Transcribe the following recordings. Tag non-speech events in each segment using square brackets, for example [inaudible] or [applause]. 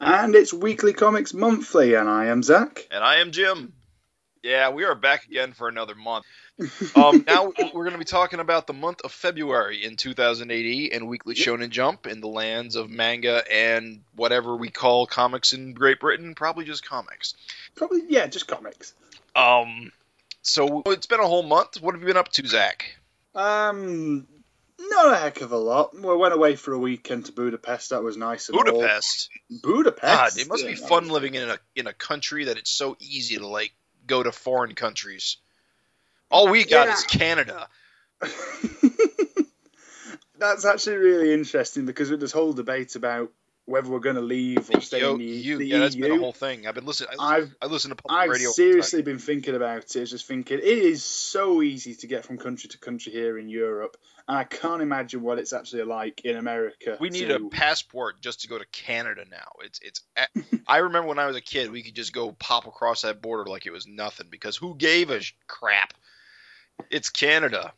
And it's Weekly Comics Monthly, and I am Zach. And I am Jim. Yeah, we are back again for another month. [laughs] Um, now we're going to be talking about the month of February in 2080 and Weekly Shonen Jump in the lands of manga and whatever we call comics in Great Britain, probably just comics. Probably, yeah, just comics. Um, so it's been a whole month. What have you been up to, Zach? Um, not a heck of a lot. We went away for a weekend to Budapest. That was nice. And Budapest. Budapest. God, it must be fun living in a in a country that it's so easy to like go to foreign countries. All we got yeah. is Canada. [laughs] That's actually really interesting because there's this whole debate about whether we're going to leave or stay Yo, in the, you, the yeah, EU. that's been a whole thing. I've been listening. I, I've I listen to public I've radio. seriously been thinking about it. Just thinking it is so easy to get from country to country here in Europe, and I can't imagine what it's actually like in America. We need to... a passport just to go to Canada now. It's it's. [laughs] I remember when I was a kid, we could just go pop across that border like it was nothing because who gave a crap? It's Canada.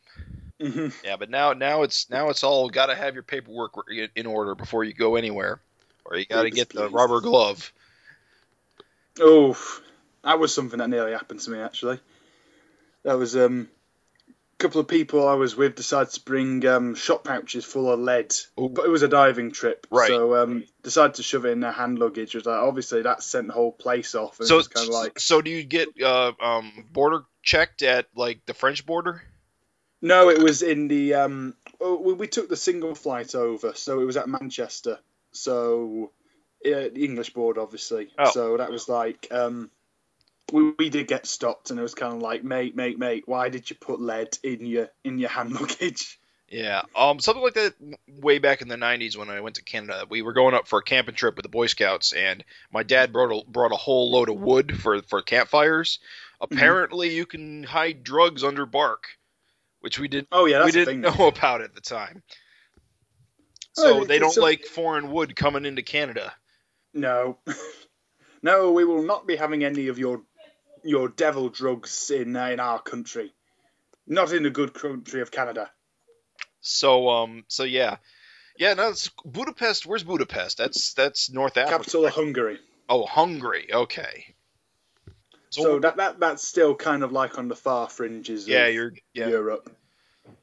Mm-hmm. Yeah, but now now it's now it's all got to have your paperwork in order before you go anywhere or you got to get the rubber glove. Oh, that was something that nearly happened to me actually. That was um, a couple of people I was with decided to bring um, shot pouches full of lead, Ooh. but it was a diving trip, right? So um, decided to shove it in their hand luggage. Was like obviously that sent the whole place off. And so it's kind of like so do you get uh, um, border checked at like the French border? No, it was in the um. We, we took the single flight over, so it was at Manchester so uh, the English board, obviously. Oh. So that was like, um, we, we did get stopped, and it was kind of like, mate, mate, mate, why did you put lead in your in your hand luggage? Yeah, um, something like that way back in the '90s when I went to Canada. We were going up for a camping trip with the Boy Scouts, and my dad brought a, brought a whole load of wood for for campfires. Apparently, mm-hmm. you can hide drugs under bark, which we didn't. Oh yeah, we didn't know [laughs] about at the time. So they don't so, like foreign wood coming into Canada. No, [laughs] no, we will not be having any of your your devil drugs in uh, in our country. Not in the good country of Canada. So um, so yeah, yeah. No, it's Budapest. Where's Budapest? That's that's North Africa. Capital of Hungary. Oh, Hungary. Okay. So, so that, that that's still kind of like on the far fringes. Yeah, of you're yeah. Europe.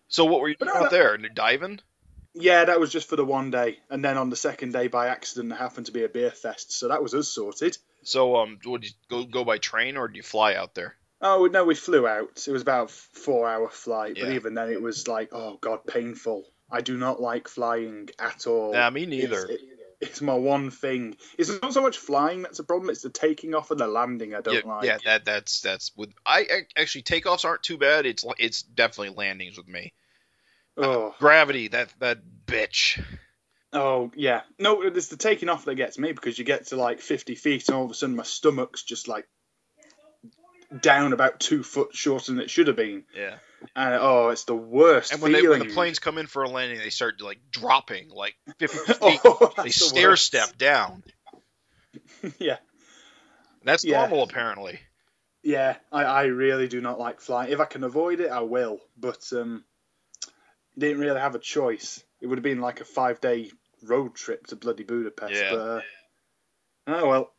So what were you doing no, out there? Diving? Yeah, that was just for the one day, and then on the second day, by accident, there happened to be a beer fest, so that was us sorted. So, um, would you go go by train or do you fly out there? Oh no, we flew out. It was about a four-hour flight, Yeah. but even then, it was like, oh god, painful. I do not like flying at all. Nah, me neither. It's, it- it's my one thing. It's not so much flying that's a problem; it's the taking off and the landing I don't yeah, like. yeah, that that's that's with I, I actually takeoffs aren't too bad. It's it's definitely landings with me. Oh, Gravity, that that bitch. oh yeah. No, it's the taking off that gets me because you get to like 50 feet and all of a sudden my stomach's just like down about two foot shorter than it should have been. Yeah. And oh, it's the worst. And when, they, when the planes come in for a landing, they start like dropping like 50 [laughs] feet. oh, they the stair worst. step down. [laughs] yeah, That's Yeah. normal apparently. yeah. I, I really do not like flying. If I can avoid it, I will. But um, didn't really have a choice. It would have been like a five day road trip to bloody Budapest. Yeah. But, uh, oh well.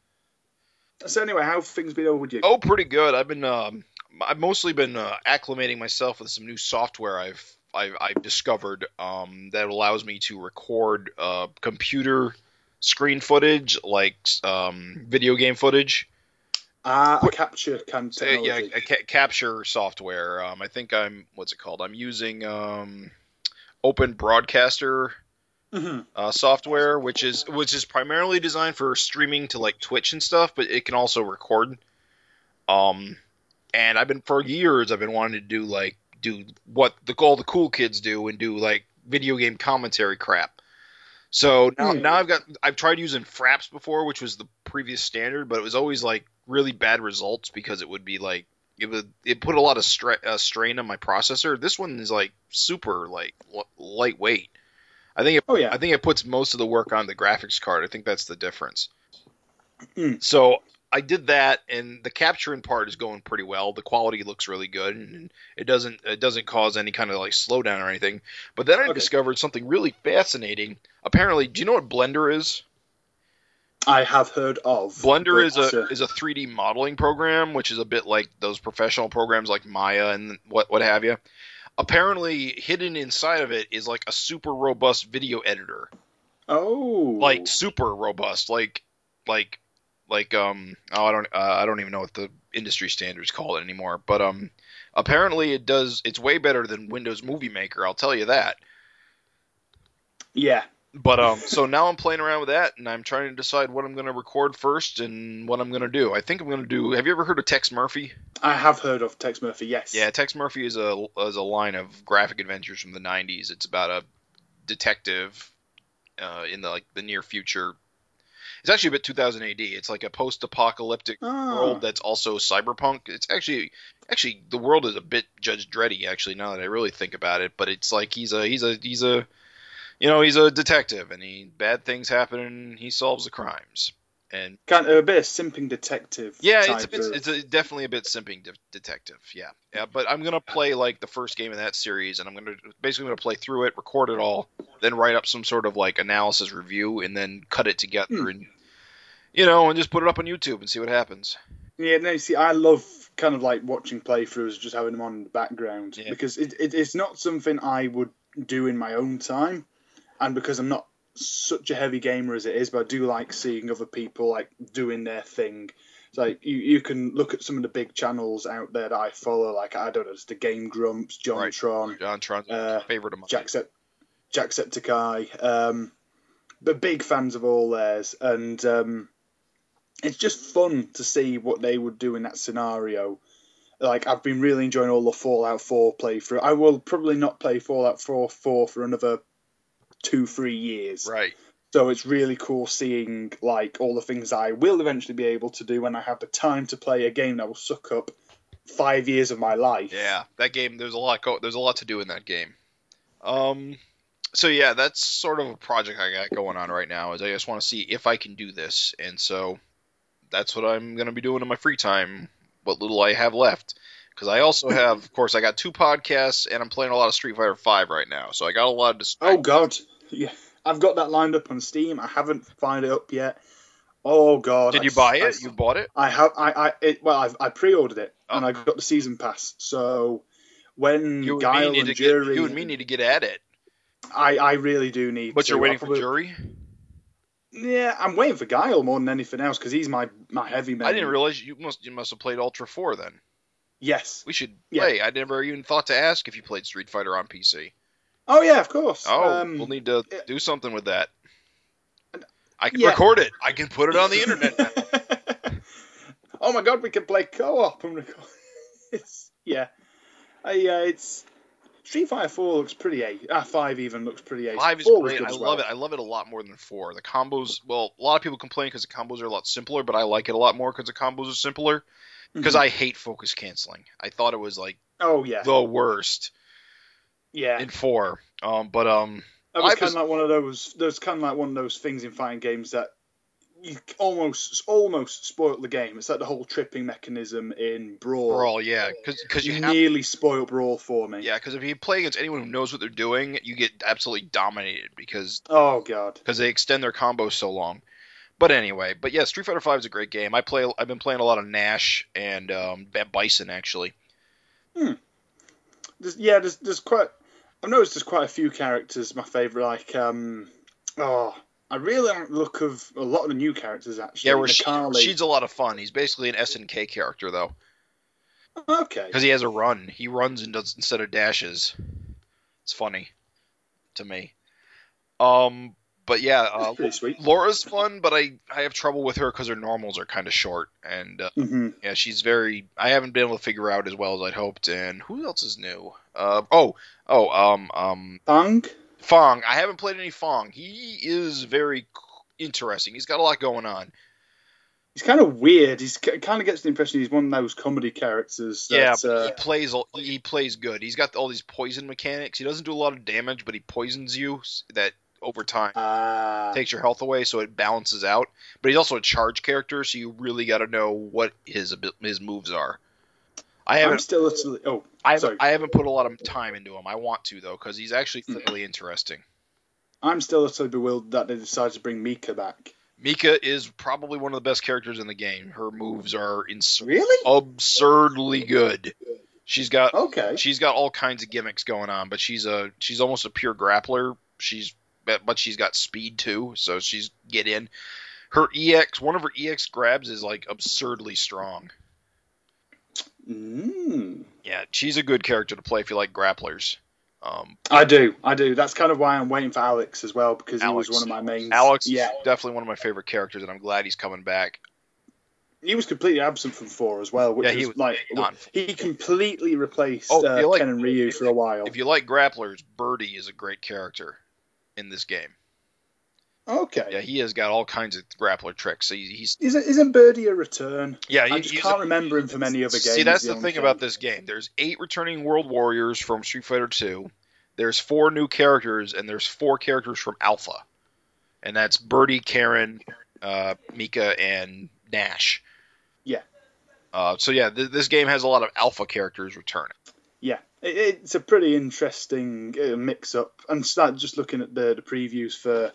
So anyway, how have things been over with you? Oh, pretty good. I've been um, I've mostly been uh, acclimating myself with some new software I've I've, I've discovered um, that allows me to record uh, computer screen footage, like um, video game footage. Ah, a capture cam Uh, technology. yeah, a ca- capture software. Um, I think I'm what's it called? I'm using um, Open Broadcaster Mhm. uh, software, which is which is primarily designed for streaming to like Twitch and stuff, but it can also record. Um, and I've been for years I've been wanting to do like do what the all the cool kids do and do like video game commentary crap. So now, Hmm. now I've got I've tried using Fraps before, which was the previous standard, but it was always like really bad results because it would be like it would it put a lot of stra- uh, strain on my processor. This one is like super like l- lightweight. I think it, Oh yeah. I think it puts most of the work on the graphics card. I think that's the difference. Hmm. So I did that, and the capturing part is going pretty well. The quality looks really good, and it doesn't it doesn't cause any kind of like slowdown or anything. But then I Okay. discovered something really fascinating. Apparently, do you know what Blender is? I have heard of. Blender is a is a 3D modeling program, which is a bit like those professional programs like Maya and what what have you. Apparently, hidden inside of it is like a super robust video editor, oh, like super robust, like like like um oh I don't uh, I don't even know what the industry standards call it anymore, but um apparently it does it's way better than Windows Movie Maker. I'll tell you that. yeah. But um, so now I'm playing around with that, and I'm trying to decide what I'm going to record first and what I'm going to do. I think I'm going to do. Have you ever heard of Tex Murphy? I have heard of Tex Murphy. Yes. Yeah, Tex Murphy is a is a line of graphic adventures from the '90s. It's about a detective uh, in the like the near future. It's actually a bit 2000 AD. It's like a post-apocalyptic Ah. world that's also cyberpunk. It's actually actually the world is a bit Judge Dreddy actually now that I really think about it. But it's like he's a he's a he's a you know he's a detective and he bad things happen and he solves the crimes. And kind of a bit of simping detective. yeah, it's a bit, of- it's a, definitely a bit simping de- detective. Yeah, yeah. But I'm gonna play like the first game in that series, and I'm gonna basically gonna play through it, record it all, then write up some sort of like analysis review, and then cut it together, Hmm. and you know, and just put it up on YouTube and see what happens. Yeah, no, see, I love kind of like watching playthroughs, just having them on in the background Yeah. because it, it, it's not something I would do in my own time, and because I'm not such a heavy gamer as it is, but I do like seeing other people like doing their thing. So like you, you can look at some of the big channels out there that I follow, like I don't know, it's the Game Grumps, John Right. Tron, JonTron's Uh, favorite of mine. Jacksep- Jacksepticeye, um, but big fans of all theirs, and um, it's just fun to see what they would do in that scenario. Like I've been really enjoying all the Fallout 4 playthrough. I will probably not play Fallout 4 4 for another two three years. Right. So it's really cool seeing like all the things I will eventually be able to do when I have the time to play a game that will suck up five years of my life. Yeah, that game. There's a lot. Go, there's a lot to do in that game. Um. So yeah, that's sort of a project I got going on right now. Is I just want to see if I can do this, and so that's what I'm gonna be doing in my free time. What little I have left, because I also have, of course, I got two podcasts, and I'm playing a lot of Street Fighter Five right now. So I got a lot of dis- Oh God, yeah, I've got that lined up on Steam. I haven't fired it up yet. Oh God, Did I- you buy I- it? You bought it? I have. I. I. It, well, I've, I pre-ordered it oh. and Oh. I got the season pass. So when You and, Guile need and to Juri, get, you and me need to get at it. I. I really do need. But to. you're waiting probably- for Juri. Yeah, I'm waiting for Guile more than anything else because he's my my heavy man. I didn't realize you must you must have played Ultra Four then. Yes. We should Yeah. play. I never even thought to ask if you played Street Fighter on PC. Oh yeah, of course. Oh, Um, we'll need to yeah. do something with that. I can Yeah. record it. I can put it on the [laughs] internet. [laughs] oh my God, we can play co-op and record. [laughs] it's yeah. I, uh, it's Street Fighter Four looks pretty ace. Ah, five even looks pretty ace. Five is Four great. I as love well. it. I love it a lot more than four. The combos. Well, a lot of people complain because the combos are a lot simpler, but I like it a lot more because the combos are simpler. Because Mhm. I hate focus canceling. I thought it was like Oh yeah, the worst yeah. in four. Um, but um, That was kind of like one of those. There's kind of like one of those things in fighting games that you almost almost spoil the game. It's like the whole tripping mechanism in Brawl. Brawl, yeah, because you you have nearly spoiled Brawl for me. yeah, because if you play against anyone who knows what they're doing, you get absolutely dominated because Oh god. because they extend their combos so long. But anyway, but yeah, Street Fighter Five is a great game. I play. I've been playing a lot of Nash and um, Bison actually. There's, yeah, there's there's quite. I've noticed there's quite a few characters. My favorite, like um, oh, I really like the look of a lot of the new characters actually. Yeah, Necalli. she's a lot of fun. He's basically an SNK character though, okay. because he has a run. He runs and does instead of dashes. It's funny to me. Um, but yeah, uh. Laura's fun, but I I have trouble with her because her normals are kind of short, and uh, hmm yeah, she's very. I haven't been able to figure out as well as I'd hoped. And who else is new? Uh oh oh um um Bang. F.A.N.G. I haven't played any F.A.N.G. He is very interesting. He's got a lot going on. He's kind of weird. He's kind of gets the impression he's one of those comedy characters. That, yeah, uh, he plays he plays good. He's got all these poison mechanics. He doesn't do a lot of damage, but he poisons you that over time ah, takes your health away, so it balances out. But he's also a charge character, so you really got to know what his his moves are. I I'm haven't still actually. Oh, I haven't, I haven't put a lot of time into him. I want to though, because he's actually fairly interesting. I'm still utterly bewildered that they decided to bring Mika back. Mika is probably one of the best characters in the game. Her moves are ins- Really? absurdly good. She's got Okay. she's got all kinds of gimmicks going on, but she's a she's almost a pure grappler. She's but she's got speed too, so she's get in. Her EX, one of her EX grabs is like absurdly strong. Mm. Yeah, she's a good character to play if you like grapplers. Um, I do, I do. That's kind of why I'm waiting for Alex as well because he was one of my main. Alex yeah, is definitely one of my favorite characters, and I'm glad he's coming back. he was completely absent from four as well, which Yeah, he was like gone. he completely replaced Oh, uh, like- Ken and Ryu for a while. If you like grapplers, Birdie is a great character in this game. Okay. Yeah, he has got all kinds of grappler tricks. He, he's Isn't isn't Birdie a return? yeah, he, I just can't a- remember him from any other game. See, that's the thing about this game. There's eight returning World Warriors from Street Fighter 2. There's four new characters, and there's four characters from Alpha, and that's Birdie, Karin, uh, Mika, and Nash. Yeah. Uh, so yeah, th- this game has a lot of Alpha characters returning. It's a pretty interesting uh, mix-up. And start just looking at the the previews for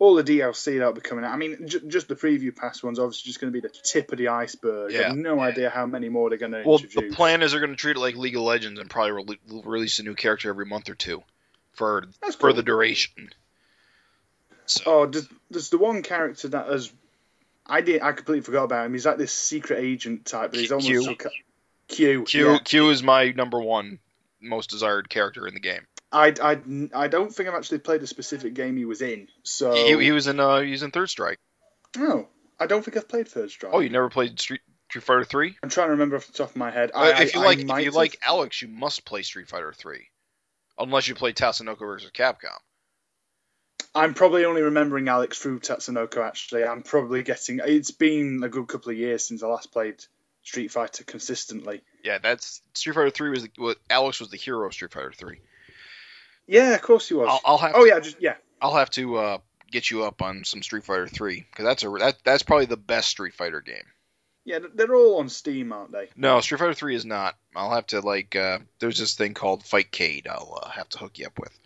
all the DLC that'll be coming out. I mean, j- just the preview pass one's obviously just going to be the tip of the iceberg. I Yeah. have no idea how many more they're going to Well, the plan is they're going to treat it like League of Legends and probably re- release a new character every month or two for That's for cool. the duration. So Oh, does, does the one character that has I did I completely forgot about him. He's like this secret agent type, but he's almost Q. like a- Q. Q yeah. Q is my number one most desired character in the game. I, I, I don't think I've actually played a specific game he was in. So He, he was in uh, he was in Third Strike. oh, I don't think I've played Third Strike. Oh, you never played Street Street Fighter Three? I'm trying to remember off the top of my head. Uh, I, if you I- I like, if you have. like Alex, you must play Street Fighter Three, unless you play Tatsunoko versus Capcom. I'm probably only remembering Alex through Tatsunoko. Actually, I'm probably getting. It's been a good couple of years since I last played Street Fighter consistently. Yeah, that's Street Fighter Three was the, what, Alex was the hero of Street Fighter Three. Yeah, of course he was. I'll, I'll have oh to, yeah, just yeah. I'll have to uh, get you up on some Street Fighter Three because that's a that, that's probably the best Street Fighter game. Yeah, they're all on Steam, aren't they? No, Street Fighter Three is not. I'll have to like. Uh, there's this thing called Fightcade. I'll uh, have to hook you up with.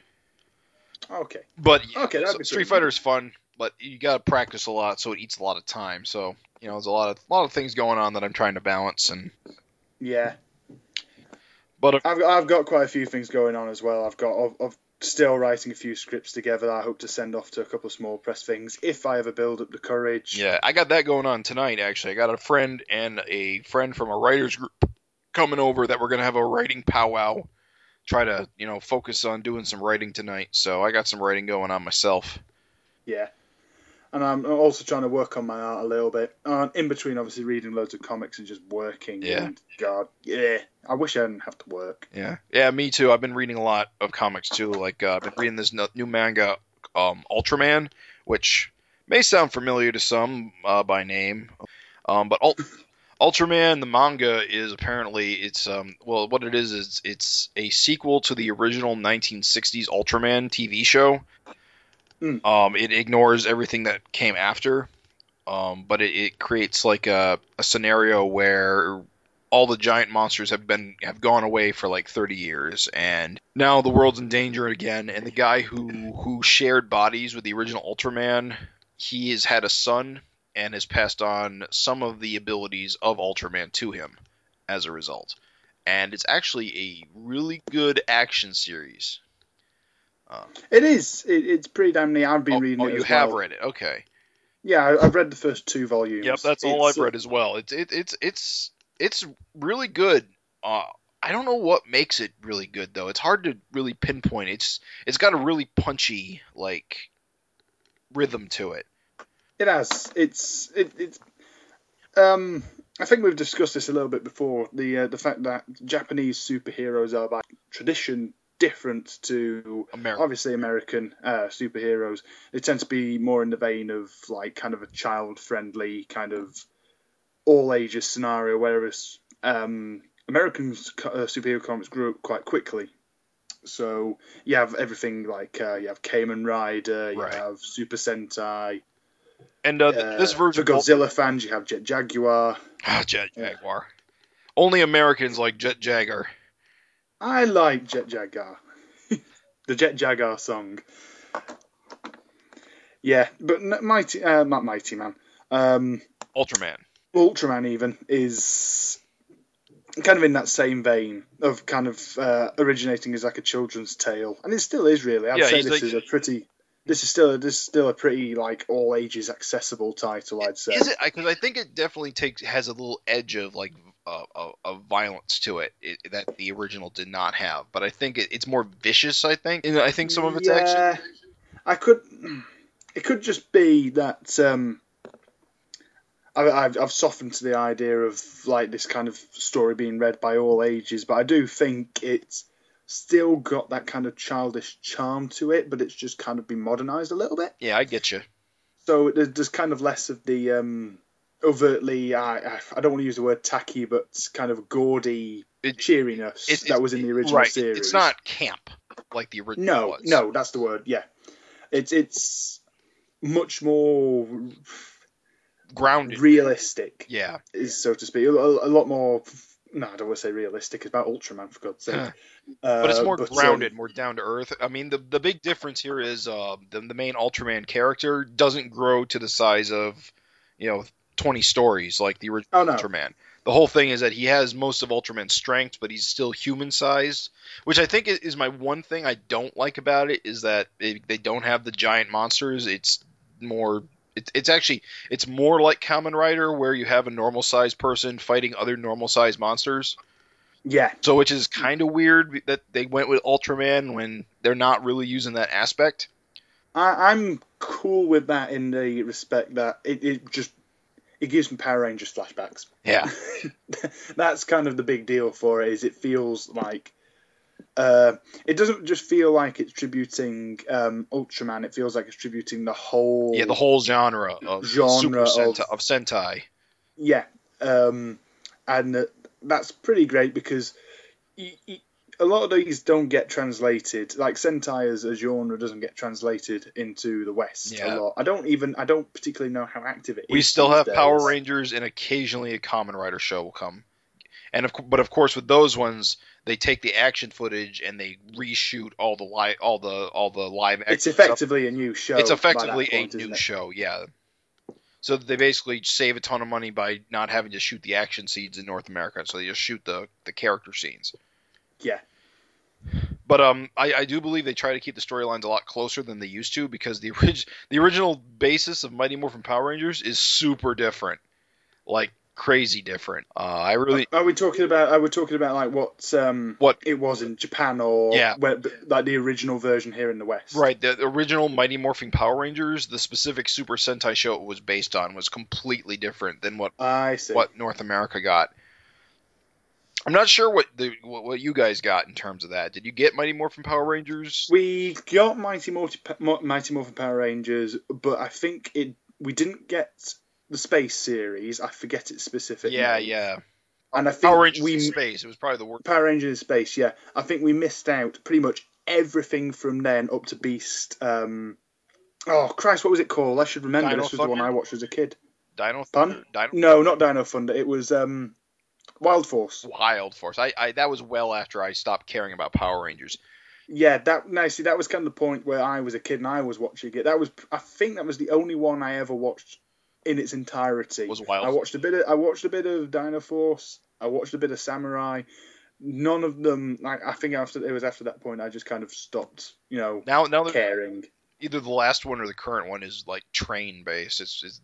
Okay. But yeah, Okay, so Street good. Fighter's fun, but you got to practice a lot, so it eats a lot of time. So you know, there's a lot of lot of things going on that I'm trying to balance. And Yeah, but if, I've got, I've got quite a few things going on as well. I've got I've, I've still writing a few scripts together. That I hope to send off to a couple of small press things if I ever build up the courage. yeah, I got that going on tonight. Actually, I got a friend and a friend from a writers group coming over that we're gonna have a writing powwow. Try to you know focus on doing some writing tonight. So I got some writing going on myself. Yeah. And I'm also trying to work on my art a little bit. Uh, in between, obviously, reading loads of comics and just working. Yeah. And God, yeah. I wish I didn't have to work. Yeah, yeah, me too. I've been reading a lot of comics too. Like uh, I've been reading this new manga, um, Ultraman, which may sound familiar to some uh, by name, um, but Ul- [laughs] Ultraman the manga is apparently it's um well what it is is it's a sequel to the original 1960s Ultraman TV show. Hmm. Um, it ignores everything that came after, um, but it, it creates like a, a scenario where all the giant monsters have been have gone away for like 30 years and now the world's in danger again. And the guy who who shared bodies with the original Ultraman he has had a son and has passed on some of the abilities of Ultraman to him as a result. And it's actually a really good action series um, It is. It, it's pretty damn neat. I've been oh, reading oh, it. you have well. read it okay Yeah, I- I've read the first two volumes. Yep, that's all It's, I've read as well. It's it, it's it's it's really good. Uh, I don't know what makes it really good though. It's hard to really pinpoint. It's it's got a really punchy like rhythm to it. It has. It's it, it's. Um, I think we've discussed this a little bit before. The uh, the fact that Japanese superheroes are by tradition different to America. obviously American uh, superheroes. They tend to be more in the vein of like kind of a child friendly kind of all ages scenario, whereas um, American uh, superhero comics grew up quite quickly. So you have everything like uh, you have Kamen Rider, you Right. have Super Sentai. And uh, th- Uh, this version for Godzilla fans, you have Jet Jaguar. Ah, Jet. Jaguar. Only Americans like Jet Jaguar. I like Jet Jaguar. [laughs] the Jet Jaguar song. Yeah, but Mighty, uh, not Mighty Man. Um, Ultraman. Ultraman even is kind of in that same vein of kind of uh, originating as like a children's tale, and it still is really. I'd Yeah, say this like- is a pretty. This is still this is still a pretty like all ages accessible title. I'd say. Is it? Because I think it definitely takes has a little edge of like of, of violence to it, it that the original did not have. But I think it, it's more vicious. I think. And I think some of it's action. yeah, I could. It could just be that um, I, I've, I've softened to the idea of like this kind of story being read by all ages, but I do think it's still got that kind of childish charm to it, but it's just kind of been modernized a little bit. Yeah, I get you. So there's, there's kind of less of the um, overtly, I, I don't want to use the word tacky, but kind of gaudy It- cheeriness it- that was in the original right. series. It's not camp like the original No, was. no, that's the word. Yeah, it's it's much more Grounded. realistic, yeah. is so to speak. A, a lot more. No, I don't want to say realistic. It's about Ultraman, for God's sake. Huh. Uh, but it's more um, grounded, more down to earth. I mean, the the big difference here is uh, the the main Ultraman character doesn't grow to the size of, you know, twenty stories like the original Oh no, Ultraman. The whole thing is that he has most of Ultraman's strength, but he's still human sized, which I think is- my one thing I don't like about it is that they, they don't have the giant monsters. It's more. It's, it's actually it's more like Kamen Rider where you have a normal sized person fighting other normal sized monsters. yeah, So, which is kind of weird that they went with Ultraman when they're not really using that aspect. I, I'm cool with that in the respect that it, it just it gives me Power Rangers flashbacks. Yeah, [laughs] That's kind of the big deal for it. Is it feels like uh, it doesn't just feel like it's tributing um, Ultraman. It feels like it's tributing the whole yeah, the whole genre of Genre of- Sentai, of Sentai. Yeah, um, and uh, that's pretty great because y y a lot of these don't get translated. Like Sentai as a genre doesn't get translated into the West Yeah. a lot. I don't even I don't particularly know how active it is. We still have Power. Rangers, and occasionally a Kamen Rider show will come. And of, but of course, with those ones, they take the action footage and they reshoot all the live, all the all the live. It's action stuff. effectively a new show. It's effectively point, a new show, yeah. So they basically save a ton of money by not having to shoot the action scenes in North America, so they just shoot the the character scenes. Yeah. But um, I, I do believe they try to keep the storylines a lot closer than they used to because the orig- [laughs] the original basis of Mighty Morphin Power Rangers is super different, like crazy different. Uh, I really Are we talking about? Are we talking about like what um What- it was in Japan or Yeah. where, like the original version here in the West? right the original Mighty Morphin Power Rangers, the specific Super Sentai show it was based on was completely different than what I see. what North America got. I'm not sure what the what, what you guys got in terms of that. Did you get Mighty Morphin Power Rangers? We got Mighty Morphin, Mighty Morphin Power Rangers, but I think it we didn't get the Space series. I forget it specifically. yeah, yeah. And I think Power Rangers we in space. It was probably the worst. Power Rangers in Space. Yeah, I think we missed out pretty much everything from then up to Beast. Um, oh Christ, what was it called? I should remember. Dino this was the one I watched as a kid. Dino Thunder, Dino No, not Dino Thunder. It was um, Wild Force. Wild Force. I, I that was well after I stopped caring about Power Rangers. Yeah, that no, see, that was kind of the point where I was a kid and I was watching it. That was, I think, that was the only one I ever watched in its entirety. Was Wild I watched a bit of, I watched a bit of Dino Force. I watched a bit of Samurai. None of them, like, I think after it was after that point, I just kind of stopped, you know, Now now they're- caring. either the last one or the current one is like train based. It's, it's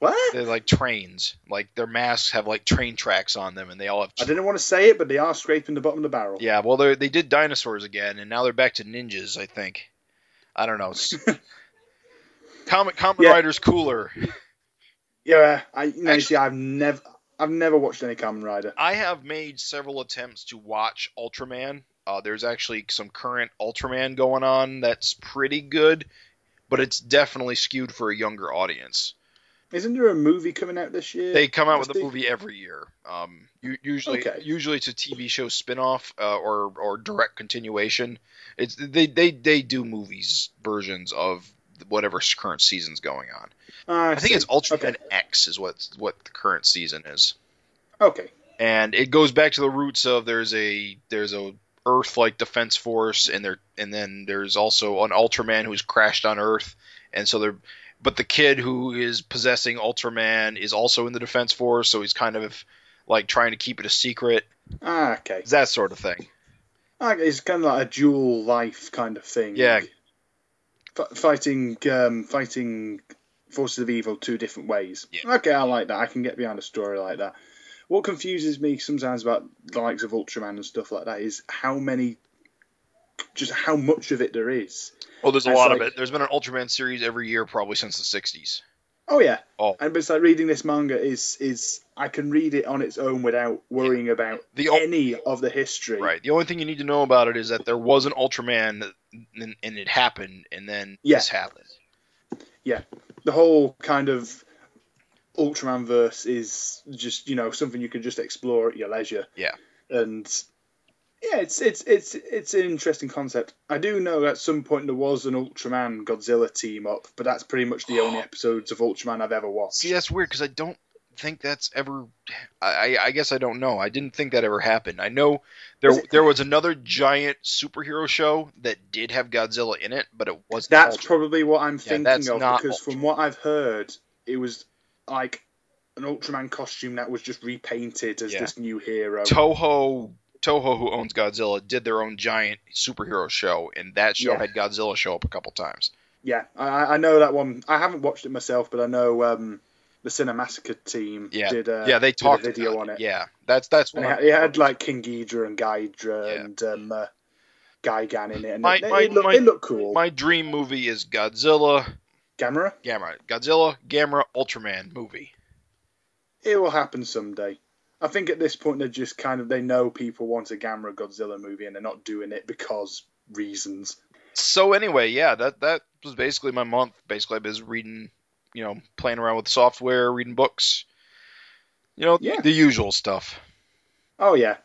What? they're like trains. Like their masks have like train tracks on them, and they all have. I didn't want to say it, but they are scraping the bottom of the barrel. Yeah, well, they they did dinosaurs again, and now they're back to ninjas. I think. I don't know. [laughs] Kamen Kamen Yeah. Rider's cooler. Yeah, I, you know, Actually- see, I've never, I've never watched any Kamen Rider. I have made several attempts to watch Ultraman. Uh, there's actually some current Ultraman going on that's pretty good, but it's definitely skewed for a younger audience. Isn't there a movie coming out this year? They come out with a movie every year. Um, usually, Okay. usually it's a TV show spin-off uh, or or direct continuation. It's they they they do movies versions of whatever current season's going on. Ah, I think see. it's Ultraman Okay. X is what what the current season is. Okay. and it goes back to the roots of there's a there's a Earth like defense force, and there and then there's also an Ultraman who's crashed on Earth, and so they're. But the kid who is possessing Ultraman is also in the Defense Force, so he's kind of like trying to keep it a secret. Ah, okay. That sort of thing. Ah, It's kind of like a dual life kind of thing. Yeah. F- fighting, um, fighting forces of evil two different ways. Yeah. Okay, I like that. I can get behind a story like that. What confuses me sometimes about the likes of Ultraman and stuff like that is how many, just how much of it there is. Oh, there's a lot of it. There's been an Ultraman series every year probably since the 60s. Oh yeah. Oh. And but it's like reading this manga is is I can read it on its own without worrying about The any of the history. Right. The only thing you need to know about it is that there was an Ultraman and, and it happened, and then Yeah. this happened. Yeah. The whole kind of Ultraman verse is just you know something you can just explore at your leisure. Yeah. And yeah, it's it's it's it's an interesting concept. I do know at some point there was an Ultraman Godzilla team up, but that's pretty much the only [gasps] episodes of Ultraman I've ever watched. See, that's weird because I don't think that's ever. I, I guess I don't know. I didn't think that ever happened. I know there Was it- there was another giant superhero show that did have Godzilla in it, but it wasn't. That's Ultraman. probably what I'm thinking that's of because from what I've heard, it was like an Ultraman costume that was just repainted as Yeah. this new hero. Toho Toho, who owns Godzilla, did their own giant superhero show, and that show Yeah. had Godzilla show up a couple times. Yeah, I, I know that one. I haven't watched it myself, but I know um, the Cinemassacre team Yeah, did. Uh, yeah, they talked a video on it. Yeah, that's that's one. it, had, it had like King Ghidra and Gydra Yeah. and um, uh, Gigan in it, and My- it, my- it, looked, my- it looked cool. my dream movie is Godzilla, Gamera, Gamera, Godzilla, Gamera, Ultraman movie. it will happen someday. I think at this point they're just kind of they know people want a Gamera Godzilla movie and they're not doing it because reasons. So anyway, yeah, that that was basically my month. Basically, I was reading, you know, playing around with software, reading books, you know, Yeah. the usual stuff. Oh yeah,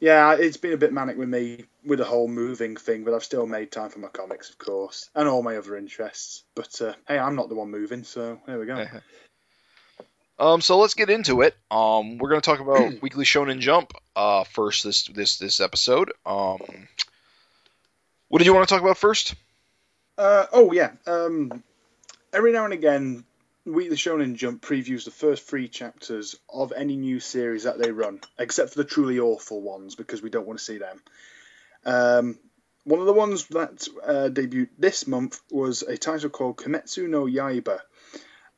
yeah. It's been a bit manic with me with the whole moving thing, but I've still made time for my comics, of course, and all my other interests. But uh, hey, I'm not the one moving, so there we go. [laughs] Um, so let's get into it. Um, we're gonna talk about [clears throat] Weekly Shonen Jump. Uh, first this this this episode. Um, what did you want to talk about first? Uh, oh yeah. Um, every now and again, Weekly Shonen Jump previews the first three chapters of any new series that they run, except for the truly awful ones because we don't want to see them. Um, one of the ones that uh, debuted this month was a title called Kimetsu no Yaiba.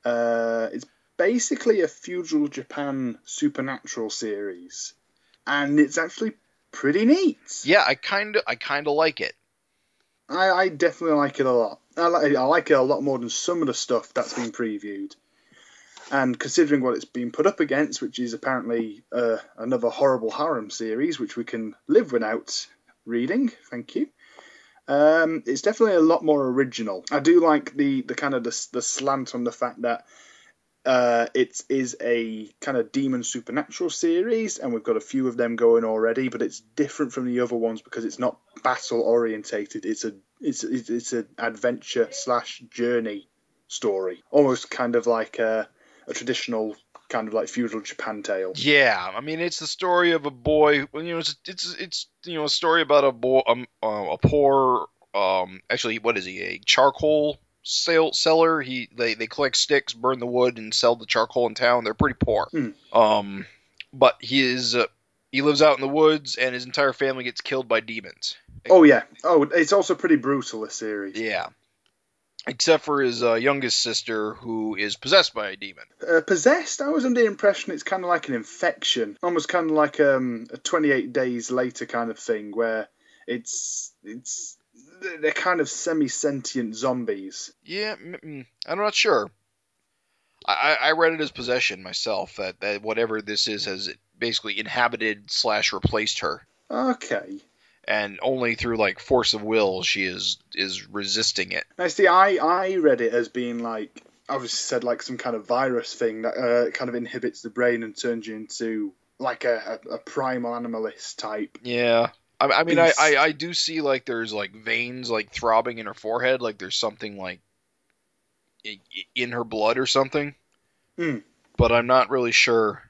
Uh, it's basically a feudal Japan supernatural series, and it's actually pretty neat. Yeah, I kind of I kind of like it. I, I definitely like it a lot. I like, I like it a lot more than some of the stuff that's been previewed. And considering what it's been put up against, which is apparently uh, another horrible harem series, which we can live without reading, thank you. Um, it's definitely a lot more original. I do like the, the kind of the, the slant on the fact that uh, it is a kind of demon supernatural series, and we've got a few of them going already. But it's different from the other ones because it's not battle orientated. It's a it's it's, an adventure slash journey story, almost kind of like a, a traditional kind of like feudal Japan tale. Yeah, I mean it's the story of a boy. You know, it's it's it's you know a story about a boy, um, uh, a poor, um, actually, what is he? A charcoal sale seller. He they they collect sticks, burn the wood, and sell the charcoal in town. They're pretty poor. Hmm. Um, but he is uh, he lives out in the woods, and his entire family gets killed by demons. Oh yeah. Oh, it's also pretty brutal. This series. Yeah. Except for his uh, youngest sister, who is possessed by a demon. Uh, possessed. I was under the impression it's kind of like an infection, almost kind of like um, a 28 days later kind of thing, where it's it's they're kind of semi-sentient zombies. Yeah, mm, I'm not sure. I, I I read it as possession myself. That, that whatever this is has basically inhabited slash replaced her, Okay. and only through like force of will she is is resisting it. Now, see, I I read it as being like obviously said like some kind of virus thing that uh, kind of inhibits the brain and turns you into like a, a, a primal animalist type. Yeah. I, I mean, I, I, I do see like there's like veins like throbbing in her forehead, like there's something like in her blood or something. Hmm. But I'm not really sure.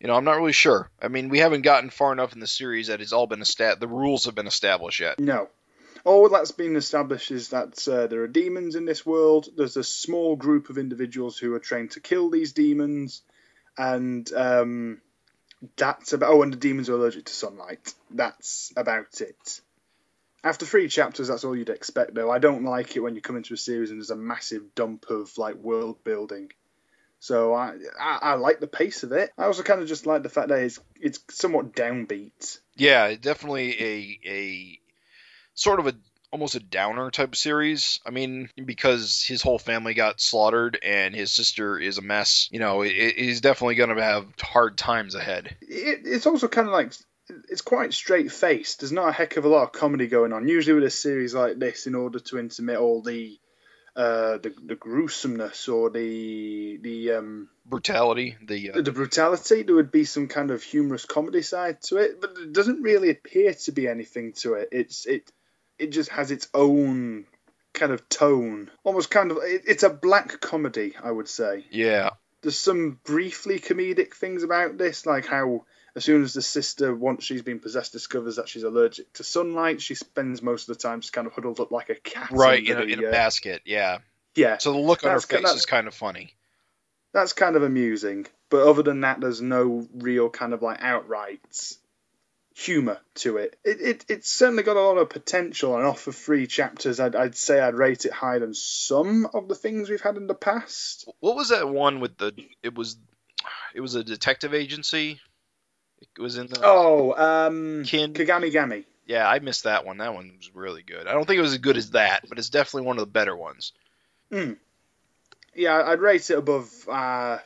You know, I'm not really sure. I mean, we haven't gotten far enough in the series that it's all been established. The rules have been established yet. No. all that's been established is that uh, there are demons in this world. There's a small group of individuals who are trained to kill these demons, and um, that's about. Oh, and the demons are allergic to sunlight. That's about it. After three chapters, that's all you'd expect, though. I don't like it when you come into a series and there's a massive dump of like world building. So I, I, I like the pace of it. I also kind of just like the fact that it's it's somewhat downbeat. Yeah, definitely a a sort of a almost a downer type of series. I mean, because his whole family got slaughtered and his sister is a mess. You know, it, he's definitely going to have hard times ahead. It, it's also kind of like it's quite straight faced. There's not a heck of a lot of comedy going on. Usually with a series like this, in order to intermit all the uh, the, the gruesomeness or the the um, brutality, the uh... the brutality, there would be some kind of humorous comedy side to it, but it doesn't really appear to be anything to it. It's it it just has its own kind of tone, almost kind of it, it's a black comedy, I would say. Yeah. There's some briefly comedic things about this, like how as soon as the sister, once she's been possessed, discovers that she's allergic to sunlight, she spends most of the time just kind of huddled up like a cat. Right, in, a, in a, uh, basket, yeah. Yeah. So the look on her face is kind of funny. That's kind of amusing. But other than that, there's no real kind of like outright humour to it. It, it. It's certainly got a lot of potential, and off of three chapters, I'd, I'd say I'd rate it higher than some of the things we've had in the past. What was that one with the? It was, it was a detective agency it was in the oh um Kin Kagami Gami. Yeah, I missed that one. That one was really good. I don't think it was as good as that, but it's definitely one of the better ones. Hmm. Yeah, I'd rate it above. Uh,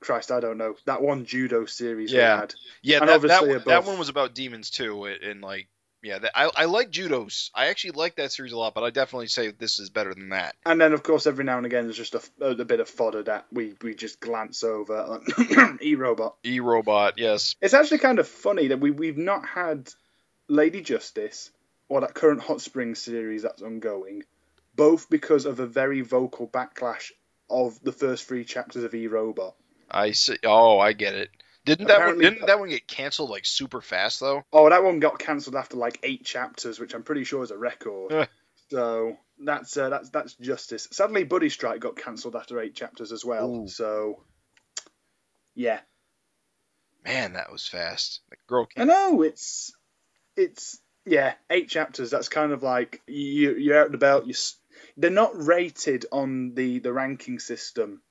Christ, I don't know that one judo series. Yeah, yeah, that, that, above... that one was about demons too, and like yeah, that, I I like Judos. I actually like that series a lot, but I definitely say this is better than that. And then, of course, every now and again, there's just a, a bit of fodder that we, we just glance over. [coughs] e Robot. E Robot, yes. It's actually kind of funny that we we've not had Lady Justice or that current Hot Springs series that's ongoing, both because of a very vocal backlash of the first three chapters of E Robot. I see. Oh, I get it. Didn't that one, didn't that one get canceled like super fast though? Oh, that one got cancelled after like eight chapters, which I'm pretty sure is a record. [laughs] so that's uh, that's that's justice. Sadly, Buddy Strike got cancelled after eight chapters as well. Ooh. So yeah, man, that was fast. The girl. I know it's it's yeah eight chapters. That's kind of like you you're out the belt. You they're not rated on the the ranking system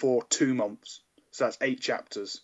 for two months. So that's eight chapters.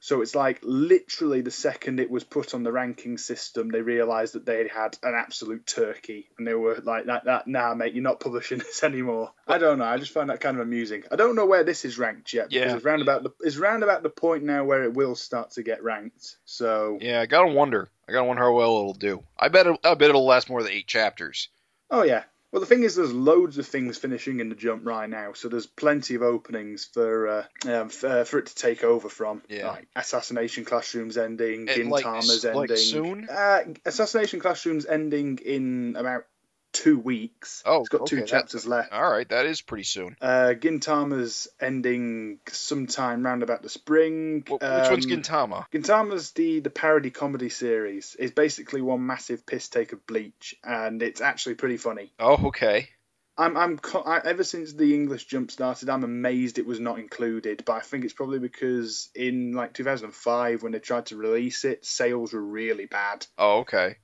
So it's like literally the second it was put on the ranking system, they realised that they had an absolute turkey, and they were like, "That, that, nah, mate, you're not publishing [laughs] this anymore." I don't know. I just find that kind of amusing. I don't know where this is ranked yet. Yeah, it's round about the it's round about the point now where it will start to get ranked. So yeah, I gotta wonder. I gotta wonder how well it'll do. I bet it, I bet it'll last more than eight chapters. Oh yeah, well, the thing is, there's loads of things finishing in the jump right now, so there's plenty of openings for uh, um, for, uh, for, it to take over from. Yeah. Like Assassination Classrooms ending, Gintama's like, ending. Like soon? Uh, Assassination Classrooms ending in about two weeks. Oh, it's got okay, two chapters left. All right, that is pretty soon. Uh, Gintama's ending sometime round about the spring. Which um, one's Gintama? Gintama's the the parody comedy series. It's basically one massive piss take of Bleach, and it's actually pretty funny. Oh, okay. I'm, I'm, I, ever since the English jump started, I'm amazed it was not included. But I think it's probably because in like 2005, when they tried to release it, sales were really bad. Oh, okay.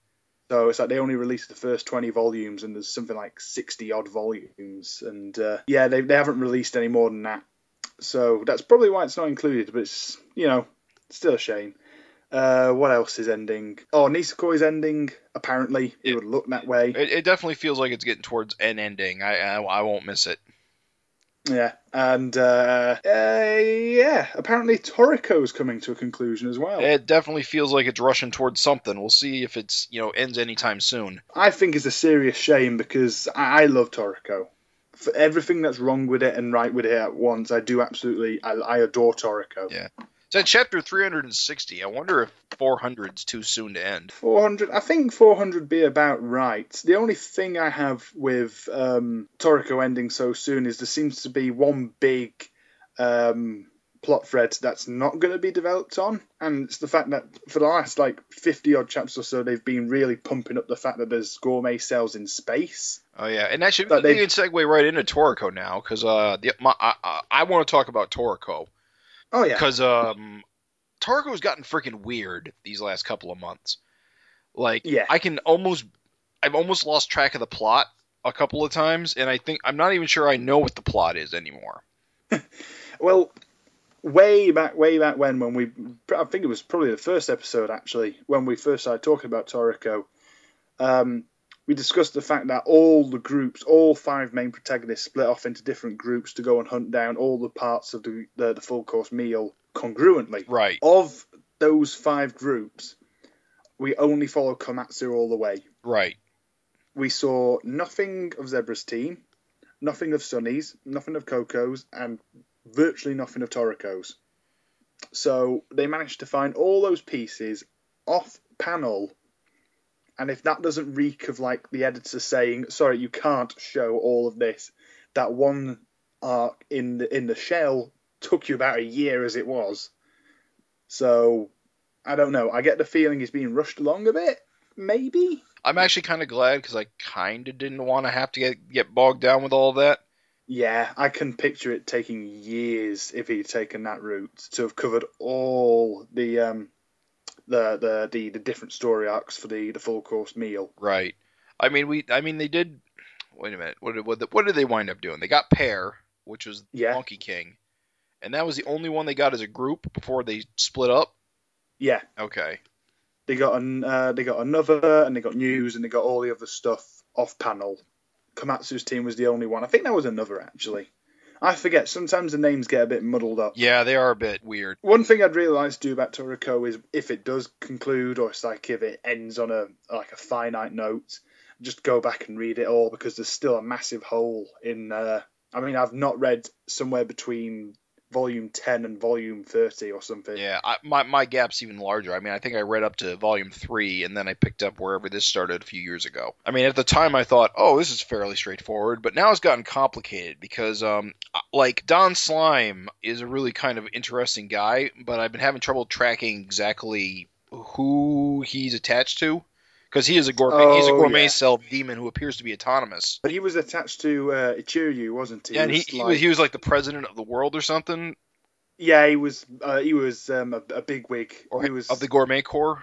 So it's like they only released the first 20 volumes, and there's something like 60 odd volumes. And uh, yeah, they, they haven't released any more than that. So that's probably why it's not included, but it's, you know, still a shame. Uh, what else is ending? Oh, Nisekoi is ending. Apparently, it, it would look that way. It, it, definitely feels like it's getting towards an ending. I, I, I won't miss it. Yeah, and uh, uh, yeah, apparently Toriko's coming to a conclusion as well. It definitely feels like it's rushing towards something. We'll see if it's you know ends anytime soon. I think it's a serious shame because I, I love Toriko. For everything that's wrong with it and right with it at once, I do absolutely. I, I adore Toriko. Yeah. It's at chapter 360. I wonder if 400 is too soon to end. 400. I think 400 be about right. The only thing I have with um, Toriko ending so soon is there seems to be one big um, plot thread that's not going to be developed on, and it's the fact that for the last like fifty odd chapters or so, they've been really pumping up the fact that there's gourmet cells in space. Oh yeah, and actually we can segue right into Toriko now because uh, the, my, I, I, I want to talk about Toriko Oh yeah, because um, Toriko's gotten freaking weird these last couple of months. Like, Yeah. I can almost, I've almost lost track of the plot a couple of times, and I think I'm not even sure I know what the plot is anymore. [laughs] Well, way back, way back when, when we, I think it was probably the first episode actually, when we first started talking about Toriko, um, we discussed the fact that all the groups, all five main protagonists, split off into different groups to go and hunt down all the parts of the the, the full course meal congruently. Right. Of those five groups, we only follow Komatsu all the way. Right. We saw nothing of Zebra's team, nothing of Sunny's, nothing of Coco's, and virtually nothing of Toriko's. So they managed to find all those pieces off panel. And if that doesn't reek of like the editor saying, "Sorry, you can't show all of this," that one arc in the in the shell took you about a year as it was. So I don't know. I get the feeling it's being rushed along a bit. Maybe. I'm actually kind of glad because I kind of didn't want to have to get get bogged down with all that. Yeah, I can picture it taking years if he'd taken that route to have covered all the um the the the, the different story arcs for the the full course meal. Right. I mean, we. I mean, they did. Wait a minute. What did what, did- what did they wind up doing? They got Pear, which was Yeah. Monkey King, and that was the only one they got as a group before they split up. Yeah, Okay. they got an uh, they got another and they got news and they got all the other stuff off panel. Komatsu's team was the only one. I think that was another actually. I forget. Sometimes the names get a bit muddled up. Yeah, they are a bit weird. One thing I'd really like to do about Toriko is if it does conclude, or it's like if it ends on a like a finite note, just go back and read it all because there's still a massive hole in. Uh, I mean, I've not read somewhere between volume ten and volume thirty or something. Yeah, I, my my gap's even larger. I mean, I think I read up to volume three, and then I picked up wherever this started a few years ago. I mean, at the time I thought, oh, this is fairly straightforward, but now it's gotten complicated because, um, like Don Slime is a really kind of interesting guy, but I've been having trouble tracking exactly who he's attached to. Because he is a gourmet, he's a Oh, gourmet yeah. cell demon who appears to be autonomous. But he was attached to uh, Ichiryu, wasn't he? Yeah, and he, was he like- was he was like the president of the world or something, yeah, he was. Uh, he was um, a, a big wig. or he was of the gourmet corps.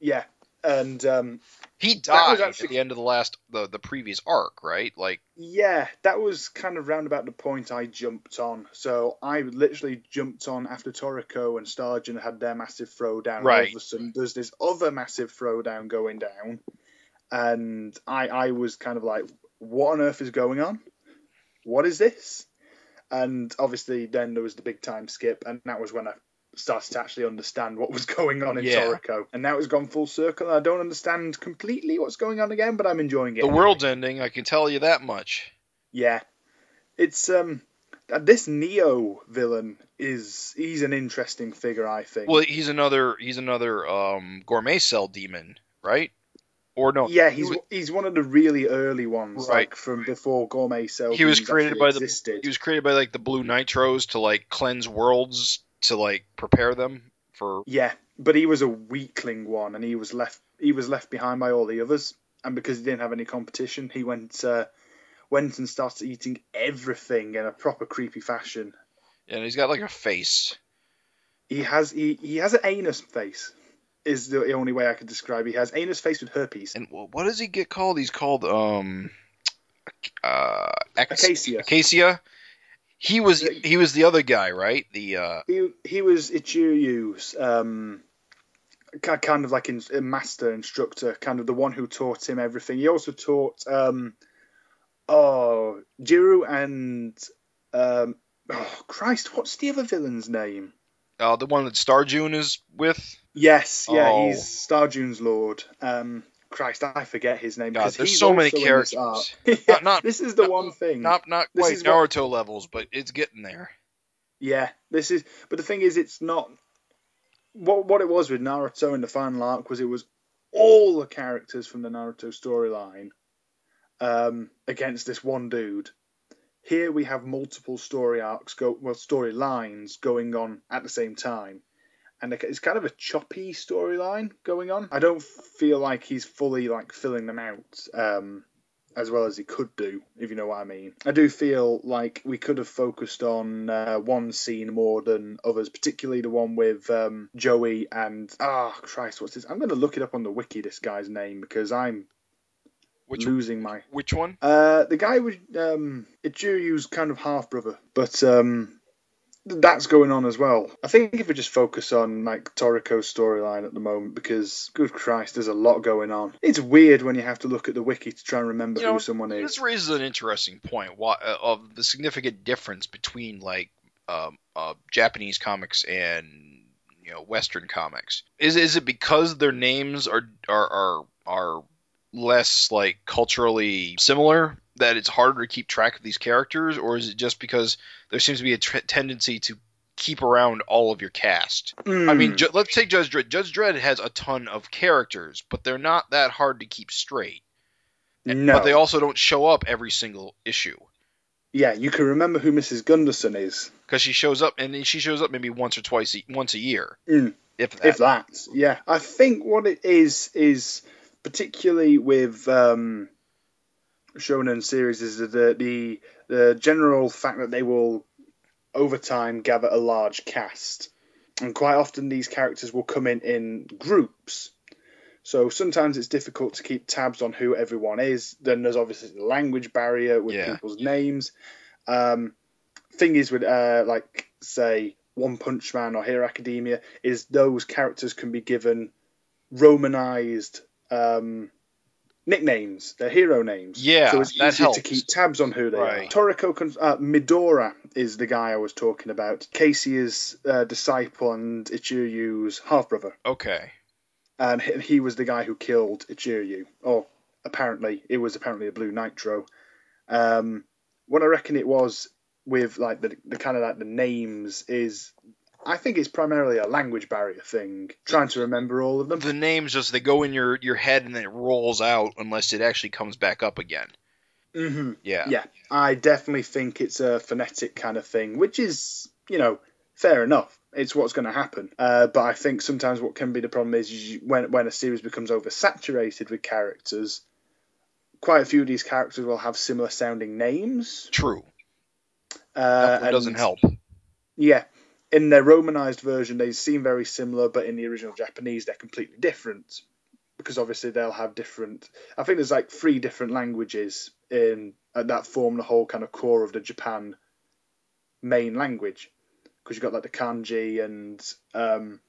yeah, and um, He died actually- at the end of the last the the previous arc, right? Like Yeah, that was kind of round about the point I jumped on. So I literally jumped on after Toriko and Stargen had their massive throwdown. All Right. of a sudden, there's this other massive throwdown going down, and I I was kind of like, what on earth is going on? What is this? And obviously, then there was the big time skip, and that was when I started to actually understand what was [laughs] going on in Yeah. Toriko. And now it's gone full circle. and I don't understand completely what's going on again, but I'm enjoying it. the world's ending, I can tell you that much. Yeah, it's um this Neo villain is he's an interesting figure, I think. Well, he's another he's another um gourmet cell demon, right? Or no? yeah, he he's wa- he's one of the really early ones, Right. like from before Gourmet Cell. He was created by the- he was created by like the blue nitros to like cleanse worlds to like prepare them for Yeah, but he was a weakling one, and he was left he was left behind by all the others, and because he didn't have any competition, he went uh, went and started eating everything in a proper creepy fashion. and he's got like a face. He has he, he has an anus face. Is the only way I could describe. He has anus face with herpes. And what does he get called? He's called um uh Acacia. Acacia. Acacia. He was he was the other guy, right? The uh He he was Ichiryu's um, kind of like in, a master instructor, kind of the one who taught him everything. He also taught um, oh Jiro and um, oh Christ, what's the other villain's name? uh the one that Star June is with. Yes, yeah, Oh. he's Star June's lord. Um, Christ, I forget his name. God, there's he's so many also in this characters. [laughs] Not- not- [laughs] this is the not- one thing. Not not This quite is what- Naruto levels, but it's getting there. Yeah, this is. But the thing is, it's not. What what it was with Naruto in the final arc was it was all the characters from the Naruto storyline um, against this one dude. Here we have multiple story arcs, go well, storylines going on at the same time, and it's kind of a choppy storyline going on. I don't feel like he's fully like filling them out. Um, as well as he could do, if you know what I mean. I do feel like we could have focused on uh, one scene more than others, particularly the one with um, Joey and ah oh, Christ, what's this? I'm going to look it up on the wiki. This guy's name because I'm Which losing my. which one? Uh, the guy with um, Ichiryu's kind of half brother, but um, that's going on as well. I think if we just focus on like Toriko's storyline at the moment, because good Christ, there's a lot going on. It's weird when you have to look at the wiki to try and remember You know, who someone is. This raises an interesting point why, uh, of the significant difference between like um, uh, Japanese comics and you know Western comics. Is is it because their names are are are, are less like culturally similar that it's harder to keep track of these characters, or is it just because there seems to be a tr- tendency to keep around all of your cast? I Hmm. mean, Ju- let's take Judge Dredd. Judge Dredd has a ton of characters, but they're not that hard to keep straight. no, But they also don't show up every single issue yeah, you can remember who Mrs. Gunderson is, because she shows up and she shows up maybe once or twice a, once a year, Mm. if that. if that. Yeah, I think what it is is particularly with um, shonen series is the the the general fact that they will over time gather a large cast, and quite often these characters will come in in groups. So sometimes it's difficult to keep tabs on who everyone is. Then there's obviously the language barrier with Yeah. people's names. Um, thing is with uh, like say One Punch Man or Hero Academia is those characters can be given romanized um, nicknames, their hero names. Yeah, so it's that easier helps. to keep tabs on who they Right. are. Toriko, con- uh, Midora is the guy I was talking about. Casey is uh, disciple and Ichiryu's half brother, Okay. and he, he was the guy who killed Ichiryu. Or apparently, it was apparently a Blue Nitro. Um, what I reckon it was with like the, the kind of like the names is I think it's primarily a language barrier thing, trying to remember all of them. The names just they go in your your head and then it rolls out unless it actually comes back up again. hmm Yeah. Yeah, I definitely think it's a phonetic kind of thing, which is, you know, fair enough. It's what's going to happen. Uh, but I think sometimes what can be the problem is you, when when a series becomes oversaturated with characters, quite a few of these characters will have similar sounding names. True. Uh, That doesn't help. Yeah. In their romanized version, they seem very similar, but in the original Japanese, they're completely different. Because obviously they'll have different. I think there's like three different languages in uh, that form the whole kind of core of the Japan main language. Because you've got like the kanji and um,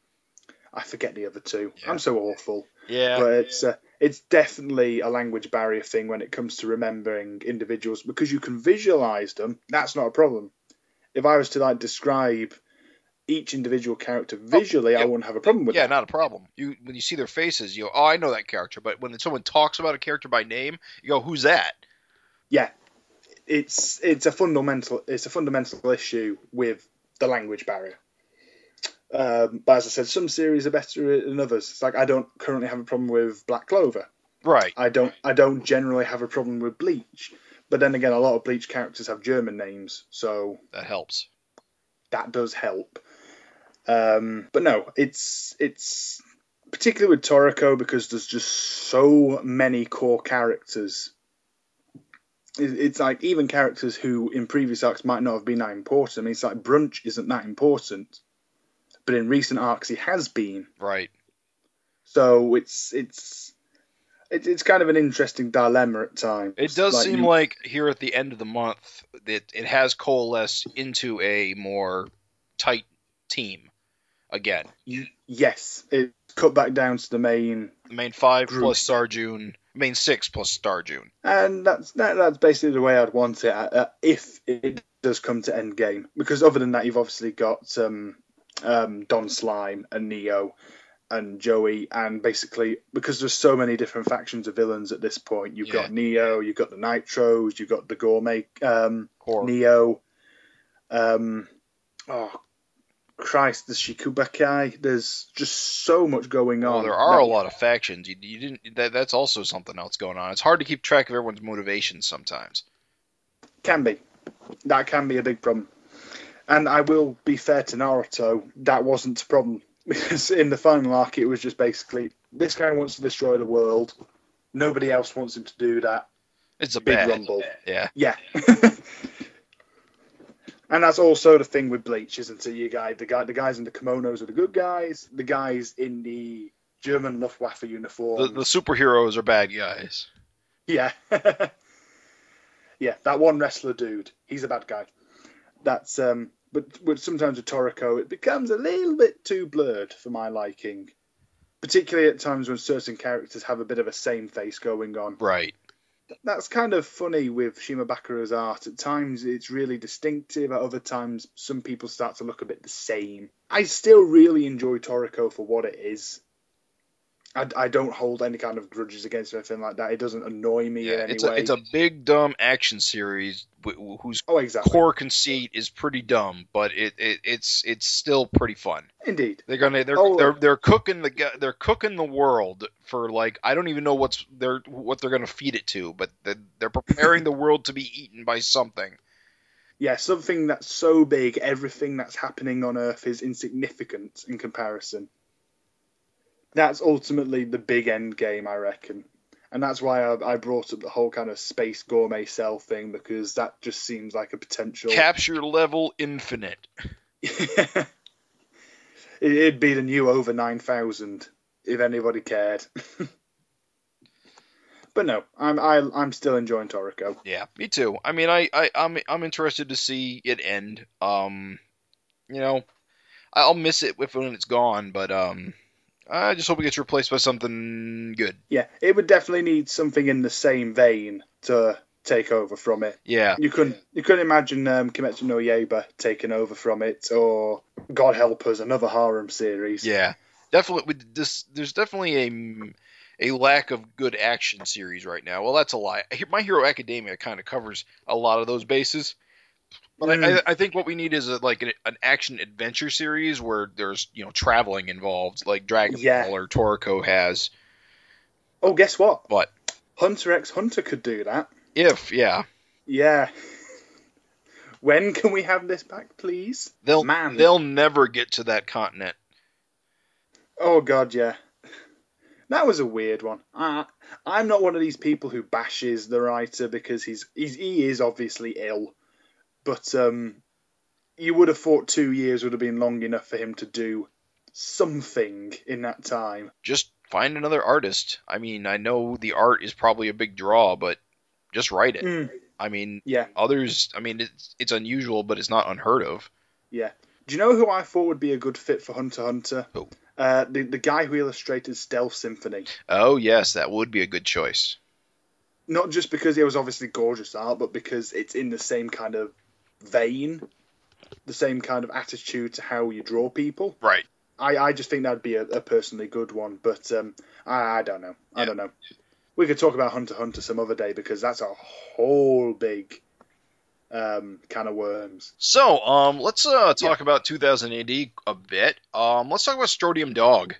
I forget the other two. Yeah. I'm so awful, Yeah. but it's uh, it's definitely a language barrier thing when it comes to remembering individuals because you can visualize them. That's not a problem. If I was to like describe each individual character visually, I yeah. wouldn't have a problem with yeah, that. not a problem. You when you see their faces, you go, "Oh, I know that character." But when someone talks about a character by name, you go, "Who's that?" Yeah, it's it's a fundamental it's a fundamental issue with the language barrier. Um, but as I said, some series are better than others. It's like I don't currently have a problem with Black Clover. Right. I don't I don't generally have a problem with Bleach. But then again, a lot of Bleach characters have German names, so That helps. that does help. Um, but no, it's it's particularly with Toriko because there's just so many core characters. It's like even characters who in previous arcs might not have been that important. I mean, it's like Brunch isn't that important, but in recent arcs he has been. Right. So it's it's it's kind of an interesting dilemma at times. It does Like, seem you- like here at the end of the month that it has coalesced into a more tight team again. yes, it's cut back down to the main main five Group. plus Star June, main six plus Star June. and that's that, that's basically the way I'd want it uh, if it does come to end game. Because other than that, you've obviously got um, um, Don Slime and Neo and Joey, and basically because there's so many different factions of villains at this point, you've Yeah. got Neo, you've got the Nitros, you've got the Gourmet um, Neo, um, oh Christ, the Shikubakai. There's just so much going oh, on. well, there are that- a lot of factions. You, you didn't. That, that's also something else going on. It's hard to keep track of everyone's motivations sometimes. Can be. that can be a big problem. And I will be fair to Naruto, that wasn't a problem because in the final arc it was just basically this guy wants to destroy the world. Nobody else wants him to do that. It's a Big bad. rumble. Yeah. Yeah. [laughs] [laughs] and that's also the thing with Bleach, isn't it? You guy, the guy, the guys in the kimonos are the good guys. The guys in the German Luftwaffe uniform. The, the superheroes are bad guys. Yeah. [laughs] yeah, that one wrestler dude, he's a bad guy. That's um but, but sometimes with Toriko it becomes a little bit too blurred for my liking. Particularly at times when certain characters have a bit of a same face going on. Right. That's kind of funny with Shimabukuro's art. At times it's really distinctive, at other times some people start to look a bit the same. I still really enjoy Toriko for what it is. I, I don't hold any kind of grudges against anything like that. It doesn't annoy me Yeah. in any It's way. a it's a big dumb action series wh- wh- whose Oh, exactly. core conceit is pretty dumb, but it, it it's it's still pretty fun. Indeed. They're gonna they're Oh. they're uh, they're cooking the they're cooking the world for like I don't even know what's they're what they're gonna feed it to, but they're, they're preparing the world to be eaten by something. Yeah, something that's so big, everything that's happening on Earth is insignificant in comparison. That's ultimately the big end game, I reckon. And that's why I, I brought up the whole kind of space gourmet cell thing, because that just seems like a potential. Capture level infinite. [laughs] It- It'd be the new over 9000 if anybody cared. [laughs] but no, I'm I, I'm still enjoying Toriko. Yeah, me too. I mean, I, I I'm I'm interested to see it end. Um, you know, I'll miss it when it's gone, but um, I just hope it gets replaced by something good. Yeah, it would definitely need something in the same vein to take over from it. Yeah, You couldn't you couldn't imagine um, Kimetsu no Yaiba taking over from it, or God help us, another harem series. yeah, definitely. This, there's definitely a a lack of good action series right now. Well, that's a lie. My Hero Academia kind of covers a lot of those bases. But I, Mm. I, I think what we need is a, like an, an action adventure series where there's you know traveling involved, like Dragon Yeah. Ball or Toriko has. Oh, guess what? What? Hunter x Hunter could do that. If yeah, Yeah. [laughs] When can we have this back, please? they'll Man. they'll never get to that continent. Oh God, yeah. That was a weird one. I, I'm not one of these people who bashes the writer because he's, he's he is obviously ill, but um, you would have thought two years would have been long enough for him to do something in that time. Just find another artist. I mean, I know the art is probably a big draw, but just write it. Mm, I mean, yeah, others. I mean, it's it's unusual, but it's not unheard of. yeah. Do you know who I thought would be a good fit for Hunter Hunter? Who? Uh, the the guy who illustrated Stealth Symphony. Oh yes, that would be a good choice. Not just because it was obviously gorgeous art, but because it's in the same kind of vein, the same kind of attitude to how you draw people. Right. I, I just think that'd be a, a personally good one, but um, I, I don't know. I Yeah. don't know. We could talk about Hunter Hunter some other day because that's a whole big um, can of worms. So, um, let's uh talk about 2000 AD a bit. Um, let's talk about Strontium Dog.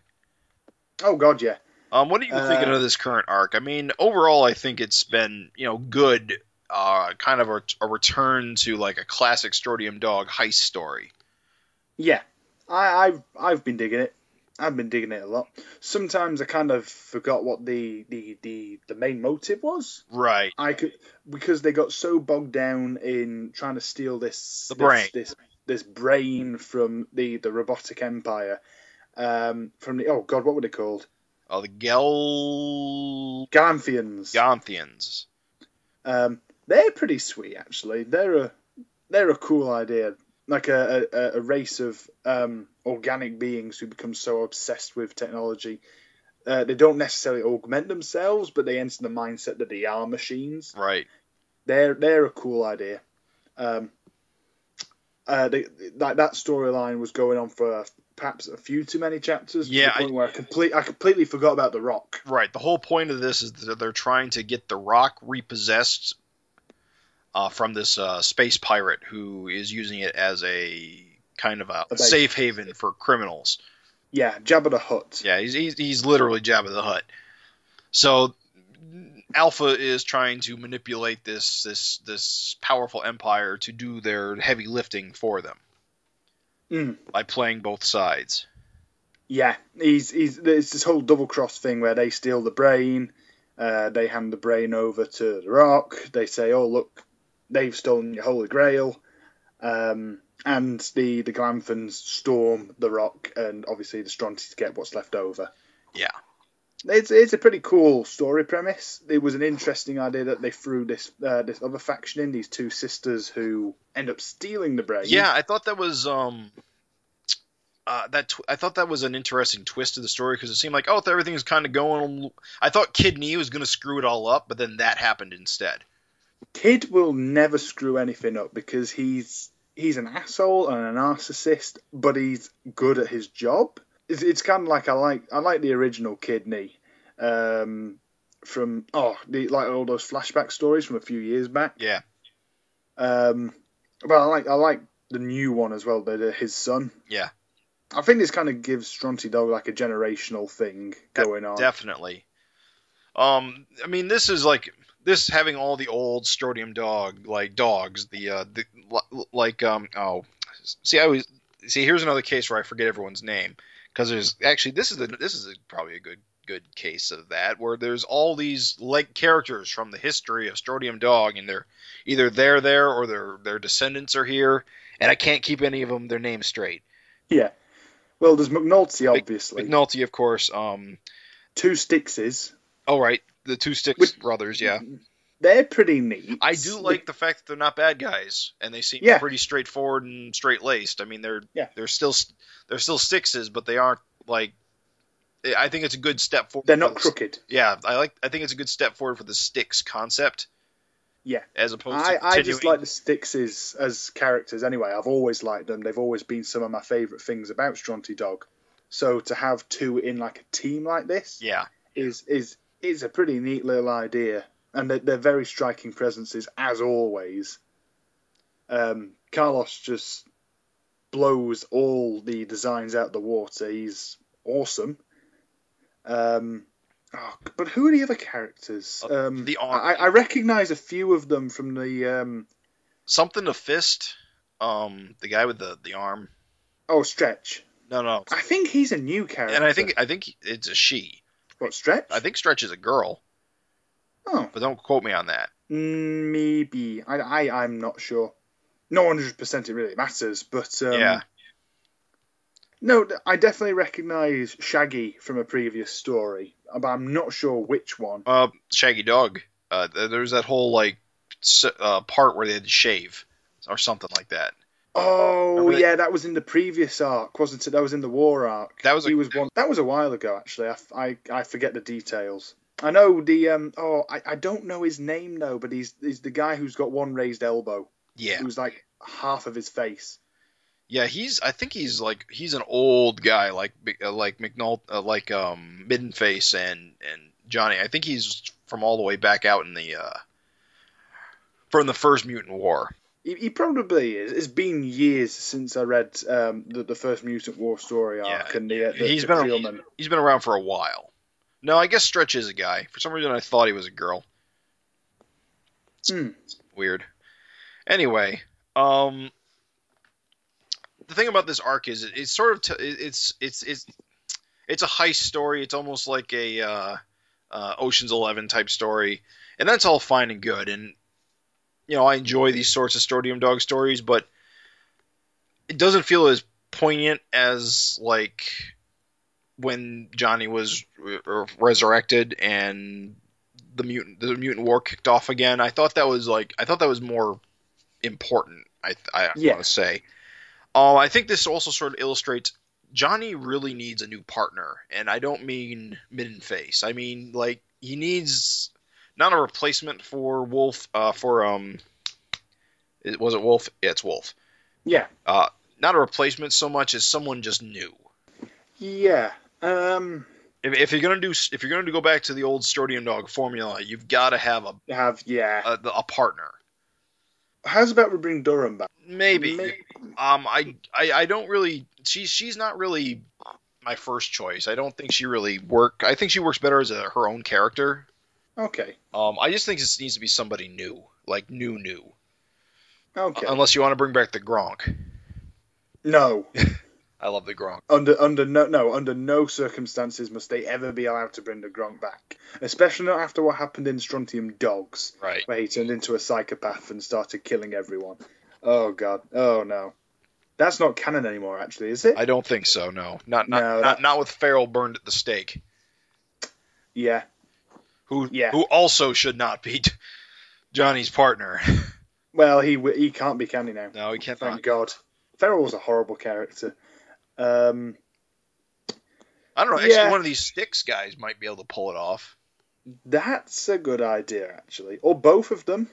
Oh God, yeah, Um, what are you Uh, thinking of this current arc? I mean, overall, I think it's been you know good. Uh, kind of a, a return to like a classic Strontium Dog heist story. yeah. I, I've I've been digging it. I've been digging it a lot. Sometimes I kind of forgot what the the, the, the main motive was. Right. I could because they got so bogged down in trying to steal this The this, brain. this this brain from the the robotic empire. Um, from the oh god, what were they called? Uh, the Gel Galanthians. Gonthians. Um, they're pretty sweet actually. They're a they're a cool idea. Like a, a, a race of um, organic beings who become so obsessed with technology. Uh, they don't necessarily augment themselves, but they enter the mindset that they are machines. Right. they're they're a cool idea. Um, uh, they, that that storyline was going on for perhaps a few too many chapters. to the Yeah, point where I complete I completely forgot about the Rock. Right. The whole point of this is that they're trying to get the Rock repossessed uh, from this uh, space pirate who is using it as a kind of a, safe haven for criminals. Yeah, Jabba the Hutt. Yeah, he's he's, he's literally Jabba the Hutt. So Alpha is trying to manipulate this this this powerful empire to do their heavy lifting for them Mm. by playing both sides. Yeah, he's he's there's this whole double cross thing where they steal the brain, uh, they hand the brain over to the Rock. They say, "Oh look, they've stolen your Holy Grail," um, and the the Glanthans storm the Rock, and obviously the Stronti's get what's left over. Yeah. It's it's a pretty cool story premise. It was an interesting idea that they threw this uh, this other faction in, these two sisters who end up stealing the brain. Yeah, I thought that was um uh, that tw- I thought that was an interesting twist to the story because it seemed like oh everything's kind of going. I thought Kid Knee was going to screw it all up, but then that happened instead. Kid will never screw anything up because he's he's an asshole and a narcissist, but he's good at his job. It's, it's kind of like I like I like the original Kid Knee um, from oh the, like all those flashback stories from a few years back. Yeah, Um, but I like I like the new one as well. The- his son. Yeah. I think this kind of gives Stronty Dog like a generational thing going on. definitely. Um, I mean, this is like this having all the old Strontium dog like dogs. The uh, the like um oh, see I always see here's another case where I forget everyone's name because there's actually this is the this is a, probably a good good case of that where there's all these like characters from the history of Strontium dog and they're either they're there or their their descendants are here and I can't keep any of them their names straight. Yeah. Well, there's McNulty obviously. McNulty, of course. Um, Two Stixes. oh right, the two Stix Which- brothers. Yeah. They're pretty neat. I do like the fact that they're not bad guys, and they seem Yeah. pretty straightforward and straight laced. I mean, they're Yeah. they're still they're still sixes, but they aren't like. Eh, I think it's a good step forward. They're for not the- crooked. Yeah, I like. I think it's a good step forward for the Stix concept. Yeah. As opposed I, to I just like the Stixes as characters anyway. I've always liked them. They've always been some of my favourite things about Stronty Dog. So to have two in like a team like this Yeah, is is is a pretty neat little idea, and they're, they're very striking presences as always. Um, Carlos just blows all the designs out of the water. He's awesome. Um, oh, but who are the other characters? Uh, Um, the arm- I, I recognise a few of them from the um, something to fist. Um, the guy with the the arm. oh Stretch. No, no, I think he's a new character. and I think I think it's a she. What Stretch? I think Stretch is a girl, oh but don't quote me on that. Maybe. I, I, I'm not sure. No 100% it really matters, but. Um, Yeah. No, I definitely recognise Shaggy from a previous story, but I'm not sure which one. Uh, Shaggy Dog. Uh, th- there's that whole like uh, part where they had to shave or something like that. Oh, yeah, that was in the previous arc, wasn't it? That was in the war arc. That was a- he was one. That was a while ago, actually. I, I, I forget the details. I know the um. Oh, I, I don't know his name though, but he's he's the guy who's got one raised elbow, Yeah, who's like half of his face. yeah. He's. I think he's like he's an old guy, like uh, like McNult, uh, like um Middenface and and Johnny. I think he's from all the way back out in the uh from the first Mutant War. He, he probably is. It's been years since I read um, the, the first Mutant War story arc Yeah, and the, uh, the, he's the been Creelman. He's been around for a while. No, I guess Stretch is a guy. For some reason, I thought he was a girl. Hmm. Weird. Anyway, um, the thing about this arc is it, it's sort of t- it's it's it's it's a heist story. It's almost like a uh, uh, Ocean's Eleven type story, and that's all fine and good. And you know, I enjoy these sorts of Strontium Dog stories, but it doesn't feel as poignant as like when Johnny was re- resurrected and the mutant the mutant war kicked off again. I thought that was like I thought that was more important. I I Yeah. want to say. Um, I think this also sort of illustrates Johnny really needs a new partner, and I don't mean Midden Face. I mean like he needs not a replacement for Wulf. Uh, for um, it, was it Wulf? Yeah, it's Wulf. Yeah, Uh, not a replacement so much as someone just new. yeah. Um, If, if you're gonna do if you're gonna go back to the old Strontium Dog formula, you've got to have a, have yeah. a a partner. How's about we bring Durham back? Maybe. Maybe. Um, I, I I don't really. She's she's not really my first choice. I don't think she really work. I think she works better as a, her own character. Okay. Um, I just think this needs to be somebody new, like new, new. Okay. Unless you want to bring back the Gronk. no. [laughs] I love the Gronk. Under under no no under no circumstances must they ever be allowed to bring the Gronk back, especially not after what happened in Strontium Dogs, Right. where he turned into a psychopath and started killing everyone. Oh god. Oh no. That's not canon anymore, actually, is it? I don't think so. No, not not No, not, not with Farrell burned at the stake. Yeah. Who Yeah. who also should not be [laughs] Johnny's partner. [laughs] Well, he he can't be canny now. No, he can't. Thank God. Ferrell was a horrible character. Um, I don't know. Actually, Yeah. one of these Stix guys might be able to pull it off. that's a good idea, actually, or both of them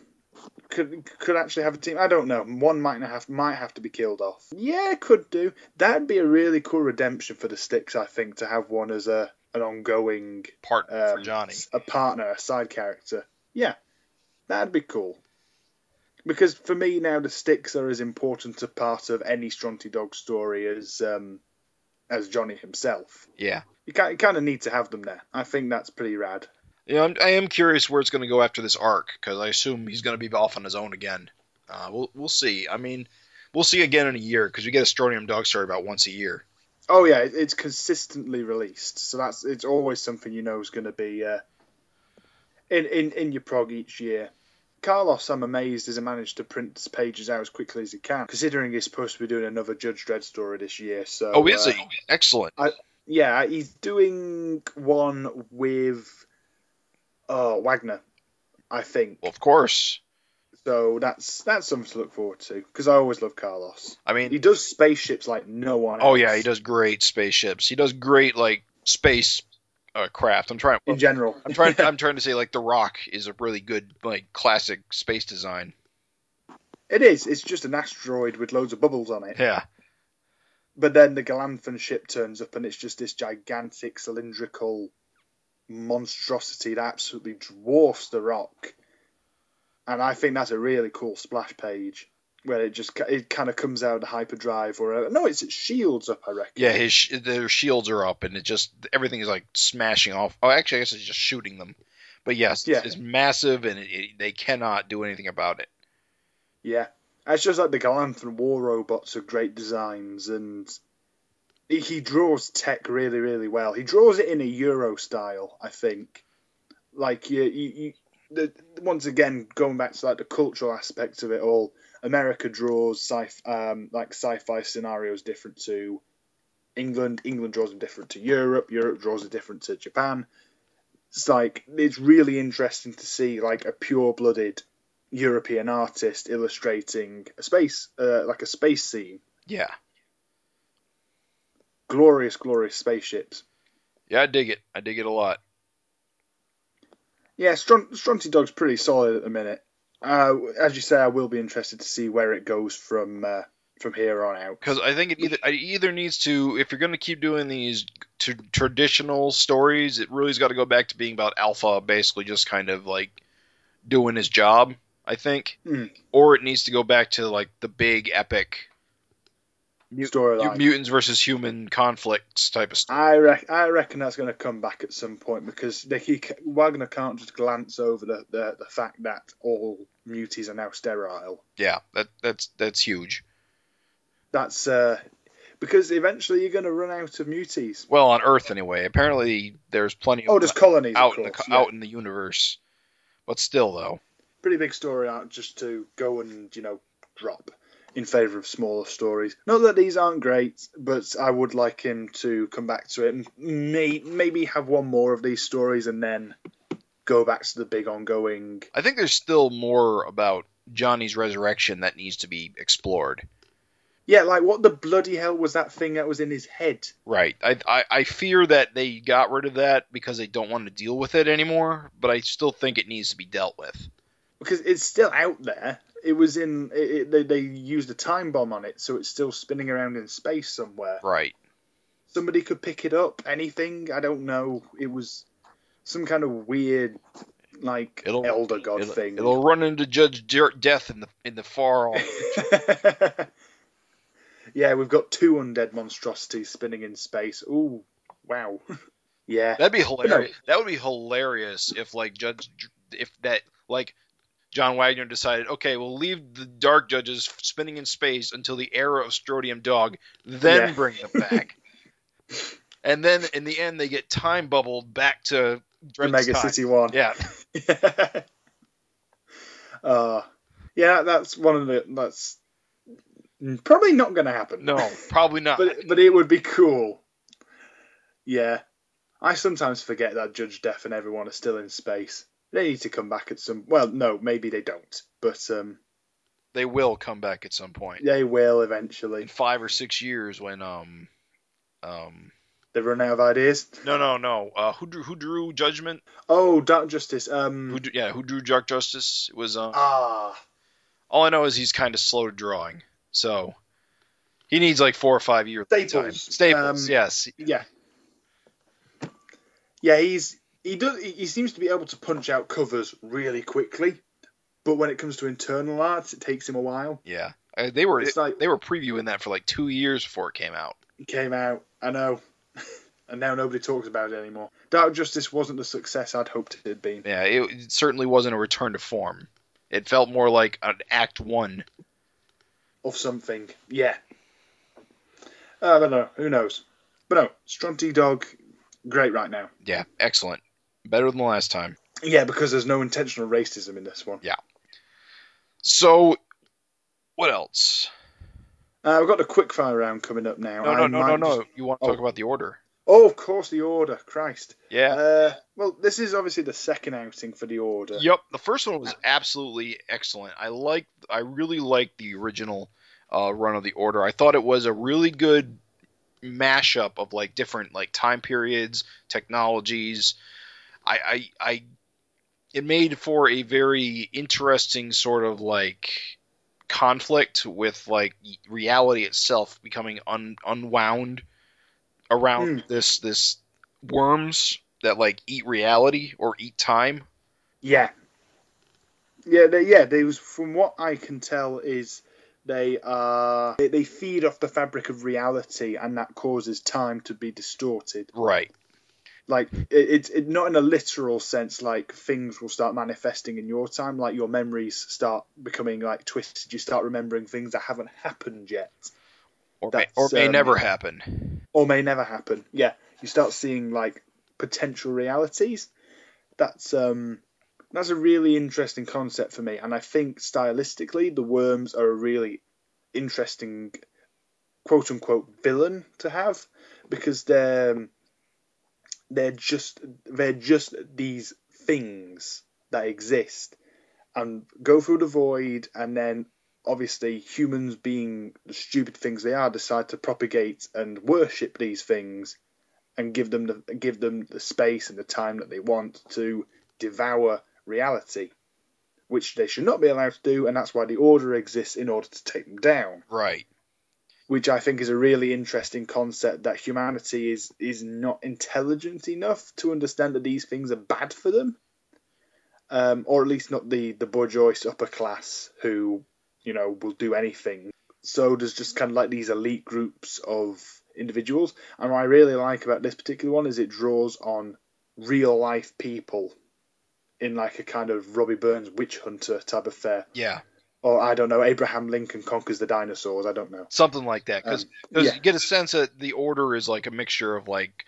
could could actually have a team. I don't know. One might have might have to be killed off. Yeah, could do. That'd be a really cool redemption for the Stix. I think to have one as a an ongoing Part um, for Johnny. a partner, a side character. Yeah, that'd be cool. Because for me now, the Stix are as important a part of any Stronty Dog story as um, as Johnny himself. Yeah. You, kind you kind of need to have them there. I think that's pretty rad. Yeah, I'm, I am curious where it's going to go after this arc because I assume he's going to be off on his own again. Uh, we'll we'll see. I mean, we'll see again in a year because we get a Strontium Dog story about once a year. Oh yeah, it's consistently released, so that's it's always something you know is going to be uh, in in in your prog each year. Carlos, I'm amazed, has managed to print his pages out as quickly as he can, considering he's supposed to be doing another Judge Dredd story this year. So Oh, is uh, he? Excellent. Yeah, he's doing one with oh Wagner, I think. Well, of course. So that's that's something to look forward to because I always love Carlos. I mean, He does spaceships like no one. oh else yeah, he does great spaceships. He does great like space uh, craft. I'm trying. in general. I'm trying. [laughs] I'm trying to say like the Rock is a really good like classic space design. It is. It's just an asteroid with loads of bubbles on it. Yeah. But then the Galanthan ship turns up and it's just this gigantic cylindrical monstrosity that absolutely dwarfs the rock. And I think that's a really cool splash page where it just it kind of comes out of hyperdrive or no, it's its shields up. I reckon. Yeah, his their shields are up, and it just everything is like smashing off. Oh, actually, I guess it's just shooting them. But yes, Yeah. it's, it's massive, and it, it, they cannot do anything about it. Yeah, it's just like the Galanthan war robots are great designs, and he, he draws tech really, really well. He draws it in a Euro style, I think. Like you, you, you the, once again going back to like the cultural aspect of it all. America draws sci um, like sci-fi scenarios different to England. England draws them different to Europe. Europe draws them different to Japan. It's like it's really interesting to see like a pure-blooded European artist illustrating a space, uh, like a space scene. Yeah, Glorious, glorious spaceships. yeah, I dig it. I dig it a lot. Yeah, Stron- Stronty Dog's pretty solid at the minute. Uh, as you say, I will be interested to see where it goes from uh, from here on out. Because I think it either it either needs to, if you're going to keep doing these t- traditional stories, it really's got to go back to being about Alpha, basically just kind of like doing his job. I think, Mm. or it needs to go back to like the big epic mut- Storyline. mutants versus human conflicts type of stuff. I, rec- I reckon that's going to come back at some point because he, Wagner can't just glance over the, the, the fact that all muties are now sterile. Yeah, that that's that's huge. That's uh, because eventually you're going to run out of muties. Well, on Earth anyway. Apparently, there's plenty of Oh, there's colonies, out of in the yeah. out in the universe, but still though. pretty big story arc just to go and you know drop in favor of smaller stories. Not that these aren't great, but I would like him to come back to it and may, maybe have one more of these stories and then go back to the big ongoing. I think there's still more about Johnny's resurrection that needs to be explored. Yeah, like what the bloody hell was that thing that was in his head? Right. I, I I fear that they got rid of that because they don't want to deal with it anymore, but I still think it needs to be dealt with. Because it's still out there. It was in. It, it, they, they used a time bomb on it, so it's still spinning around in space somewhere. Right. somebody could pick it up. Anything? I don't know. It was some kind of weird, like It'll- elder god It'll, thing. it'll run into Judge De- Death in the in the far off. [laughs] yeah, we've got two undead monstrosities spinning in space. Ooh, wow. [laughs] Yeah. That'd be hilarious. That would be hilarious if like Judge if that like John Wagner decided, okay, we'll leave the Dark Judges spinning in space until the era of Strontium Dog, then Yeah. bring them [laughs] back. and then in the end, they get time bubbled back to Dredd's Mega time. City One. Yeah, [laughs] uh, yeah, that's one of the that's probably not going to happen. no, probably not. [laughs] but but it would be cool. Yeah, I sometimes forget that Judge Death and everyone are still in space. They need to come back at some. Well, no, maybe they don't, but um, they will come back at some point they will eventually. in five or six years when um um They run out of ideas. no no no uh who drew who drew Judgment Oh, Dark Justice. Um, who drew, yeah who drew Dark Justice it was um ah, All I know is he's kind of slow to drawing, so he needs like four or five years. of time. Staples. Staples, Um, yes. yeah, yeah. He's he does he seems to be able to punch out covers really quickly, but when it comes to internal art, it takes him a while. Yeah, Uh, they were It's like- they were previewing that for like two years before it came out. It came out, I know, [laughs] and now nobody talks about it anymore. Dark Justice wasn't the success I'd hoped it had been. Yeah, it, it certainly wasn't a return to form. It felt more like an Act One. of something. Yeah. I don't know. Who knows? But no, Stronty Dog, great right now. Yeah, excellent, better than the last time. Yeah, because there's no intentional racism in this one. Yeah. So, what else? Uh, we've got the quickfire round coming up now. No, I no, no, no, no. just- You want to talk Oh. about the order? Oh, of course, the order. Christ. Yeah. Uh, well, this is obviously the second outing for the order. Yep, the first one was absolutely excellent. I like, I really liked the original uh, run of the Order. I thought it was a really good mashup of like different like time periods, technologies. I, I, I, it made for a very interesting sort of like conflict with like reality itself becoming un, unwound around hmm. this this worms that like eat reality or eat time. Yeah. Yeah, they, yeah. They was from what I can tell is they are they, they feed off the fabric of reality, and that causes time to be distorted. Right. Like it's it, not in a literal sense. Like things will start manifesting in your time. Like your memories start becoming like twisted. You start remembering things that haven't happened yet, Or may, or may um, never happen. or may never happen. Yeah, you start seeing like potential realities. That's um that's a really interesting concept for me, and I think stylistically, the worms are a really interesting quote unquote villain to have because they're they're just they're just these things that exist and go through the void and then obviously humans being the stupid things they are decide to propagate and worship these things and give them the give them the space and the time that they want to devour reality which they should not be allowed to do and that's why the order exists in order to take them down Right. Which I think is a really interesting concept that humanity is is not intelligent enough to understand that these things are bad for them, um, or at least not the the bourgeois upper class who you know will do anything. So there's just kind of like these elite groups of individuals, and what I really like about this particular one is it draws on real life people in like a kind of Robbie Burns witch hunter type affair. Yeah. Or I don't know, Abraham Lincoln conquers the dinosaurs. I don't know. Something like that. Because Um, yeah. you get a sense that the order is like a mixture of like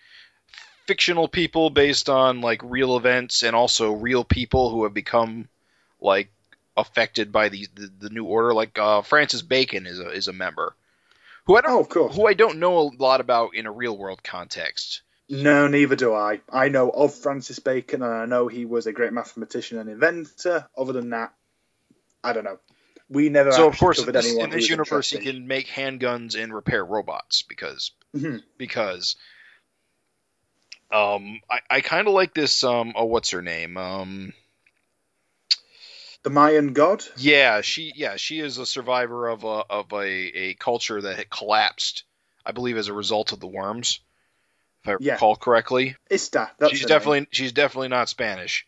fictional people based on like real events and also real people who have become like affected by the the, the new order. Like uh, Francis Bacon is a is a member who I don't Oh, who I don't know a lot about in a real world context. No, neither do I. I know of Francis Bacon, and I know he was a great mathematician and inventor. Other than that, I don't know. We never. So of course, in this, in this universe, he can make handguns and repair robots because Mhm. because um I, I kind of like this um oh what's her name um the Mayan god. yeah she yeah she is a survivor of a of a, a culture that had collapsed I believe as a result of the worms if I Yeah. recall correctly Ista. That's she's her name. definitely she's definitely not Spanish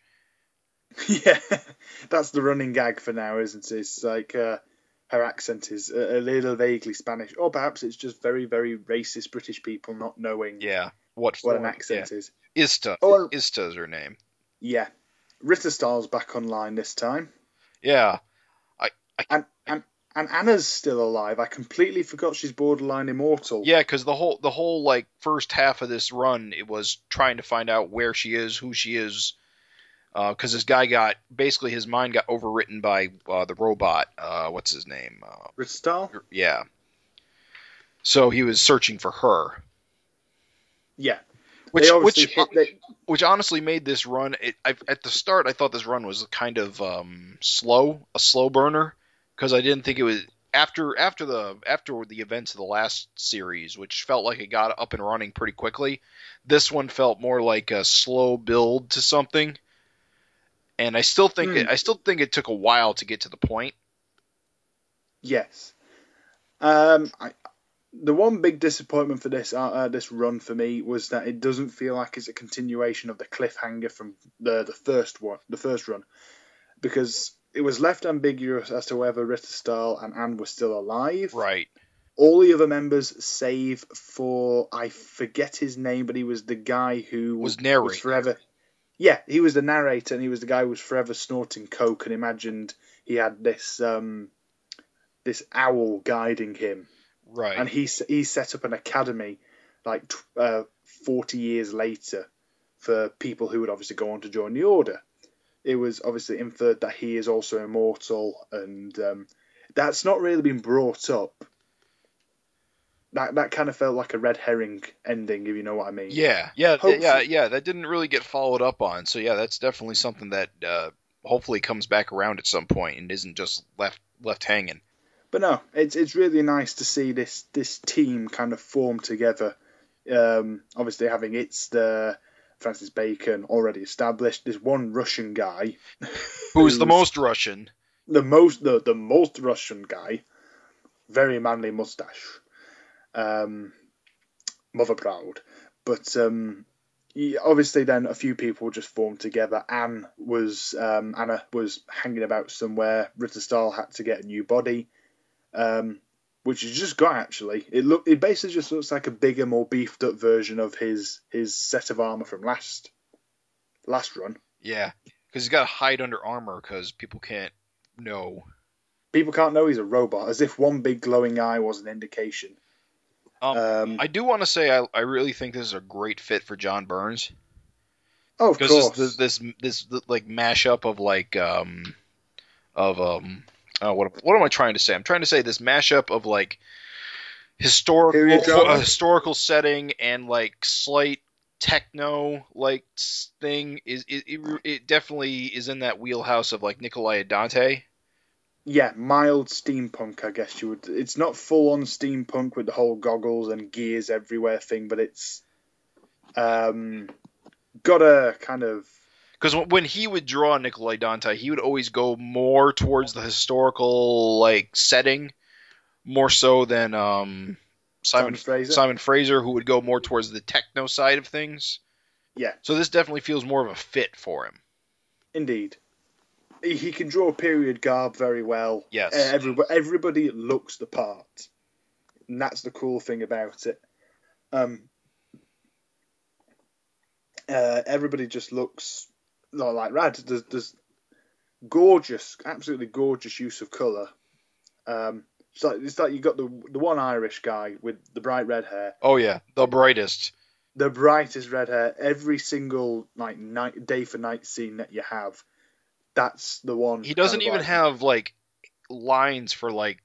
[laughs] yeah, that's the running gag for now, isn't it? It's like uh, her accent is a, a little vaguely Spanish, or perhaps it's just very, very racist British people not knowing yeah what what an accent is. Ista. Oh, Ista is her name. yeah. Ritter Stahl's back online this time. Yeah. And, and and Anna's still alive. I completely forgot she's borderline immortal. Yeah, because the whole the whole like first half of this run, it was trying to find out where she is, who she is, because this guy got basically his mind got overwritten by uh, the robot. Uh, what's his name? Uh, Ritter yeah. So he was searching for her, Yeah. which which they, which honestly made this run. It, I, at the start, I thought this run was kind of um, slow, a slow burner, because I didn't think it was after after the after the events of the last series, which felt like it got up and running pretty quickly. This one felt more like a slow build to something, and I still think Hmm. it, I still think it took a while to get to the point. Yes. Um, I, the one big disappointment for this uh, uh, this run for me was that it doesn't feel like it's a continuation of the cliffhanger from the the first one, the first run, because it was left ambiguous as to whether Ritterstahl and Anne were still alive. Right. All the other members, save for I forget his name, but he was the guy who Was narrating. forever. Yeah, he was the narrator, and he was the guy who was forever snorting coke and imagined he had this um, this owl guiding him, Right. and he he set up an academy like uh, forty years later for people who would obviously go on to join the order. It was obviously inferred that he is also immortal, and um, that's not really been brought up. That that kind of felt like a red herring ending, if you know what I mean. Yeah, yeah, Hopefully- yeah, yeah. That didn't really get followed up on. So yeah, that's definitely something that uh, hopefully comes back around at some point and isn't just left left hanging. But no, it's it's really nice to see this this team kind of form together. Um, obviously, having it's the Francis Bacon already established. There's one Russian guy, Who's the most Russian? the most the, the most Russian guy, very manly mustache, um, mother proud. But um, obviously, then a few people just formed together. Anne was um, Anna was hanging about somewhere. Ritterstahl had to get a new body, um, which he's just got. Actually, it look it basically just looks like a bigger, more beefed up version of his his set of armor from last last run. Yeah, because he's got to hide under armor because people can't know. People can't know he's a robot, as if one big glowing eye was an indication. Um, Um, I do want to say I, I really think this is a great fit for John Burns oh, of because course. this, this this this like mashup of like um of um uh, what what am I trying to say? I'm trying to say this mashup of like historical a historical setting and like slight techno like thing is it, it, it definitely is in that wheelhouse of like Nikolai Dante. Yeah, mild steampunk, I guess you would. It's not full on steampunk with the whole goggles and gears everywhere thing, but it's um, got a kind of Because when he would draw Nikolai Dante, he would always go more towards the historical like setting, more so than um, Simon Simon Fraser. Simon Fraser, who would go more towards the techno side of things. Yeah. So this definitely feels more of a fit for him. Indeed. He can draw period garb very well. Yes. Uh, everybody, everybody looks the part. And that's the cool thing about it. Um, uh, everybody just looks not like rad. There's, there's gorgeous, absolutely gorgeous use of colour. Um, it's like, it's like you got the the one Irish guy with the bright red hair, Oh yeah, the brightest. the brightest red hair. Every single like night day for night scene that you have, that's the one. He doesn't kind of even like- have like lines for like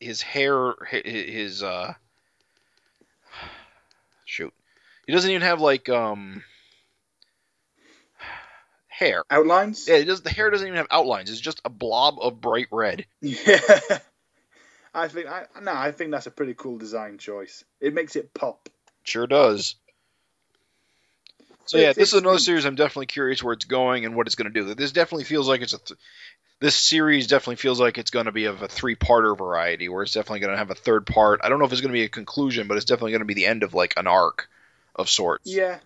his hair, his uh, shoot. He doesn't even have like um hair. outlines. Yeah, it does. The hair doesn't even have outlines. It's just a blob of bright red. Yeah. [laughs] I think I no, I think that's a pretty cool design choice. It makes it pop. Sure does. So yeah, this is another series. I'm definitely curious where it's going and what it's going to do. This definitely feels like it's a. Th- this series definitely feels like it's going to be of a three-parter variety, where it's definitely going to have a third part. I don't know if it's going to be a conclusion, but it's definitely going to be the end of like an arc of sorts. Yeah.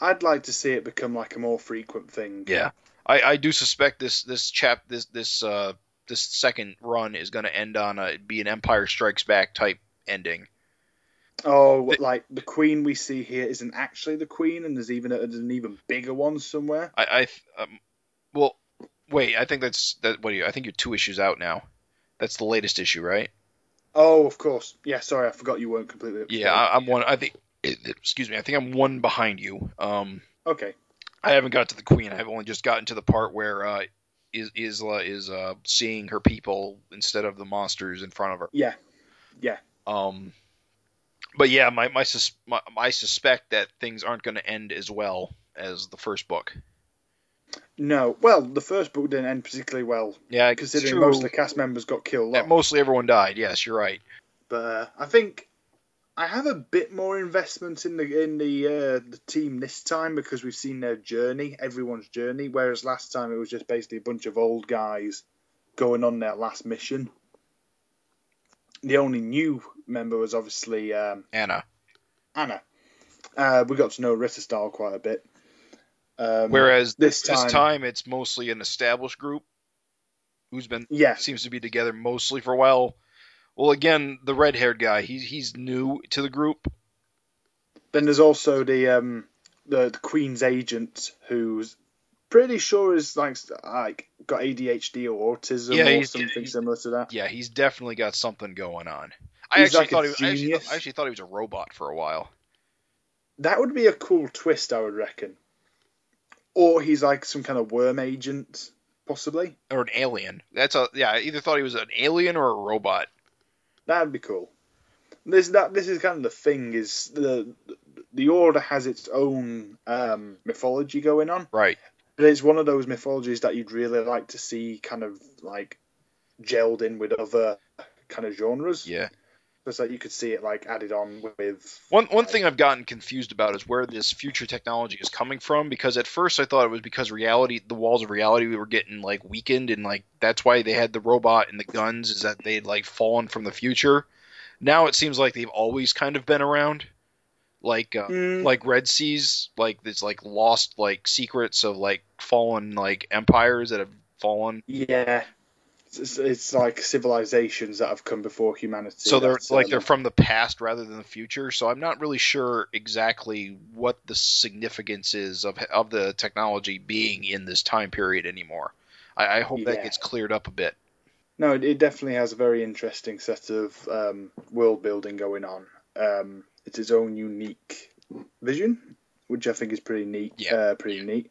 I'd like to see it become like a more frequent thing. Yeah. I, I do suspect this this chap this this uh this second run is going to end on a be an Empire Strikes Back type ending. Oh, The- like the queen we see here isn't actually the queen, and there's even a, there's an even bigger one somewhere. I, I um, well, wait. I think that's that. What do you? I think you're two issues out now. That's the latest issue, right? Oh, of course. Yeah, sorry, I forgot you weren't completely. Up Yeah. I, I'm one. I think. Excuse me. I think I'm one behind you. Um, Okay. I haven't got to the queen. I've only just gotten to the part where uh, is Isla is uh seeing her people instead of the monsters in front of her. Yeah. Yeah. Um, but yeah, my my, sus- my I suspect that things aren't going to end as well as the first book. No. Well, the first book didn't end particularly well, Yeah, considering true. most of the cast members got killed Yeah, mostly everyone died. Yes, you're right. But uh, I think I have a bit more investment in the in the uh, the team this time because we've seen their journey, everyone's journey. Whereas last time it was just basically a bunch of old guys going on their last mission. The only new member was obviously um, Anna. Anna. Uh, we got to know Ritterstahl quite a bit. Um, Whereas this this time- time it's mostly an established group who's been yeah, seems to be together mostly for a while. Well, again, the red-haired guy, he's he's new to the group. Then there's also the um the, the Queen's agent who's pretty sure is like like got ADHD or autism Yeah, or something similar to that. Yeah, he's definitely got something going on. I He's actually like thought he, I actually. I actually thought he was a robot for a while. That would be a cool twist, I would reckon. Or he's like some kind of worm agent, possibly. Or an alien. That's a yeah. I either thought he was an alien or a robot. That'd be cool. This that this is kind of the thing is the the order has its own um, mythology going on. Right. But it's one of those mythologies that you'd really like to see kind of like gelled in with other kind of genres. Yeah. Like you could see it like added on with One one like- thing I've gotten confused about is where this future technology is coming from because at first I thought it was because reality the walls of reality were getting like weakened and like that's why they had the robot and the guns is that they'd like fallen from the future. Now it seems like they've always kind of been around. Like uh, Mm, like Red Seas, like this like lost like secrets of like fallen like empires that have fallen. yeah. It's, it's like civilizations that have come before humanity. So they're That's, like um, they're from the past rather than the future. So I'm not really sure exactly what the significance is of of the technology being in this time period anymore. I, I hope that gets cleared up a bit. No, it, it definitely has a very interesting set of um, world building going on. Um, it's its own unique vision, which I think is pretty neat. Yeah. Uh, pretty neat.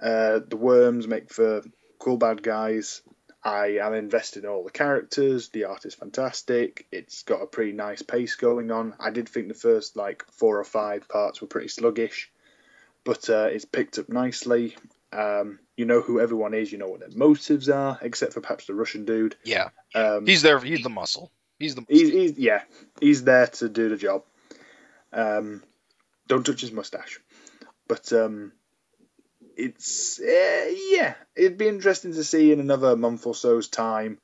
Uh, the worms make for cool bad guys. I am invested in all the characters. The art is fantastic. It's got a pretty nice pace going on. I did think the first like four or five parts were pretty sluggish, but uh, it's picked up nicely. Um, you know who everyone is. You know what their motives are, except for perhaps the Russian dude. Yeah, Um, he's there. He's the muscle. He's the. He's, he's yeah, he's there to do the job. Um, don't touch his mustache. But um, it's uh, yeah, it'd be interesting to see in another month or so's time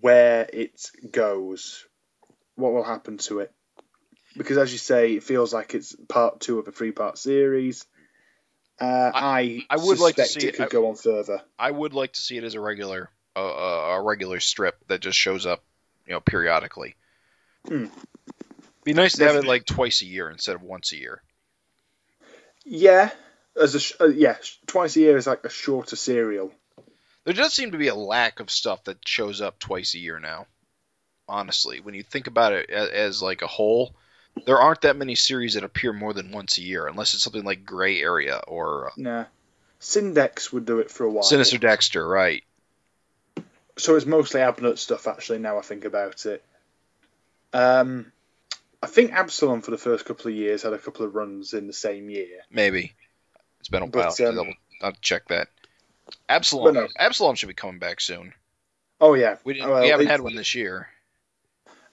where it goes, what will happen to it. Because as you say, it feels like it's part two of a three-part series. Uh, I, I would like to see it it- could I- go on further. I would like to see it as a regular, uh, uh, a regular strip that just shows up, you know, periodically. Hmm. Be nice to have it like twice a year instead of once a year. Yeah, as a sh- uh, yeah, sh- twice a year is like a shorter serial. There does seem to be a lack of stuff that shows up twice a year now. Honestly, when you think about it as, as like a whole, there aren't that many series that appear more than once a year, unless it's something like Grey Area or uh, Nah. Syndex would do it for a while. Sinister Dexter, right? So it's mostly Abnett stuff, actually, now I think about it. Um, I think Absalom for the first couple of years had a couple of runs in the same year. Maybe it's been a while. to um, double, I'll check that. Absalom, no. Absalom should be coming back soon. Oh, yeah. We didn't, Well, we haven't had one this year.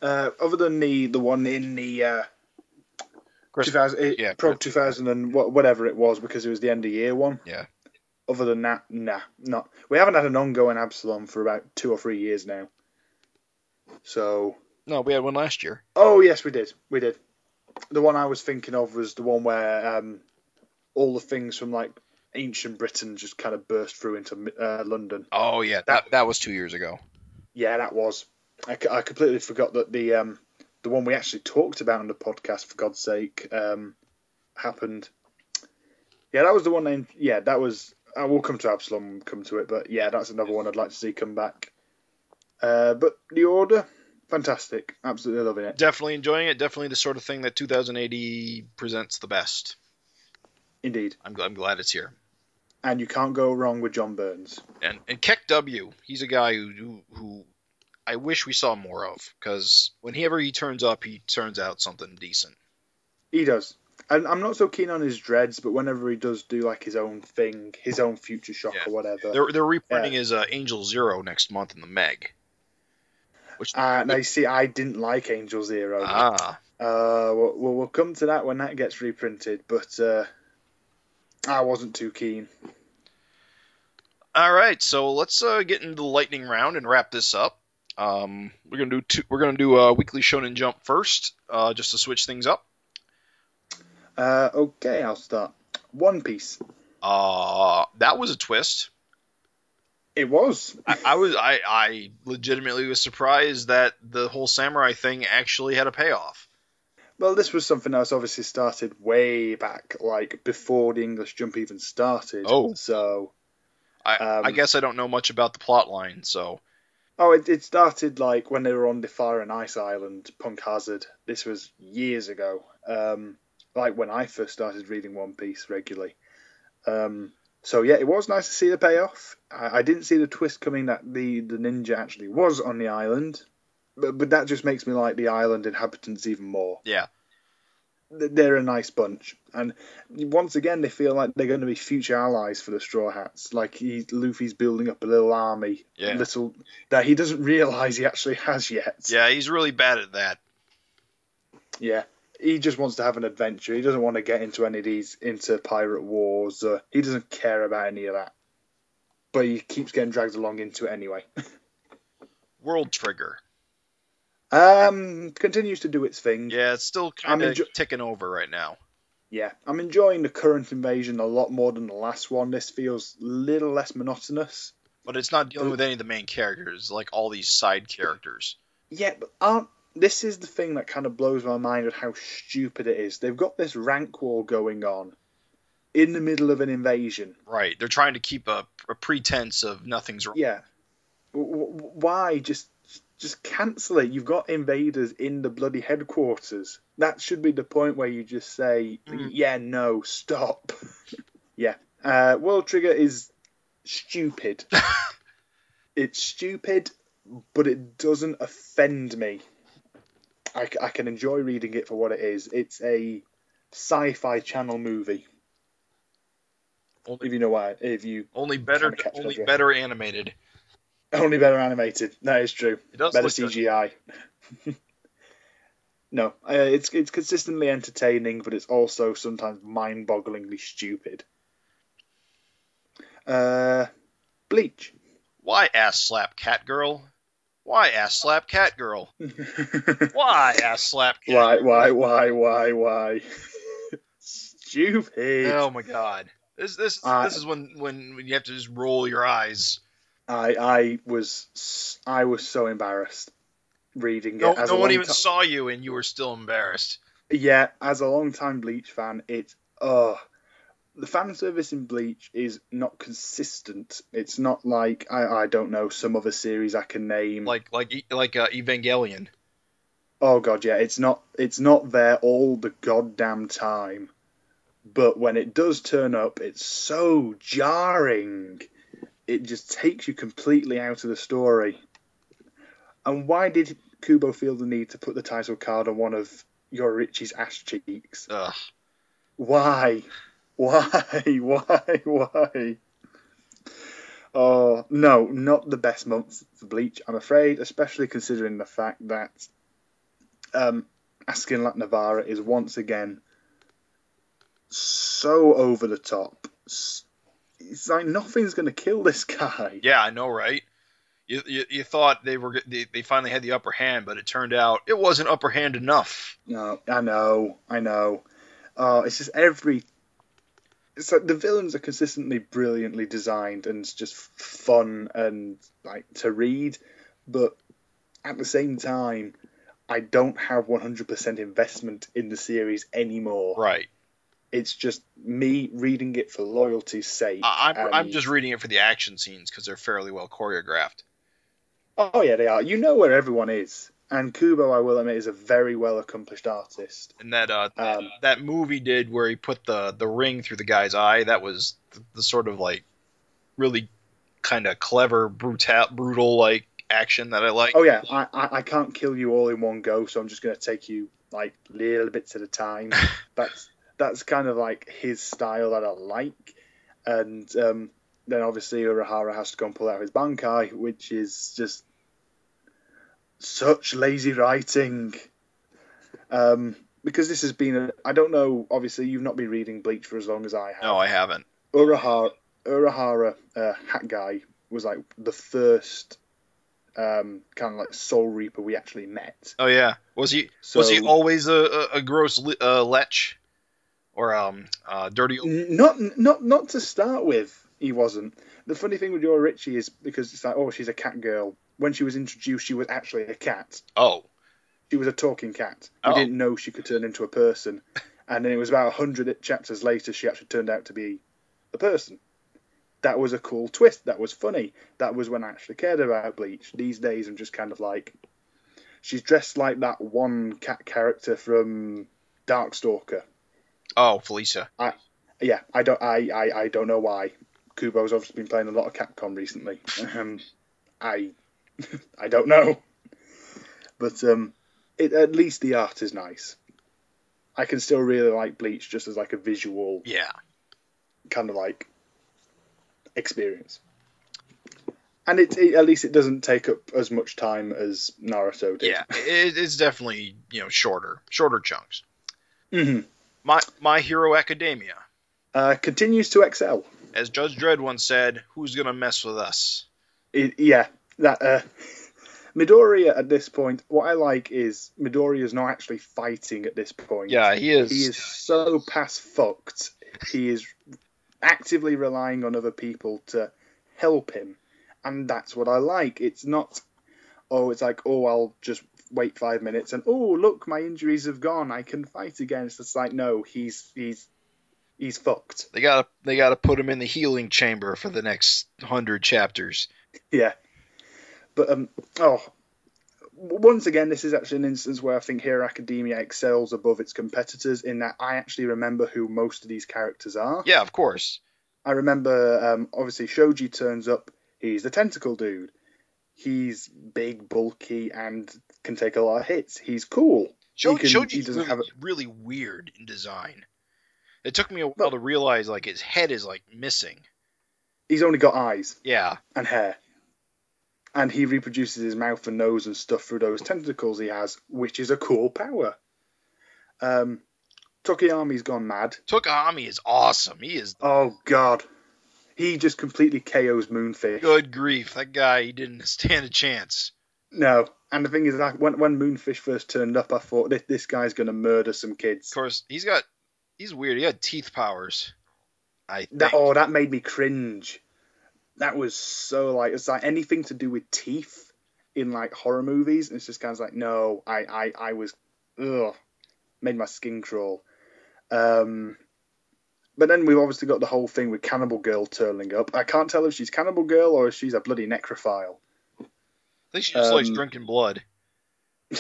Uh, other than the, the one in the uh, Chris- 2000, it- yeah, Prog 2000 2000 and whatever it was because it was the end of year one. Yeah. Other than that, nah, not. We haven't had an ongoing Absalom for about two or three years now. So No, we had one last year. Oh yes, we did. We did. The one I was thinking of was the one where um, all the things from like ancient Britain just kind of burst through into uh, London. Oh yeah, that that was two years ago. Yeah, that was. I completely forgot that the um, the one we actually talked about on the podcast, for God's sake, um, happened. Yeah, that was the one. Named, yeah, that was. I will come to Absalom, come to it, but yeah, that's another one I'd like to see come back. Uh, but the order, fantastic, absolutely loving it. Definitely enjoying it. Definitely the sort of thing that 2000 AD presents the best. Indeed, I'm, I'm glad it's here. and you can't go wrong with John Burns. And and Kek-W, he's a guy who who, who I wish we saw more of because whenever he turns up, he turns out something decent. He does. And I'm not so keen on his Dredds, but whenever he does do like his own thing, his own future shock Yeah. or whatever. They're they're reprinting his uh, Angel Zero next month in the Meg. Which Uh, now you see, I didn't like Angel Zero. ah Uh, we'll, we'll we'll come to that when that gets reprinted, but uh, I wasn't too keen. All right, so let's uh, get into the lightning round and wrap this up. Um, we're gonna do two, we're gonna do a weekly Shonen Jump first, uh, just to switch things up. Uh, okay, I'll start. One Piece. Uh, that was a twist. It was. I, I was I, I legitimately was surprised that the whole samurai thing actually had a payoff. Well, this was something that was obviously started way back, like before the English Jump even started. Oh. So, I, Um, I guess I don't know much about the plot line, so oh, it, it started like when they were on the Fire and Ice Island, Punk Hazard. This was years ago. Um, like when I first started reading One Piece regularly. Um, so yeah, it was nice to see the payoff. I, I didn't see the twist coming that the, the ninja actually was on the island, but but that just makes me like the island inhabitants even more. yeah, They're a nice bunch, and once again they feel like they're going to be future allies for the Straw Hats. Like he, Luffy's building up a little army, Yeah. little that he doesn't realize he actually has yet. yeah, he's really bad at that. Yeah. He just wants to have an adventure. He doesn't want to get into any of these into pirate wars. Uh, he doesn't care about any of that. But he keeps getting dragged along into it anyway. [laughs] World Trigger. Um, continues to do its thing. Yeah, it's still kind of enjo- ticking over right now. Yeah, I'm enjoying the current invasion a lot more than the last one. This feels a little less monotonous. But it's not dealing with any of the main characters, like all these side characters. Yeah, but aren't this is the thing that kind of blows my mind at how stupid it is. They've got this rank war going on in the middle of an invasion. Right. They're trying to keep a, a pretense of nothing's wrong. Yeah. W- w- why just just cancel it? You've got invaders in the bloody headquarters. That should be the point where you just say, Mhm. "Yeah, no, stop." [laughs] yeah. Uh, World Trigger is stupid. [laughs] it's stupid, but it doesn't offend me. I can enjoy reading it for what it is. It's a sci-fi channel movie. Only, If you know why, if you only better, only better animated. Only better animated. That is true. It does better. CGI. [laughs] no, uh, it's it's consistently entertaining, but it's also sometimes mind-bogglingly stupid. Uh, Bleach. Why ass slap cat girl? Why ass slap cat girl? [laughs] Why ass slap cat? why, why, why, why, why? [laughs] stupid. Oh my god. This this Uh, this is when when you have to just roll your eyes. I I was I was so embarrassed reading it. No, as no one even saw you, and you were still embarrassed. Yeah, as a long-time Bleach fan, it's uh the fan service in Bleach is not consistent. It's not like I I don't know some other series I can name. Like like like uh, Evangelion. oh god, yeah, it's not it's not there all the goddamn time. But when it does turn up, it's so jarring. It just takes you completely out of the story. And why did Kubo feel the need to put the title card on one of Yoruichi's ass cheeks? Ugh. Why? Why? [laughs] Why? Why? Oh, no, not the best month for Bleach, I'm afraid, especially considering the fact that um, Askin Nakk Le Vaar is once again so over the top. It's like nothing's going to kill this guy. Yeah, I know, right? You, you, you thought they were they, they finally had the upper hand, but it turned out it wasn't upper hand enough. No, I know, I know. Oh, it's just every. It's like the villains are consistently brilliantly designed and it's just fun and like to read, but at the same time, I don't have 100% investment in the series anymore. Right. It's just me reading it for loyalty's sake. I, I'm, I'm just reading it for the action scenes because they're fairly well choreographed. Oh yeah, they are. You know where everyone is, and Kubo, I will admit, is a very well accomplished artist. And that uh, Um, that movie did where he put the the ring through the guy's eye. That was the, the sort of like really kind of clever, brutal, brutal like action that I like. Oh yeah, I, I I can't kill you all in one go, so I'm just gonna take you like little bits at a time. [laughs] that's that's kind of like his style that I like, and um, then obviously Urahara has to go and pull out his Bankai, which is just such lazy writing. Um, because this has been a, I don't know. Obviously, you've not been reading Bleach for as long as I have. No, I haven't. Urahara, Urahara uh, Hat Guy was like the first um, kind of like Soul Reaper we actually met. Oh yeah, was he So, was he always a, a, a gross uh, lech or um uh, dirty? Not, not, not to start with. He wasn't. The funny thing with Yoruichi is because it's like, oh, she's a cat girl. When she was introduced, she was actually a cat. Oh, She was a talking cat. We Oh. didn't know she could turn into a person. [laughs] And then it was about a hundred chapters later, she actually turned out to be a person. That was a cool twist. That was funny. That was when I actually cared about Bleach. These days, I'm just kind of like, she's dressed like that one cat character from Darkstalker. Oh, Felicia. Yeah, I don't, I, I, I don't know why. Kubo's obviously been playing a lot of Capcom recently. Um, I, [laughs] I don't know, but um, it, at least the art is nice. I can still really like Bleach just as like a visual Yeah, kind of like experience, and it, it at least it doesn't take up as much time as Naruto did. yeah. It, it's definitely you know shorter, shorter chunks. hmm My My Hero Academia, Uh, continues to excel. as Judge Dredd once said, "Who's gonna mess with us?" It, yeah, that uh, [laughs] Midoriya at this point. What I like is Midoriya is not actually fighting at this point. Yeah, he is. he is so past fucked. He is actively relying on other people to help him, and that's what I like. It's not, oh, it's like, oh, I'll just wait five minutes and oh, look, my injuries have gone. I can fight again. It's just like, no, he's he's he's fucked. They gotta they gotta put him in the healing chamber for the next hundred chapters. Yeah. But um oh once again this is actually an instance where I think Hero Academia excels above its competitors in that I actually remember who most of these characters are. Yeah, of course. I remember um obviously Shoji turns up, he's the tentacle dude. He's big, bulky, and can take a lot of hits. He's cool. Shoji, He Shoji's he doesn't really, have really weird in design. It took me a while to realize like his head is like missing. He's only got eyes Yeah, and hair. And he reproduces his mouth and nose and stuff through those tentacles he has, which is a cool power. Um, Tokoyami's gone mad. Tokoyami is awesome. He is Oh god, he just completely KOs Moonfish. good grief. That guy he didn't [laughs] stand a chance. No, and the thing is, that when when Moonfish first turned up, I thought this this guy's gonna murder some kids. Of course, he's got he's weird. He had teeth powers. I think. That oh, that made me cringe. That was so like it's like anything to do with teeth in like horror movies. And it's just kind of like no, I I I was ugh, made my skin crawl. Um, but then we've obviously got the whole thing with Cannibal Girl turning up. I can't tell if she's Cannibal Girl or if she's a bloody necrophile. Think she just likes um, drinking blood. [laughs]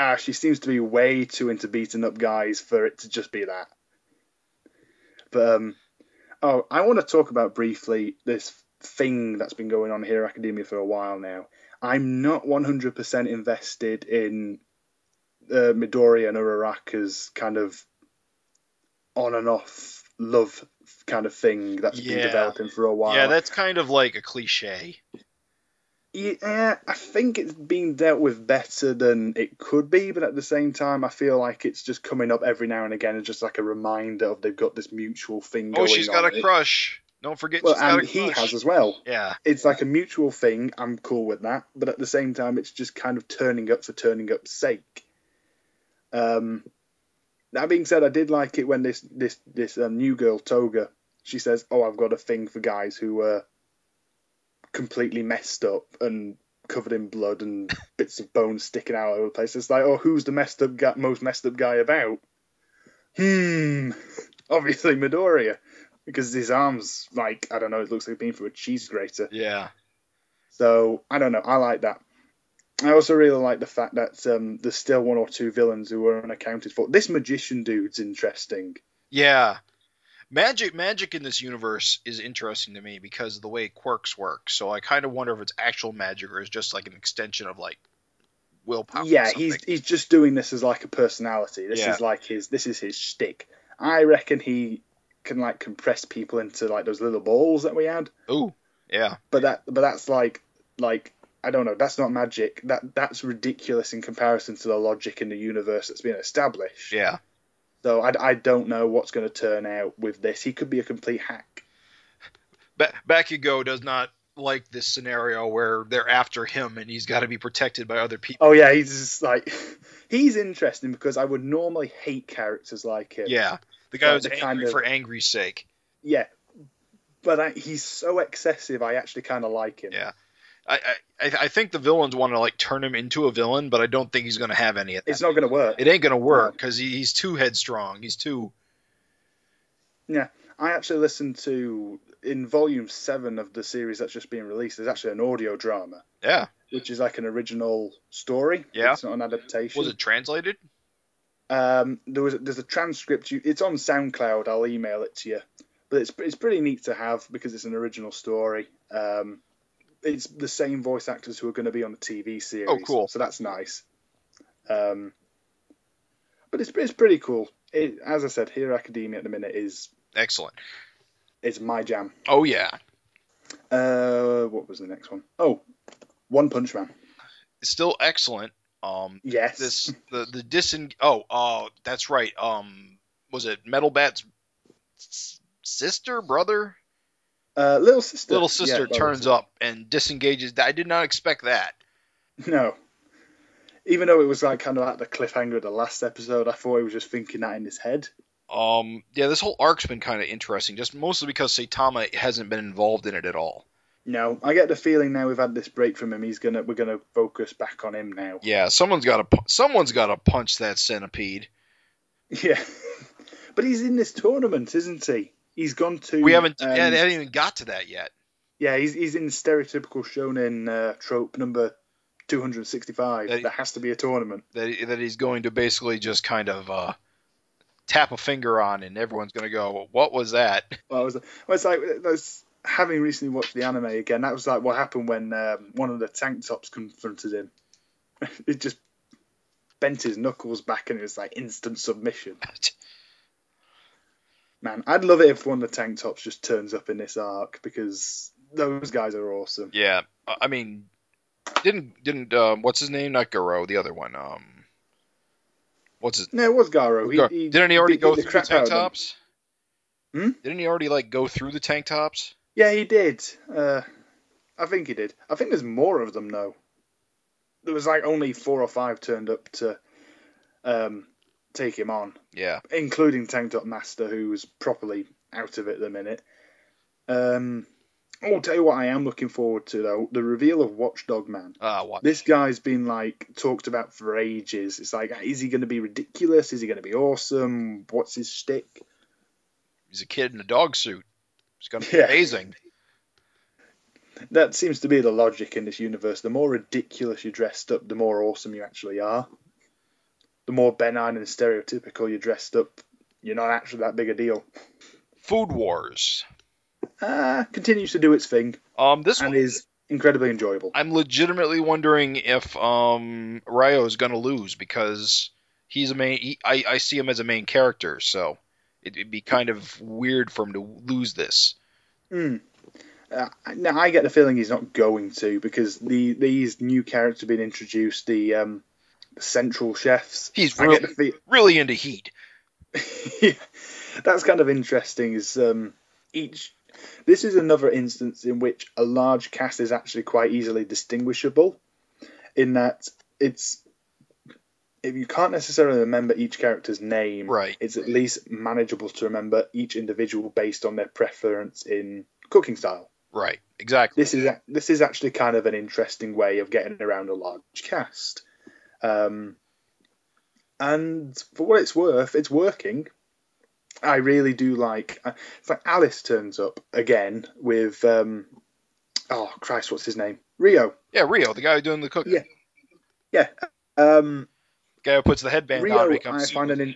Ah, she seems to be way too into beating up guys for it to just be that. But um, oh, I want to talk about briefly this thing that's been going on Hero Academia for a while now. I'm not 100% invested in uh, Midori and Uraraka's kind of on and off love kind of thing that's been developing for a while. Yeah, that's kind of like a cliche. Yeah, I think it's being dealt with better than it could be, but at the same time, I feel like it's just coming up every now and again as just like a reminder of they've got this mutual thing Oh, she's on. got a crush. Don't forget well, she's got and he has as well. Yeah, It's like a mutual thing. I'm cool with that, but at the same time, it's just kind of turning up for turning up's sake. Um, that being said, I did like it when this this this um, new girl Toga she says, "Oh, I've got a thing for guys who are completely messed up and covered in blood and [laughs] bits of bone sticking out all over the place. It's like, oh, who's the messed up guy, most messed up guy about? Hmm, [laughs] obviously Midoriya, because his arms, like, I don't know, it looks like being through a cheese grater. Yeah. So I don't know. I like that. I also really like the fact that um, there's still one or two villains who are unaccounted for. This magician dude's interesting. Yeah. Magic magic in this universe is interesting to me because of the way quirks work. So I kind of wonder if it's actual magic or is just like an extension of like willpower. yeah, he's he's just doing this as like a personality. This Yeah. is like his this is his shtick. I reckon he can like compress people into like those little balls that we had. Ooh. Yeah. But that but that's like like I don't know. That's not magic. That that's ridiculous in comparison to the logic in the universe that's been established. Yeah. So I, I don't know what's going to turn out with this. He could be a complete hack. Ba- Bakugo does not like this scenario where they're after him and he's got to be protected by other people. Oh yeah, he's just like [laughs] he's interesting because I would normally hate characters like him. Yeah. The guy who's angry kind of- for angry's sake. Yeah. But I, he's so excessive. I actually kind of like him. Yeah. I, I I think the villains want to like turn him into a villain, but I don't think he's going to have any of that. It's not going to work. It ain't going to work because he, he's too headstrong. He's too. Yeah, I actually listened to in volume seven of the series that's just being released. There's actually an audio drama, Yeah. which is like an original story. Yeah. It's not an adaptation. Was it translated? Um, there was there's a transcript. You, it's on SoundCloud. I'll email it to you. But it's it's pretty neat to have because it's an original story. Um, it's the same voice actors who are going to be on the TV series. Oh, cool. So that's nice. Um, but it's it's pretty cool. It, as I said, Hero Academia at the minute is Excellent. It's my jam. Oh yeah. Uh, what was the next one? Oh, One Punch Man. It's still excellent. Um, Yes. this the the disen. Oh, oh, that's right. Um, was it Metal Bat's sister, brother, uh, little sister. little sister Yeah, turns up and disengages? I did not expect that. No. Even though it was like kind of like the cliffhanger of the last episode, I thought he was just thinking that in his head. Um, yeah, this whole arc's been kind of interesting, just mostly because Saitama hasn't been involved in it at all. No, I get the feeling now we've had this break from him. He's gonna we're gonna focus back on him now. Yeah, someone's got to someone's got to punch that centipede. [laughs] Yeah, but he's in this tournament, isn't he? He's gone to. We haven't um, yeah, they haven't even got to that yet. yeah, he's he's in stereotypical shonen uh, trope number two hundred sixty-five. That- there has to be a tournament. That that he's going to basically just kind of uh, tap a finger on, and everyone's going to go, "What was that?" [laughs] Well, it was, well, it's like that's having recently watched the anime again. That was like what happened when um, one of the tank tops confronted him. [laughs] it just bent his knuckles back, and it was like instant submission. [laughs] Man, I'd love it if one of the tank tops just turns up in this arc because those guys are awesome. yeah, I mean, didn't didn't um, what's his name? Not Garo, the other one. Um, what's his? No, it was Garo. Gar- He, he didn't he already beat go through the tank tops? Hmm? Didn't he already like go through the tank tops? Yeah, he did. Uh, I think he did. I think there's more of them though. There was like only four or five turned up to um, take him on. Yeah, including Tank Top Master, who's properly out of it at the minute. Um, I'll tell you what I am looking forward to though: the reveal of Watchdog Man. uh, what? This guy's been like talked about for ages. It's like, is he going to be ridiculous? Is he going to be awesome? What's his stick? He's a kid in a dog suit. It's going to be Yeah. amazing. That seems to be the logic in this universe. The more ridiculous you're dressed up, the more awesome you actually are. The more benign and stereotypical you're dressed up, you're not actually that big a deal. Food Wars. Uh, continues to do its thing Um, this and one is incredibly enjoyable. I'm legitimately wondering if um Ryo is going to lose because he's a main. He, I I see him as a main character, so it, it'd be kind of weird for him to lose this. Mm. Uh, now I get the feeling he's not going to because the these new characters being introduced, the um, central chefs. He's really, the really into heat. [laughs] feel that's kind of interesting. Is um, each this is another instance in which a large cast is actually quite easily distinguishable, in that it's if you can't necessarily remember each character's name, Right. it's at least manageable to remember each individual based on their preference in cooking style. Right. Exactly. This is a- this is actually kind of an interesting way of getting around a large cast. Um, and for what it's worth, it's working. I really do like. uh, It's like Alice turns up again with. Um, oh Christ, what's his name? Ryo. Yeah, Ryo, the guy doing the cooking. Yeah. Yeah. Um, The guy who puts the headband on Ryo, I becomes find an. In-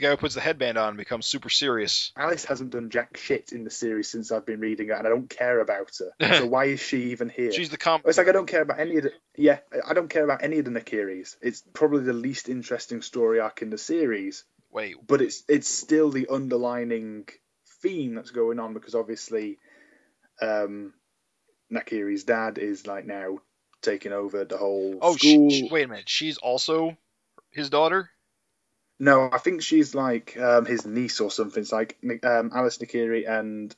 the guy who puts the headband on and becomes super serious. Alice hasn't done jack shit in the series since I've been reading it, and I don't care about her. [laughs] so why is she even here? She's the com. It's like I don't care about any of the yeah, I don't care about any of the Nakiris. It's probably the least interesting story arc in the series, Wait, but it's it's still the underlining theme that's going on because obviously, um, Nakiri's dad is like now taking over the whole oh, school. she, she- wait a minute. She's also his daughter. No, I think she's like um, his niece or something. It's like um, Alice Nakiri and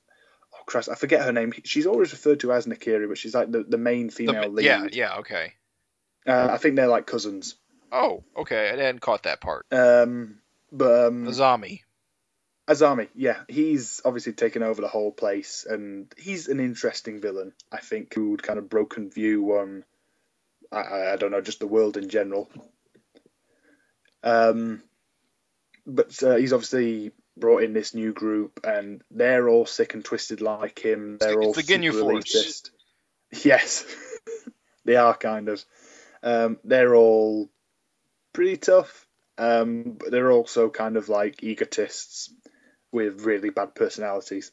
oh Christ, I forget her name. She's always referred to as Nakiri, but she's like the, the main The- female lead. yeah, yeah, okay. Uh, I think they're like cousins. Oh, okay. I hadn't caught that part. Um, but um, Azami. Azami, yeah, he's obviously taken over the whole place, and he's an interesting villain. I think who would kind of broken view on, I- I, I don't know, just the world in general. Um, but uh, he's obviously brought in this new group, and they're all sick and twisted like him. They're It's all the super elitist. [laughs] Yes, [laughs] they are kind of. Um, they're all pretty tough, um, but they're also kind of like egotists with really bad personalities.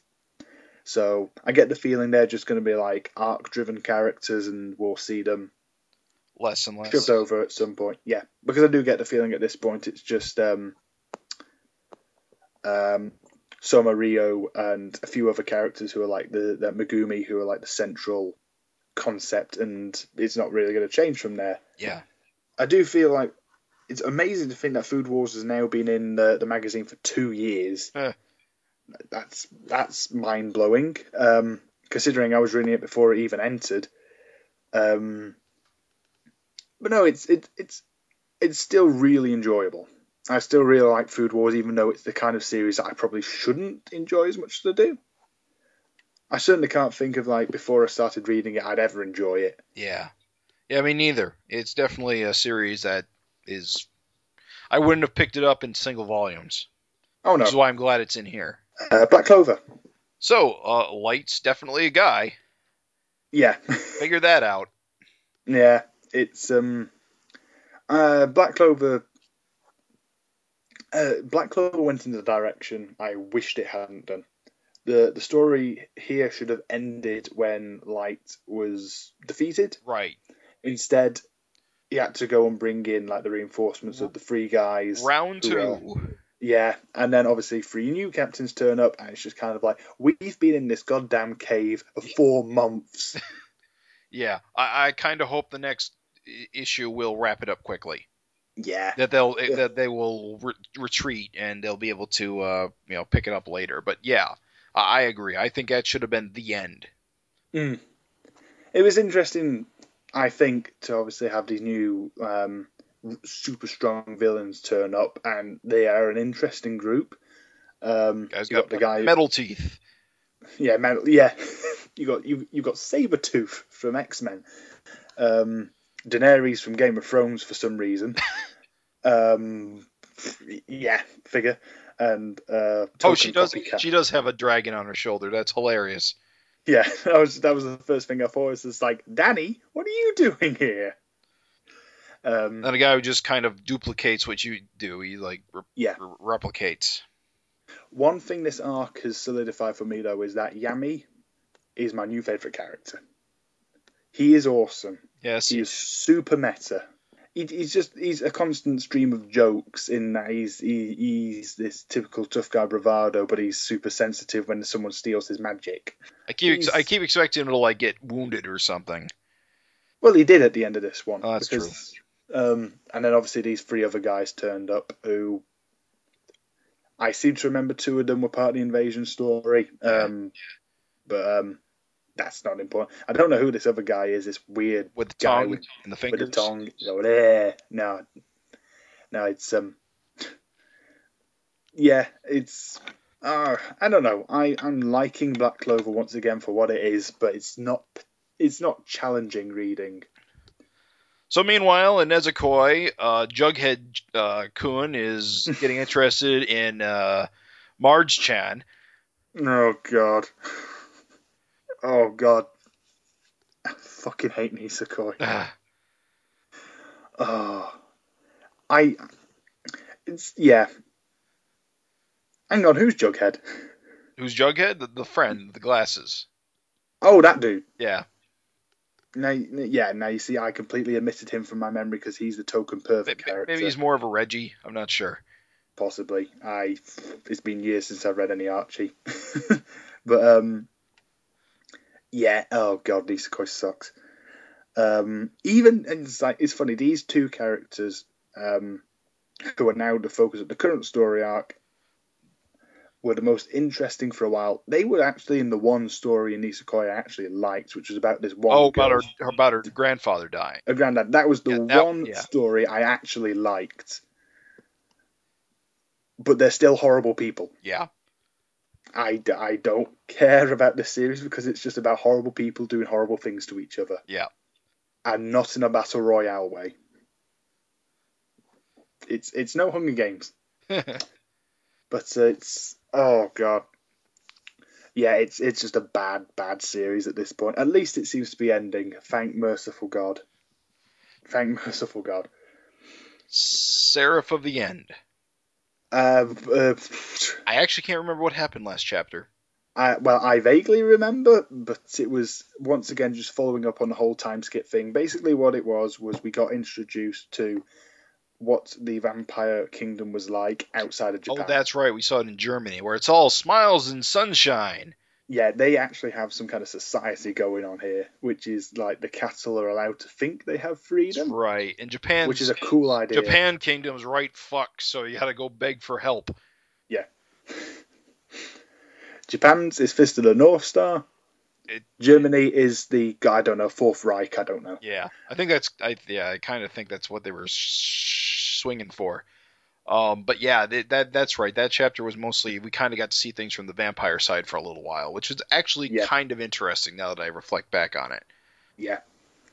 So I get the feeling they're just going to be like arc-driven characters, and we'll see them Less and less. shoved over at some point. Yeah, because I do get the feeling at this point it's just um, um, Soma Ryo and a few other characters who are like the, the Megumi, who are like the central concept, and it's not really going to change from there. Yeah. I do feel like it's amazing to think that Food Wars has now been in the, the magazine for two years. Huh. That's that's mind blowing. Um, considering I was reading it before it even entered. Um, but no, it's it, it's it's still really enjoyable. I still really like Food Wars, even though it's the kind of series that I probably shouldn't enjoy as much as I do. I certainly can't think of like before I started reading it, I'd ever enjoy it. Yeah. Yeah, I mean neither. It's definitely a series that is. I wouldn't have picked it up in single volumes. Oh no, Which is why I'm glad it's in here. uh, Black Clover. So, uh, Light's definitely a guy. Yeah, [laughs] Figure that out. yeah. It's um, uh, Black Clover. Uh, Black Clover went in the direction I wished it hadn't done. the The story here should have ended when Light was defeated. Right. Instead, he had to go and bring in like the reinforcements of the three guys. Round who are- two. Yeah, and then obviously three new captains turn up, and it's just kind of like we've been in this goddamn cave for four months. [laughs] Yeah. I, I kind of hope the next issue will wrap it up quickly. Yeah, That they'll Yeah. that they will re- retreat and they'll be able to uh, you know pick it up later. But yeah, I, agree. I think that should have been the end. Mm. It was interesting, I think, to obviously have these new um, super strong villains turn up, and they are an interesting group. Um, you got got the guy, metal teeth. yeah, man, yeah. [laughs] you got you you got saber tooth from X Men, um, Daenerys from Game of Thrones for some reason. [laughs] um, yeah, figure. And uh, Oh, she does. copycat. She does have a dragon on her shoulder. That's hilarious. Yeah, [laughs] that was that was the first thing I thought. Was just like, Danny, what are you doing here? Um, And a guy who just kind of duplicates what you do. He like re- Yeah. re- replicates. one thing this arc has solidified for me though is that Yami is my new favorite character. He is awesome. Yes. He is super meta. He, he's just he's a constant stream of jokes in that he's he, he's this typical tough guy bravado, but he's super sensitive when someone steals his magic. I keep ex- he's- I keep expecting him to like get wounded or something. Well, he did at the end of this one. Oh, that's true. Um, and then obviously these three other guys turned up who I seem to remember two of them were part of the invasion story. Um, but um, that's not important. I don't know who this other guy is. This weird With the guy tongue with, and the with the tongue. Oh, there. No, no, it's um, yeah, it's Uh, I don't know. I I'm liking Black Clover once again for what it is, but it's not it's not challenging reading. So meanwhile, in Nisekoi, uh, Jughead uh, Kun is [laughs] getting interested in uh, Marge Chan. Oh god. Oh god. I fucking hate Nisekoi. [sighs] Ah, Oh. I it's yeah. Hang on, who's Jughead? Who's Jughead? The, the friend, the glasses. Oh, that dude. Yeah. Now, yeah, now you see, I completely omitted him from my memory because he's the token perfect Maybe, character. maybe he's more of a Reggie. I'm not sure. possibly. I it's been years since I've read any Archie, [laughs] but um, yeah. Oh god, Nisekoi sucks. Um, even and it's like it's funny. These two characters, um, who are now the focus of the current story arc, were the most interesting for a while. They were actually in the one story in Nisekoi I actually liked, which was about this one. Oh, about her about her grandfather dying. a granddad. That was the Yeah, that- one yeah. story I actually liked. But they're still horrible people. Yeah. I, I don't care about this series because it's just about horrible people doing horrible things to each other. Yeah. And not in a battle royale way. It's it's no Hunger Games, [laughs] but it's oh god, yeah, it's it's just a bad bad series at this point. At least it seems to be ending. Thank merciful God. Thank [laughs] merciful God. Seraph of the End. Uh, uh, [laughs] I actually can't remember what happened last chapter. I, well, I vaguely remember, but it was once again just following up on the whole time skip thing. Basically, what it was was we got introduced to what the vampire kingdom was like outside of Japan. Oh, that's right. We saw it in Germany, where it's all smiles and sunshine. yeah, they actually have some kind of society going on here, which is like the cattle are allowed to think they have That's freedom, right. In Japan, which is a cool idea. Japan kingdom's right fuck, so you gotta go beg for help. Japan's is Fist of the North Star. It- Germany is the I don't know Fourth Reich. I don't know. Yeah, I think that's I yeah I kind of think that's what they were sh- swinging for. Um, but yeah, th- that that's right. That chapter was mostly we kind of got to see things from the vampire side for a little while, which is actually Yeah. kind of interesting now that I reflect back on it. Yeah.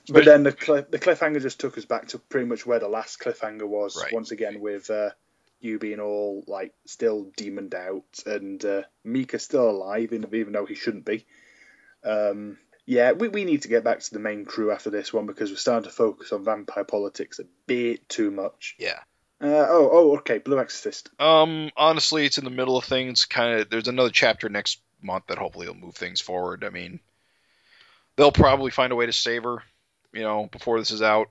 Especially- But then the cli- the cliffhanger just took us back to pretty much where the last cliffhanger was. Right. Once again, with uh, you being all like still demoned out and uh, Mika still alive, even even though he shouldn't be. Um, yeah, we we need to get back to the main crew after this one because we're starting to focus on vampire politics a bit too much. Yeah. Uh, oh, oh, okay. Blue Exorcist. Um, honestly, it's in the middle of things. Kind of, there's another chapter next month that hopefully will move things forward. I mean, they'll probably find a way to save her, you know, before this is out.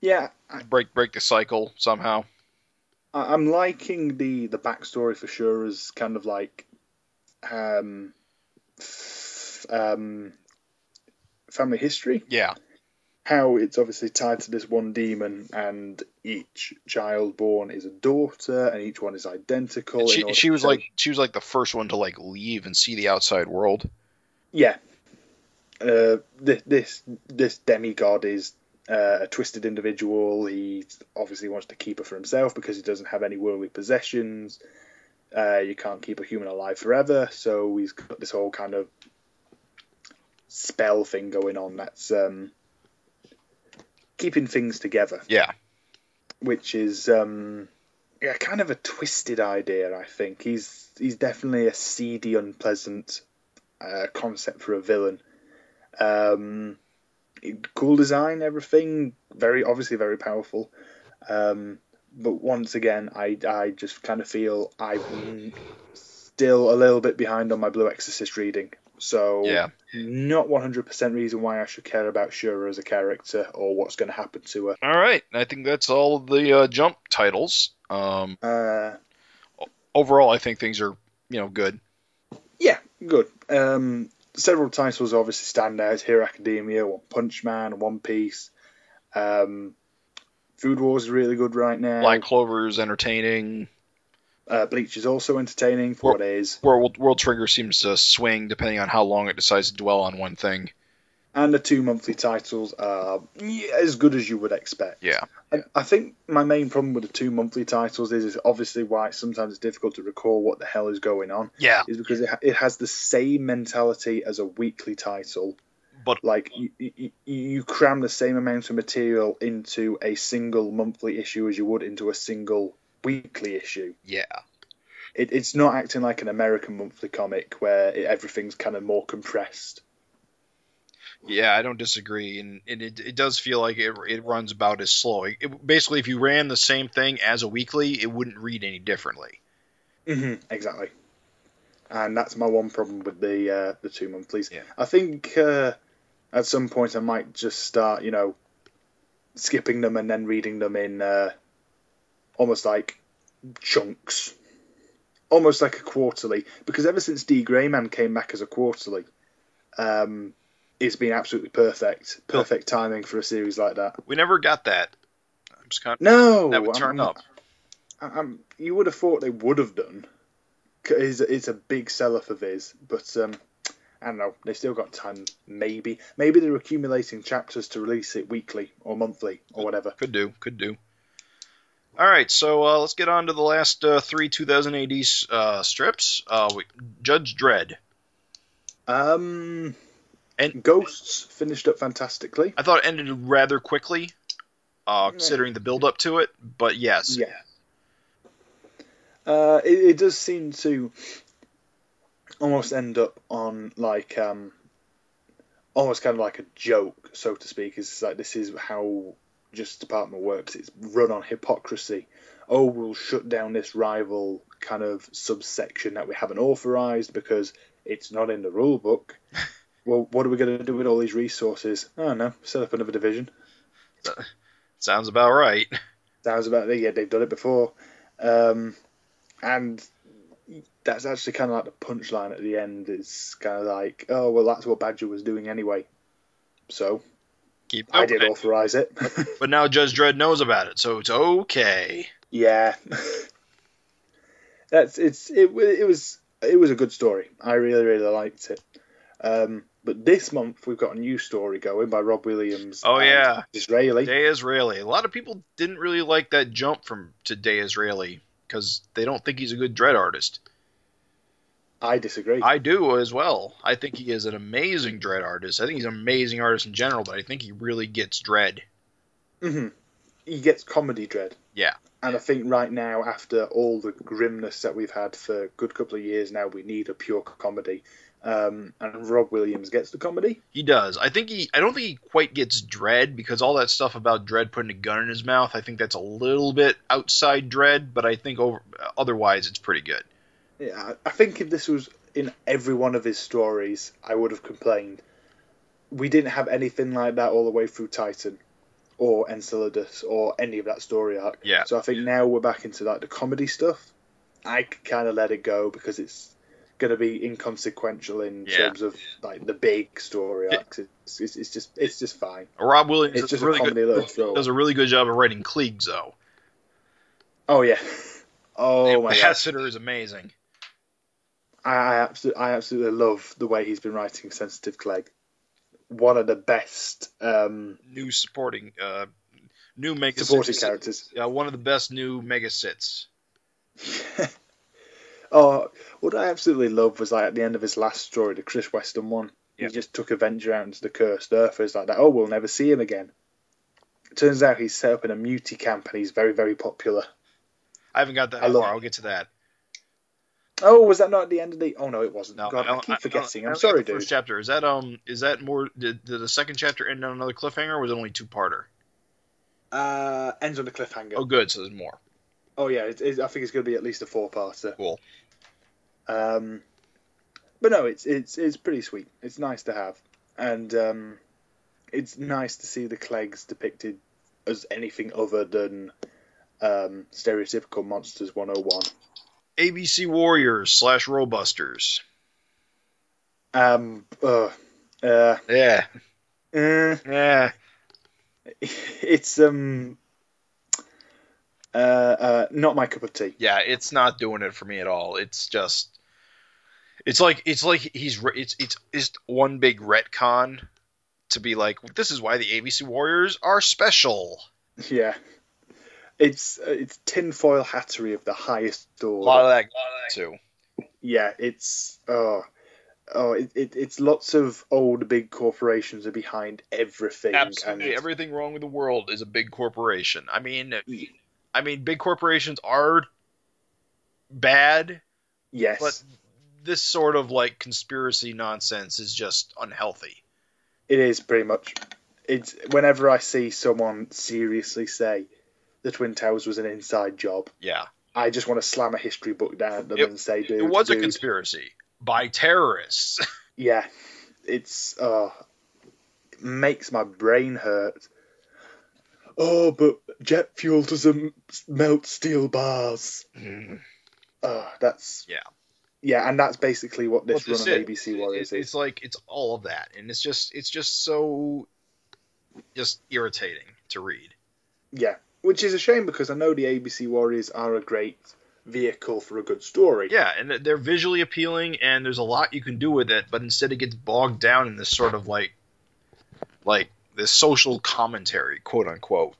Yeah, I, Break break the cycle somehow. I- I'm liking the the backstory for sure as kind of like um um family history. Yeah, how it's obviously tied to this one demon and each child born is a daughter and each one is identical And she she was like she was like the first one to like leave and see the outside world. yeah. Uh this this, this demigod is uh, a twisted individual. He obviously wants to keep her for himself because he doesn't have any worldly possessions. Uh, you can't keep a human alive forever. So he's got this whole kind of spell thing going on that's um keeping things together. Yeah, which is um, yeah, kind of a twisted idea. I think. He's he's definitely a seedy, unpleasant uh, concept for a villain. Um, cool design, everything very obviously very powerful. Um, but once again, I I just kind of feel I'm still a little bit behind on my Blue Exorcist reading. So yeah. not 100% reason why I should care about Shura as a character or what's going to happen to her. All right, I think that's all of the uh, jump titles. Um, Uh, overall, I think things are you know good. Yeah, good. Um, several titles obviously stand out here Academia, One Punch Man, One Piece. Um, Food Wars is really good right now. Black Clover is entertaining. Uh, Bleach is also entertaining for Well- what it is. World World Trigger seems to swing depending on how long it decides to dwell on one thing. And the two monthly titles are as good as you would expect. Yeah. I, I think my main problem with the two monthly titles is, is obviously why it's sometimes it's difficult to recall what the hell is going on. Yeah. Is because it, ha- it has the same mentality as a weekly title. But- like you, you, you cram the same amount of material into a single monthly issue as you would into a single weekly issue. Yeah. It, it's not acting like an American monthly comic where it, everything's kind of more compressed. Yeah, I don't disagree, and, and it, it does feel like it, it runs about as slow. It, basically, if you ran the same thing as a weekly, it wouldn't read any differently. hmm exactly. And that's my one problem with the uh, the two monthlies. Yeah. I think uh, at some point I might just start, you know, skipping them and then reading them in uh, almost like chunks, almost like a quarterly. Because ever since D.Gray-man came back as a quarterly, um, it's been absolutely perfect, perfect timing for a series like that. We never got that. I'm just kind of, No, that would turn I'm- up. I'm, you would have thought they would have done. It's, it's a big seller for Viz, but um, I don't know. They've still got time. Maybe, maybe they're accumulating chapters to release it weekly or monthly or whatever. Could do, could do. All right, so uh, let's get on to the last uh, three 2000 AD uh, strips. Uh, we, Judge Dredd. Um, And- Ghosts finished up fantastically. I thought it ended rather quickly, uh, considering the build up to it. But yes, Yeah. Uh, it, it does seem to almost end up on like um, almost kind of like a joke, so to speak. Is like this is how Justice Department works. It's run on hypocrisy. Oh, we'll shut down this rival kind of subsection that we haven't authorized because it's not in the rule book. [laughs] well, what are we going to do with all these resources? I don't know. Set up another division. [laughs] sounds about right. Sounds about it. Yeah, they've done it before. Um, and that's actually kind of like the punchline at the end. Is kind of like, oh well, that's what Badger was doing anyway. So Keep I did it. authorize it. [laughs] But now Judge Dredd knows about it, so it's okay. yeah, [laughs] that's it's it. It was it was a good story. I really really liked it. Um, but this month we've got a new story going by Rob Williams. Oh, yeah. Israeli. D'Israeli. A lot of people didn't really like that jump from to D'Israeli because they don't think he's a good Dredd artist. I disagree. I do as well. I think he is an amazing Dredd artist. I think he's an amazing artist in general, but I think he really gets Dredd. hmm He gets comedy Dredd. Yeah. And I think right now, after all the grimness that we've had for a good couple of years now, we need a pure comedy. Um, and Rob Williams gets the comedy. He does. I think he. I don't think he quite gets Dredd because all that stuff about Dredd putting a gun in his mouth. I think that's a little bit outside Dredd, but I think over otherwise it's pretty good. Yeah, I think if this was in every one of his stories, I would have complained. We didn't have anything like that all the way through Titan, or Enceladus, or any of that story arc. Yeah. So I think now we're back into like the comedy stuff. I kind of let it go because it's going to be inconsequential in Yeah. terms of like the big story arcs. It's, it's, it's just it's just fine. Rob Williams It's does just a a really comedy good, does a really good job of writing Klegg's though. Oh yeah. Oh the my god. Ambassador is amazing. I, I absolutely, I absolutely love the way he's been writing Sensitive Klegg. One of the best um, New supporting, uh, new mega supporting sits. characters. Yeah, one of the best new mega sits. [laughs] oh, what I absolutely loved was like at the end of his last story, the Chris Weston one. Yeah. He just took Avenger out into the cursed earth. It's like that. Oh, we'll never see him again. It Turns out he's set up in a muti camp and he's very, very popular. I haven't got that I far. I'll get to that. Oh, was that not at the end of the? Oh no, it wasn't. No, God, I, I- keep forgetting. I I'm sorry, the dude. First chapter is that um is that more did, did the second chapter end on another cliffhanger or was it only two parter? Uh, ends on a cliffhanger. Oh, good. So there's more. Oh yeah, it, it, I think it's going to be at least a four-parter. Cool. Um, but no, it's it's it's pretty sweet. It's nice to have, and um, it's nice to see the Kleggs depicted as anything other than um, stereotypical monsters 101. ABC Warriors slash Robusters. Um, uh, uh, Yeah. eh, Yeah. [laughs] it's um, uh, uh, not my cup of tea. Yeah. It's not doing it for me at all. It's just. It's like it's like he's it's it's just one big retcon to be like, this is why the ABC Warriors are special. Yeah, it's uh, it's tinfoil hattery of the highest A order. lot of that too. yeah, it's oh oh it, it it's lots of old big corporations are behind everything. Absolutely, everything wrong with the world is a big corporation. I mean, I mean, big corporations are bad, yes, but this sort of like conspiracy nonsense is just unhealthy. it is pretty much. It's whenever I see someone seriously say the Twin Towers was an inside job, Yeah, I just want to slam a history book down at them It- and say, "Dude, it was a conspiracy by terrorists. [laughs] Yeah, it's uh makes my brain hurt. Oh, but jet fuel doesn't melt steel bars. Oh, that's Yeah. yeah, and that's basically what this Well, run of is- ABC Warriors it's, is. it's like it's all of that, and it's just it's just so just irritating to read. Yeah, which is a shame because I know the ABC Warriors are a great vehicle for a good story. Yeah, and they're visually appealing, and there's a lot you can do with it, but instead it gets bogged down in this sort of like, like this social commentary, quote unquote.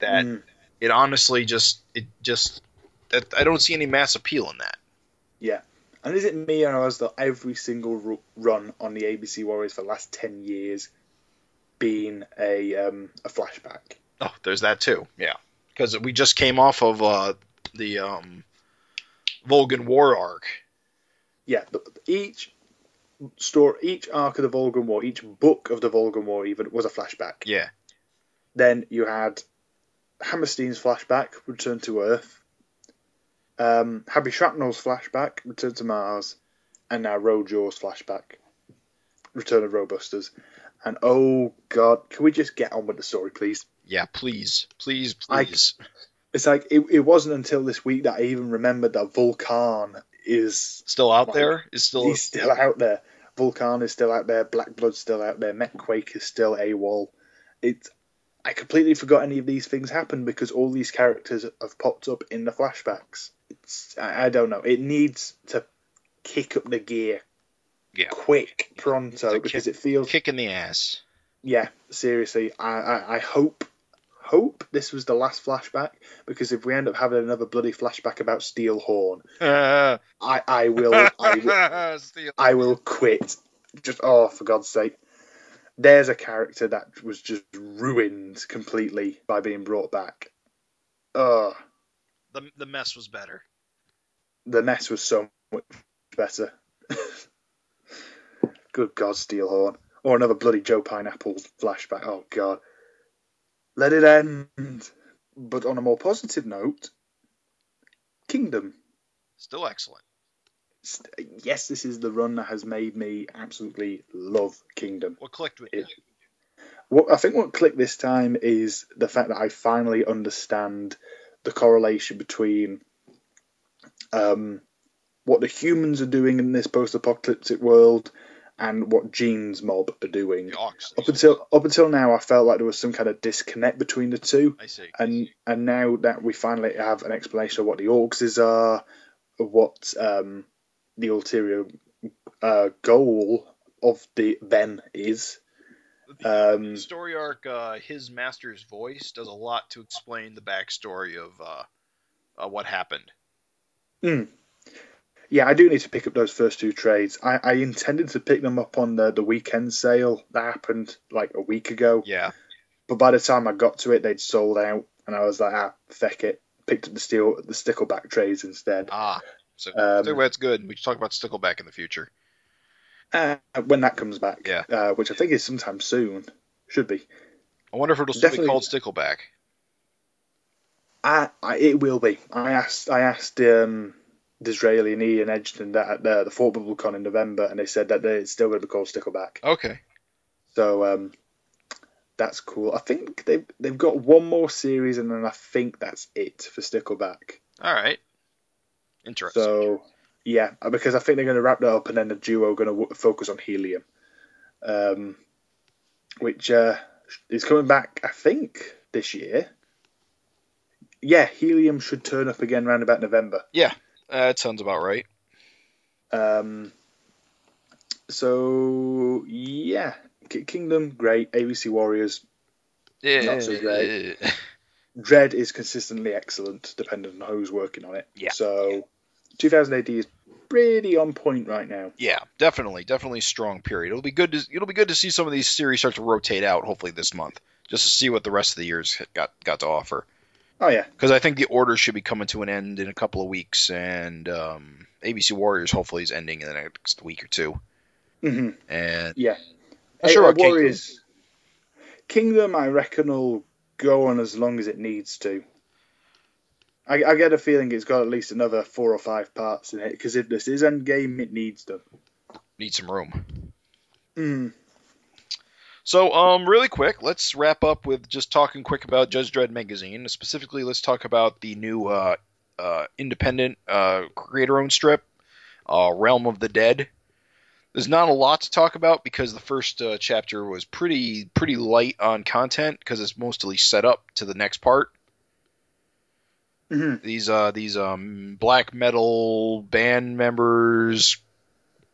That Mm, it honestly just it just that I don't see any mass appeal in that. yeah. And is it me or has the every single run on the ABC Warriors for the last ten years been a um, a flashback? Oh, there's that too. Yeah, because we just came off of uh, the um, Volgan War arc. Yeah, but each story, each arc of the Volgan War, each book of the Volgan War, even was a flashback. Yeah, Then you had Hammerstein's flashback, Return to Earth. Um, Happy Shrapnel's flashback, Return to Mars, and now Rojaw's flashback, Return of Robusters. And oh god, can we just get on with the story, please? yeah. Please, please, I- please. It's like it, it wasn't until this week that I even remembered that Vulcan is Still out Like, there? Is still he's still out there. Vulcan is still out there. Black Blood's still out there. Mek-Quake is still AWOL. It's I completely forgot any of these things happened because all these characters have popped up in the flashbacks. It's I, I don't know. It needs to kick up the gear yeah. quick, pronto, because kick- it feels. Kick in the ass. Yeah, seriously. I, I I hope hope this was the last flashback because if we end up having another bloody flashback about Steelhorn, Uh, I I will I [laughs] will. I will quit. Just oh, for God's sake. There's a character that was just ruined completely by being brought back. Oh, The the mess was better. the mess was so much better. [laughs] Good God, Steelhorn. Or another bloody Joe Pineapple flashback. Oh God. Let it end. But on a more positive note, Kingdom. Still excellent. Yes, this is the run that has made me absolutely love Kingdom. What clicked with It- you? What I think what clicked this time is the fact that I finally understand the correlation between um, what the humans are doing in this post-apocalyptic world and what Gene's mob are doing. The Aux. Up until up until now, I felt like there was some kind of disconnect between the two, I see. and and now that we finally have an explanation of what the Aux are, what um, the ulterior uh, goal of the them is. The, Um, the story arc, uh, his master's voice does a lot to explain the backstory of uh, uh, what happened. Yeah, I do need to pick up those first two trades. I, I intended to pick them up on the, the weekend sale that happened like a week ago, Yeah. but by the time I got to it, they'd sold out, and I was like, ah, feck it. Picked up the steel the stickleback trades instead. Ah. So Um, so that's good. We should talk about Stickleback in the future. Uh, when that comes back, Yeah. uh, which I think is sometime soon, should be. I wonder if it'll still Definitely- be called Stickleback. I, I it will be. I asked I asked um, D'Israeli and Ian Edginton at the, the Thought BubbleCon in November, and they said that it's still going to be called Stickleback. Okay. So um, that's cool. I think they've they've got one more series, and then I think that's it for Stickleback. All right. Interesting. So yeah, because I think they're going to wrap that up, and then the duo are going to w- focus on Helium, um, which uh, is coming back. I think this year. Yeah, Helium should turn up again around about November. Uh, that sounds about right. Um, so yeah, K- Kingdom, great. ABC Warriors, Not so great. [laughs] Dredd is consistently excellent, depending on who's working on it. Yeah. So, 2000 AD is pretty on point right now. Yeah, definitely, definitely strong period. It'll be good to it'll be good to see some of these series start to rotate out. Hopefully this month, just to see what the rest of the year's got got to offer. Oh yeah, Because I think the order should be coming to an end in a couple of weeks, and um, ABC Warriors hopefully is ending in the next week or two. hmm And yeah. Not sure Uh, what Kingdom- Warriors. Kingdom, I reckon, will go on as long as it needs to. I, I get a feeling it's got at least another four or five parts in it because if this is Endgame, it needs to need some room. Mm. So, um, really quick, let's wrap up with just talking quick about Judge Dredd magazine. Specifically, let's talk about the new uh, uh, independent uh, creator-owned strip, uh, Realm of the Dead. There's not a lot to talk about because the first uh, chapter was pretty pretty light on content because it's mostly set up to the next part. hmm These uh these um black metal band members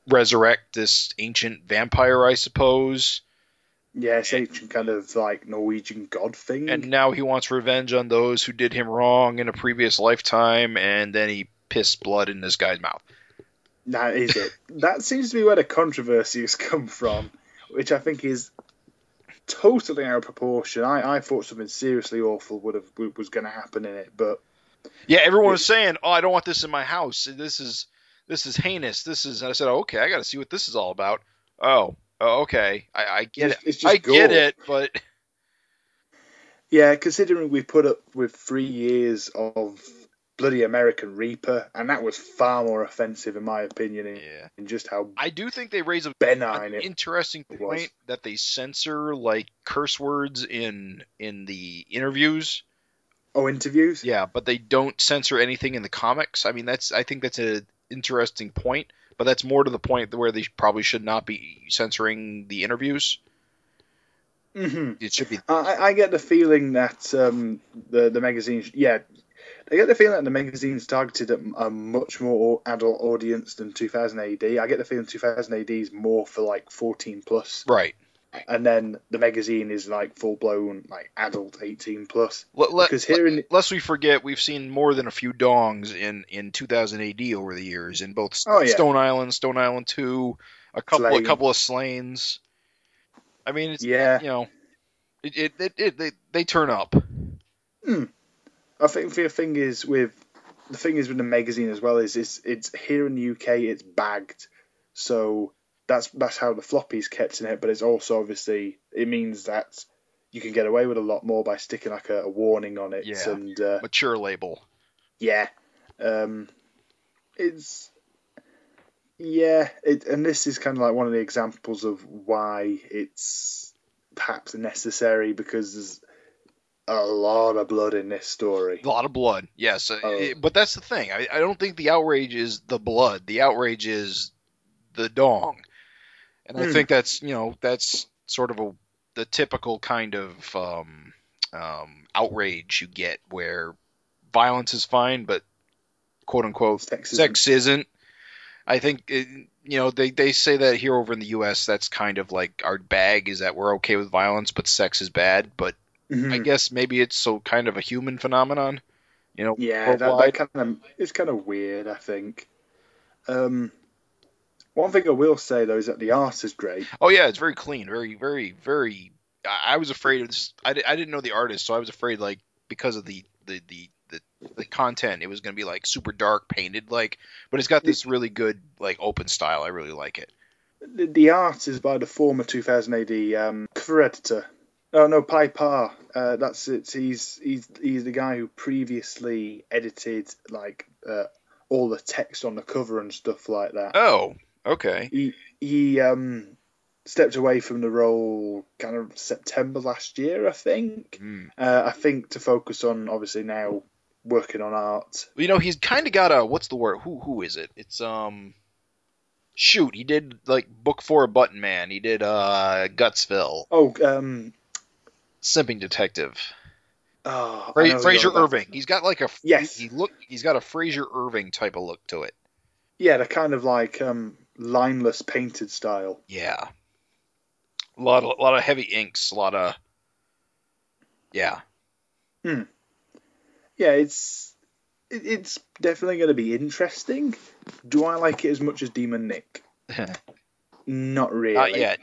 resurrect this ancient vampire, I suppose. Yeah, it's ancient kind of like Norwegian god thing. and now he wants revenge on those who did him wrong in a previous lifetime, and then he pissed blood in this guy's mouth. That is it. that seems to be where the controversy has come from, which I think is totally out of proportion. I, I thought something seriously awful would have was going to happen in it, but Yeah, everyone was saying, "Oh, I don't want this in my house. This is this is heinous. This is." And I said, oh, "Okay, I got to see what this is all about." Oh, oh okay, I, I get It's- it. it's I get it, but [laughs] yeah, considering we put up with three years of bloody American Reaper, and that was far more offensive in my opinion in, yeah, in just how I do think they raise a benign interesting was. point that they censor like curse words in in the interviews. Oh, interviews. Yeah, but they don't censor anything in the comics. I mean, that's I think that's an interesting point, but that's more to the point where they probably should not be censoring the interviews. hmm It should be I, I get the feeling that um, the the magazine, yeah, I get the feeling that the magazine's targeted at a much more adult audience than 2000 AD. I get the feeling 2000 AD is more for like 14 plus, right. And then the magazine is like full blown like adult 18 plus. Let, let, Because here in lest we forget, we've seen more than a few dongs in in 2000 AD over the years in both Oh, yeah. Stone Island, Stone Island Two, a couple a couple of slains. I mean, it's Yeah, you know, it it, it, it they they turn up. Hmm. I think the thing is with the thing is with the magazine as well is it's it's here in the UK it's bagged, so that's that's how the floppy's kept in it. But it's also obviously it means that you can get away with a lot more by sticking like a, a warning on it. Yeah. And uh, Mature label. yeah, um, it's yeah, it and this is kind of like one of the examples of why it's perhaps necessary because there's a lot of blood in this story. A lot of blood, yes. Oh. it- but that's the thing. I, I don't think the outrage is the blood. The outrage is the dong, and I Hmm. think that's you know that's sort of a the typical kind of um, um, outrage you get where violence is fine, but quote unquote Sexism. sex isn't. I think it, you know they they say that here over in the U.S. That's kind of like our bag is that we're okay with violence, but sex is bad. But I Mhm. guess maybe it's so kind of a human phenomenon. You know, Yeah, that, that kind of it's kind of weird. I think. Um, one thing I will say though is that the art is great. Oh yeah, it's very clean, very, very, very. I I was afraid of this. I, I didn't know the artist, so I was afraid like because of the the the the, the content, it was gonna be like super dark painted like. But it's got this really good like open style. I really like it. The, the art is by the former 2000 AD um, cover editor. Oh no, Piper. Uh, that's it. He's he's he's the guy who previously edited like uh, all the text on the cover and stuff like that. Oh, okay. He he um stepped away from the role kind of September last year, I think. Hmm. Uh, I think to focus on obviously now working on art. You know, he's kind of got a what's the word? Who who is it? It's um. Shoot, he did like book four Button Man. He did uh Gutsville, Oh, um, Simping Detective. oh, Fra- Frazer you're on about- Irving. He's got like a Yes. He look. He's got a Frazer Irving type of look to it. Yeah, the kind of like um lineless painted style. Yeah. A lot of a lot of heavy inks, a lot of yeah. Hmm. Yeah, it's it, it's definitely going to be interesting. Do I like it as much as Demon Nick? [laughs] Not really. Not yet.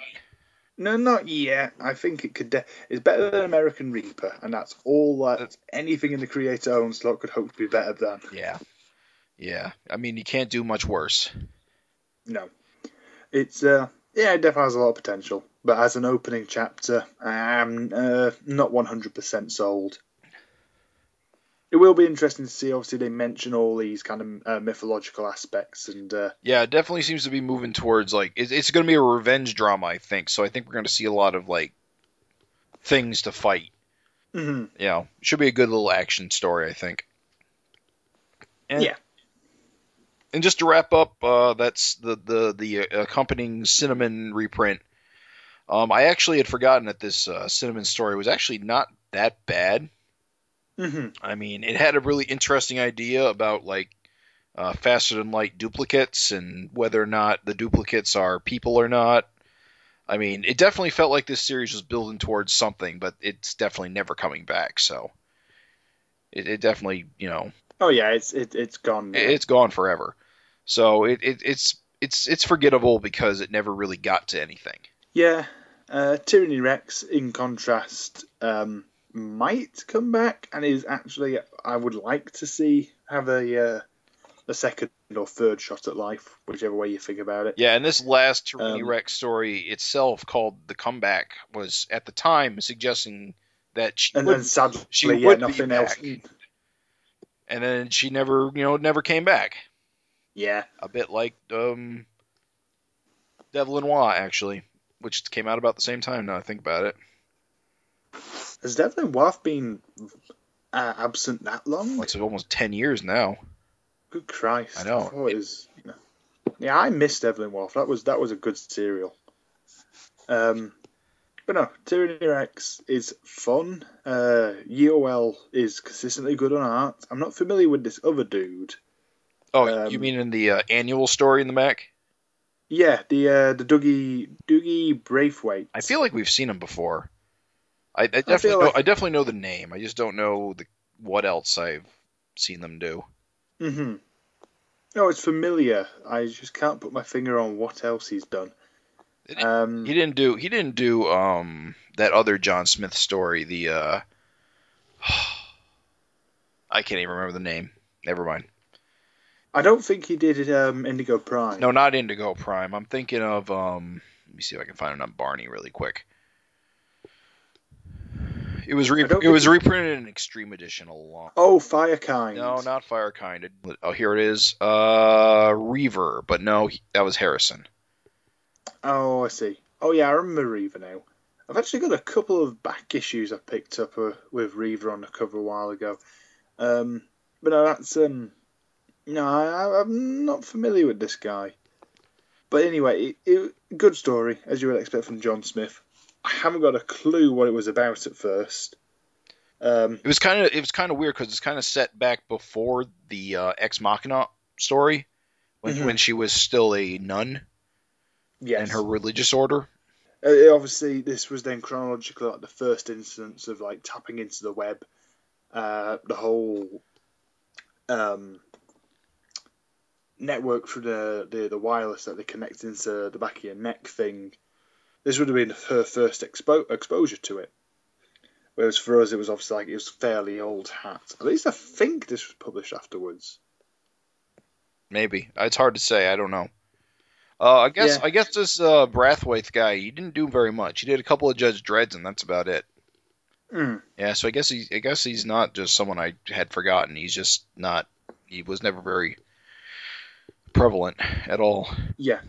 No, not yet. I think it could. De- it's better than American Reaper, and that's all that That's- anything in the creator own slot could hope to be better than. Yeah. Yeah. I mean, you can't do much worse. No, it's uh, yeah, it definitely has a lot of potential. But as an opening chapter, I'm uh, not 100% sold. It will be interesting to see. Obviously, they mention all these kind of uh, mythological aspects, and uh, Yeah, it definitely seems to be moving towards like it's, it's going to be a revenge drama, I think. So I think we're going to see a lot of like things to fight. mhm. You know, should be a good little action story, I think. And, Yeah. And just to wrap up, uh, that's the the the accompanying Synnamon reprint. Um, I actually had forgotten that this uh, Synnamon story was actually not that bad. Mhm. I mean, it had a really interesting idea about like uh, faster than light duplicates and whether or not the duplicates are people or not. I mean, it definitely felt like this series was building towards something, but it's definitely never coming back. So it, it definitely, you know, oh yeah, it's it, it's gone. now. it's gone forever. So it, it it's it's it's forgettable because it never really got to anything. Yeah, uh, Tyranny Rex, in contrast, um, might come back and is actually I would like to see have a uh, a second or third shot at life, whichever way you think about it. Yeah, and this last Tyranny Um, Rex story itself, called The Comeback, was at the time suggesting that she And would, then sadly, she yeah, would be nothing else. back. and then she never, you know, never came back. Yeah, A bit like um, Devil Noir, actually, which came out about the same time. Now I think about it, has Devlin Waugh been uh, absent that long? it's almost ten years now. Good Christ! I know. thought it was. Yeah, I missed Devlin Waugh. That was that was a good serial. Um, but no, Tyranny Rex is fun. Uh, is consistently good on art. I'm not familiar with this other dude. Oh, Um, you mean in the uh, annual story in the Mac? Yeah, the uh, the Dougie Dougie Braithwaite. I feel like we've seen him before. I, I definitely, know, like- I definitely know the name. I just don't know the what else I've seen them do. Mm-hmm. No, it's familiar. I just can't put my finger on what else he's done. It- Um, He didn't do he didn't do um that other John Smith story. The uh, [sighs] I can't even remember the name. Never mind. I don't think he did um, Indigo Prime. No, not Indigo Prime. I'm thinking of um. Let me see if I can find it on Barney really quick. It was re- it was reprinted in Extreme Edition a long. Oh, Firekind. No, not Firekind. Oh, here it is. Uh, Reaver, but no, he- that was Harrison. Oh, I see. Oh, yeah, I remember Reaver now. I've actually got a couple of back issues I picked up uh, with Reaver on the cover a while ago. Um, but no, that's um, no, I, I'm not familiar with this guy. But anyway, it, it, good story as you would expect from John Smith. I haven't got a clue what it was about at first. Um, It was kind of it was kind of weird because it's kind of set back before the uh, Ex Machina story, when Mhm. when she was still a nun yes. in her religious order. Uh, obviously, this was then chronologically like the first instance of like tapping into the web. Uh, the whole um, network through the, the the wireless that they connect into the back of your neck thing. This would have been her first expo- exposure to it. Whereas for us, it was obviously like it was fairly old hat. At least I think this was published afterwards. Maybe it's hard to say. I don't know. Uh, I guess Yeah. I guess this uh, Braithwaite guy he didn't do very much. He did a couple of Judge Dredds, and that's about it. Mm. Yeah, so I guess he I guess he's not just someone I had forgotten. He's just not. He was never very prevalent at all. Yeah,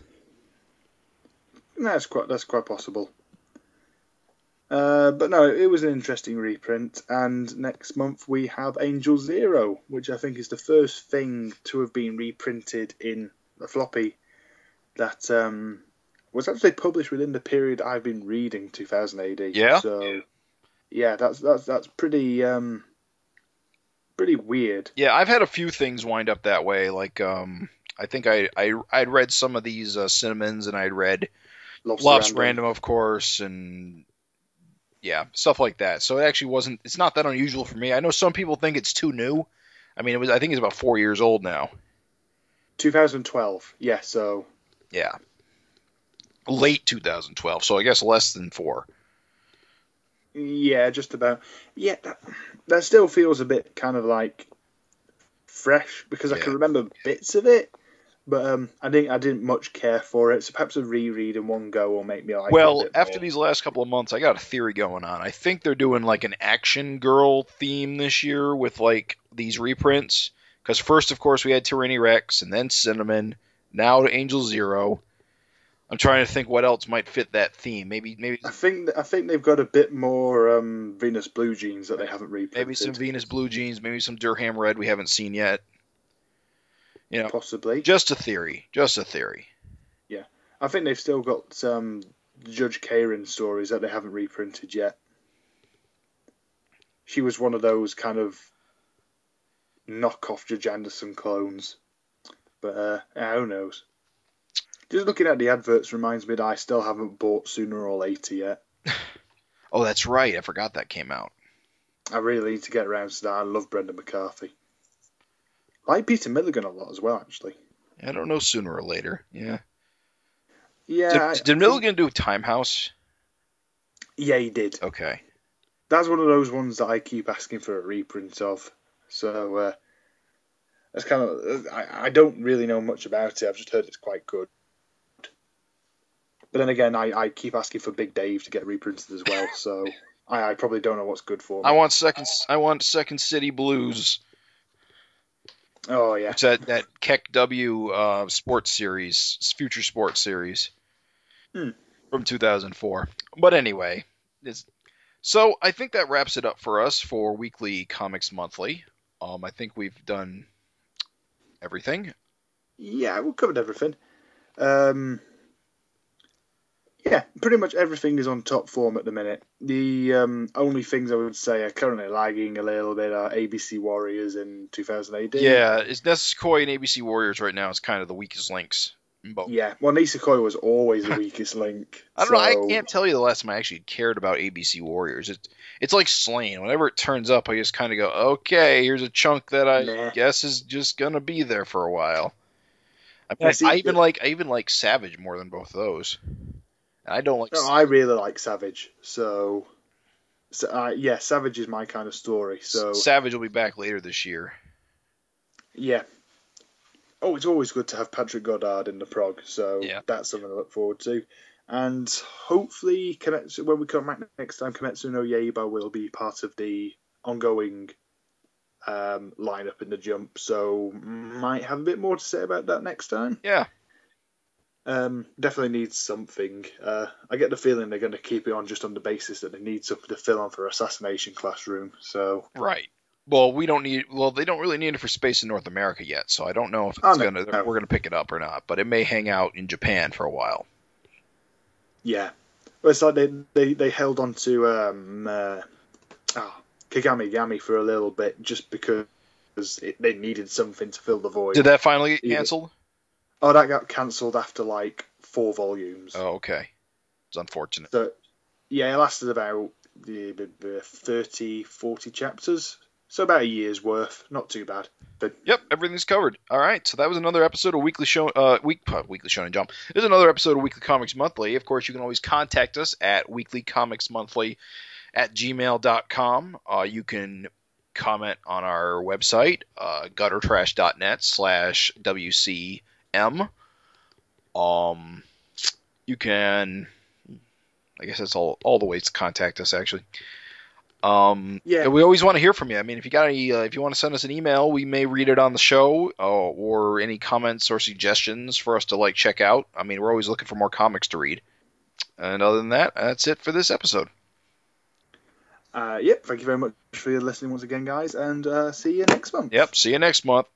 that's quite that's quite possible. Uh, but no, it was an interesting reprint, and next month we have Angel Zero, which I think is the first thing to have been reprinted in a floppy that um, was actually published within the period I've been reading, 2000 AD. Yeah? So, yeah, that's that's that's pretty um, pretty weird. Yeah, I've had a few things wind up that way. Like, um, I think I I I'd read some of these uh, Synnamons, and I'd read Lobster, Lops Random. Random, of course, and yeah, stuff like that. So it actually wasn't. It's not that unusual for me. I know some people think it's too new. I mean, it was. I think it's about four years old now. 2012. Yeah, so Yeah, late 2012. So I guess less than four. yeah, just about. Yeah, that, that still feels a bit kind of like fresh because I can remember bits of it, but um, I didn't. I didn't much care for it. So perhaps a reread in one go will make me like. Well, after these last couple of months, I got a theory going on. I think they're doing like an action girl theme this year with like these reprints. Because first, of course, we had Tyranny Rex, and then Synnamon, now Angel Zero. I'm trying to think what else might fit that theme. Maybe, maybe, I think I think they've got a bit more um, Venus Bluegenes that they haven't reprinted. maybe some Venus Bluegenes, maybe some Durham Red we haven't seen yet. You know, possibly. just a theory, just a theory. Yeah, I think they've still got um, Judge Karyn stories that they haven't reprinted yet. She was one of those kind of knockoff Judge Anderson clones. But uh, who knows? Just looking at the adverts reminds me that I still haven't bought Sooner or Later yet. [laughs] Oh, that's right. I forgot that came out. I really need to get around to that. I love Brendan McCarthy. I like Peter Milligan a lot as well, actually. I don't know sooner or later. Yeah. Yeah, Did, did Milligan do Time House? Yeah, he did. Okay. that's one of those ones that I keep asking for a reprint of. So uh, that's kind of I, I don't really know much about it. I've just heard it's quite good. But then again, I, I keep asking for Big Dave to get reprinted as well. So [laughs] I, I probably don't know what's good for me. I want second. I want Second City Blues. Oh yeah, It's that that Kek-W uh, sports series, future sports series Hmm. from 2004. But anyway, it's, so I think that wraps it up for us for weekly comics monthly. Um, I think we've done everything. yeah, we've covered everything. Um, yeah, pretty much everything is on top form at the minute. The um, only things I would say are currently lagging a little bit are ABC Warriors in 2000 AD. Yeah, it's Nisekoi and ABC Warriors right now is kind of the weakest links. both. Yeah, well, Nisekoi was always the weakest link. [laughs] I don't know. I can't tell you the last time I actually cared about ABC Warriors. It's it's like Slain. Whenever it turns up, I just kind of go, okay, here's a chunk that I Nah. guess is just gonna be there for a while. I, mean, Yeah, see, I even like I even like Savage more than both of those. I don't like. No, I really like Savage. So, so uh, yeah, Savage is my kind of story. So, Savage will be back later this year. yeah. Oh, it's always good to have Patrick Goddard in the prog. So Yeah. that's something to look forward to. And hopefully, Kimetsu, when we come back next time, Kimetsu no Yaiba will be part of the ongoing um, lineup in the jump. So might have a bit more to say about that next time. Yeah, Um, definitely needs something. Uh, I get the feeling they're going to keep it on just on the basis that they need something to fill on for Assassination Classroom. So right. Well, we don't need. Well, they don't really need it for space in North America yet, so I don't know if it's Oh, no, gonna no. we're gonna pick it up or not. But it may hang out in Japan for a while. yeah, well, it's like they they, they held on to um, uh, oh, Kagamigami for a little bit just because it, they needed something to fill the void. Did that finally get Yeah. Oh, that got cancelled after like four volumes. Oh, okay. It's unfortunate. So, yeah, it lasted about the, the, the 30, 40 chapters. So about a year's worth. Not too bad. But Yep, everything's covered. All right, so that was another episode of Weekly Show, uh, week uh, Weekly Shonen Jump. This is another episode of Weekly Comics Monthly. Of course, you can always contact us at weeklycomicsmonthly at gmail.com. Uh, you can comment on our website, uh, guttertrash.net slash WCM. Um, you can, I guess that's all, all the ways to contact us, actually. Um, Yeah. we always want to hear from you. I mean, if you got any, uh, if you want to send us an email, we may read it on the show, uh, or any comments or suggestions for us to like check out. I mean, we're always looking for more comics to read. And other than that, that's it for this episode. uh, yep, thank you very much for listening once again, guys, and uh, see you next month. Yep. See you next month.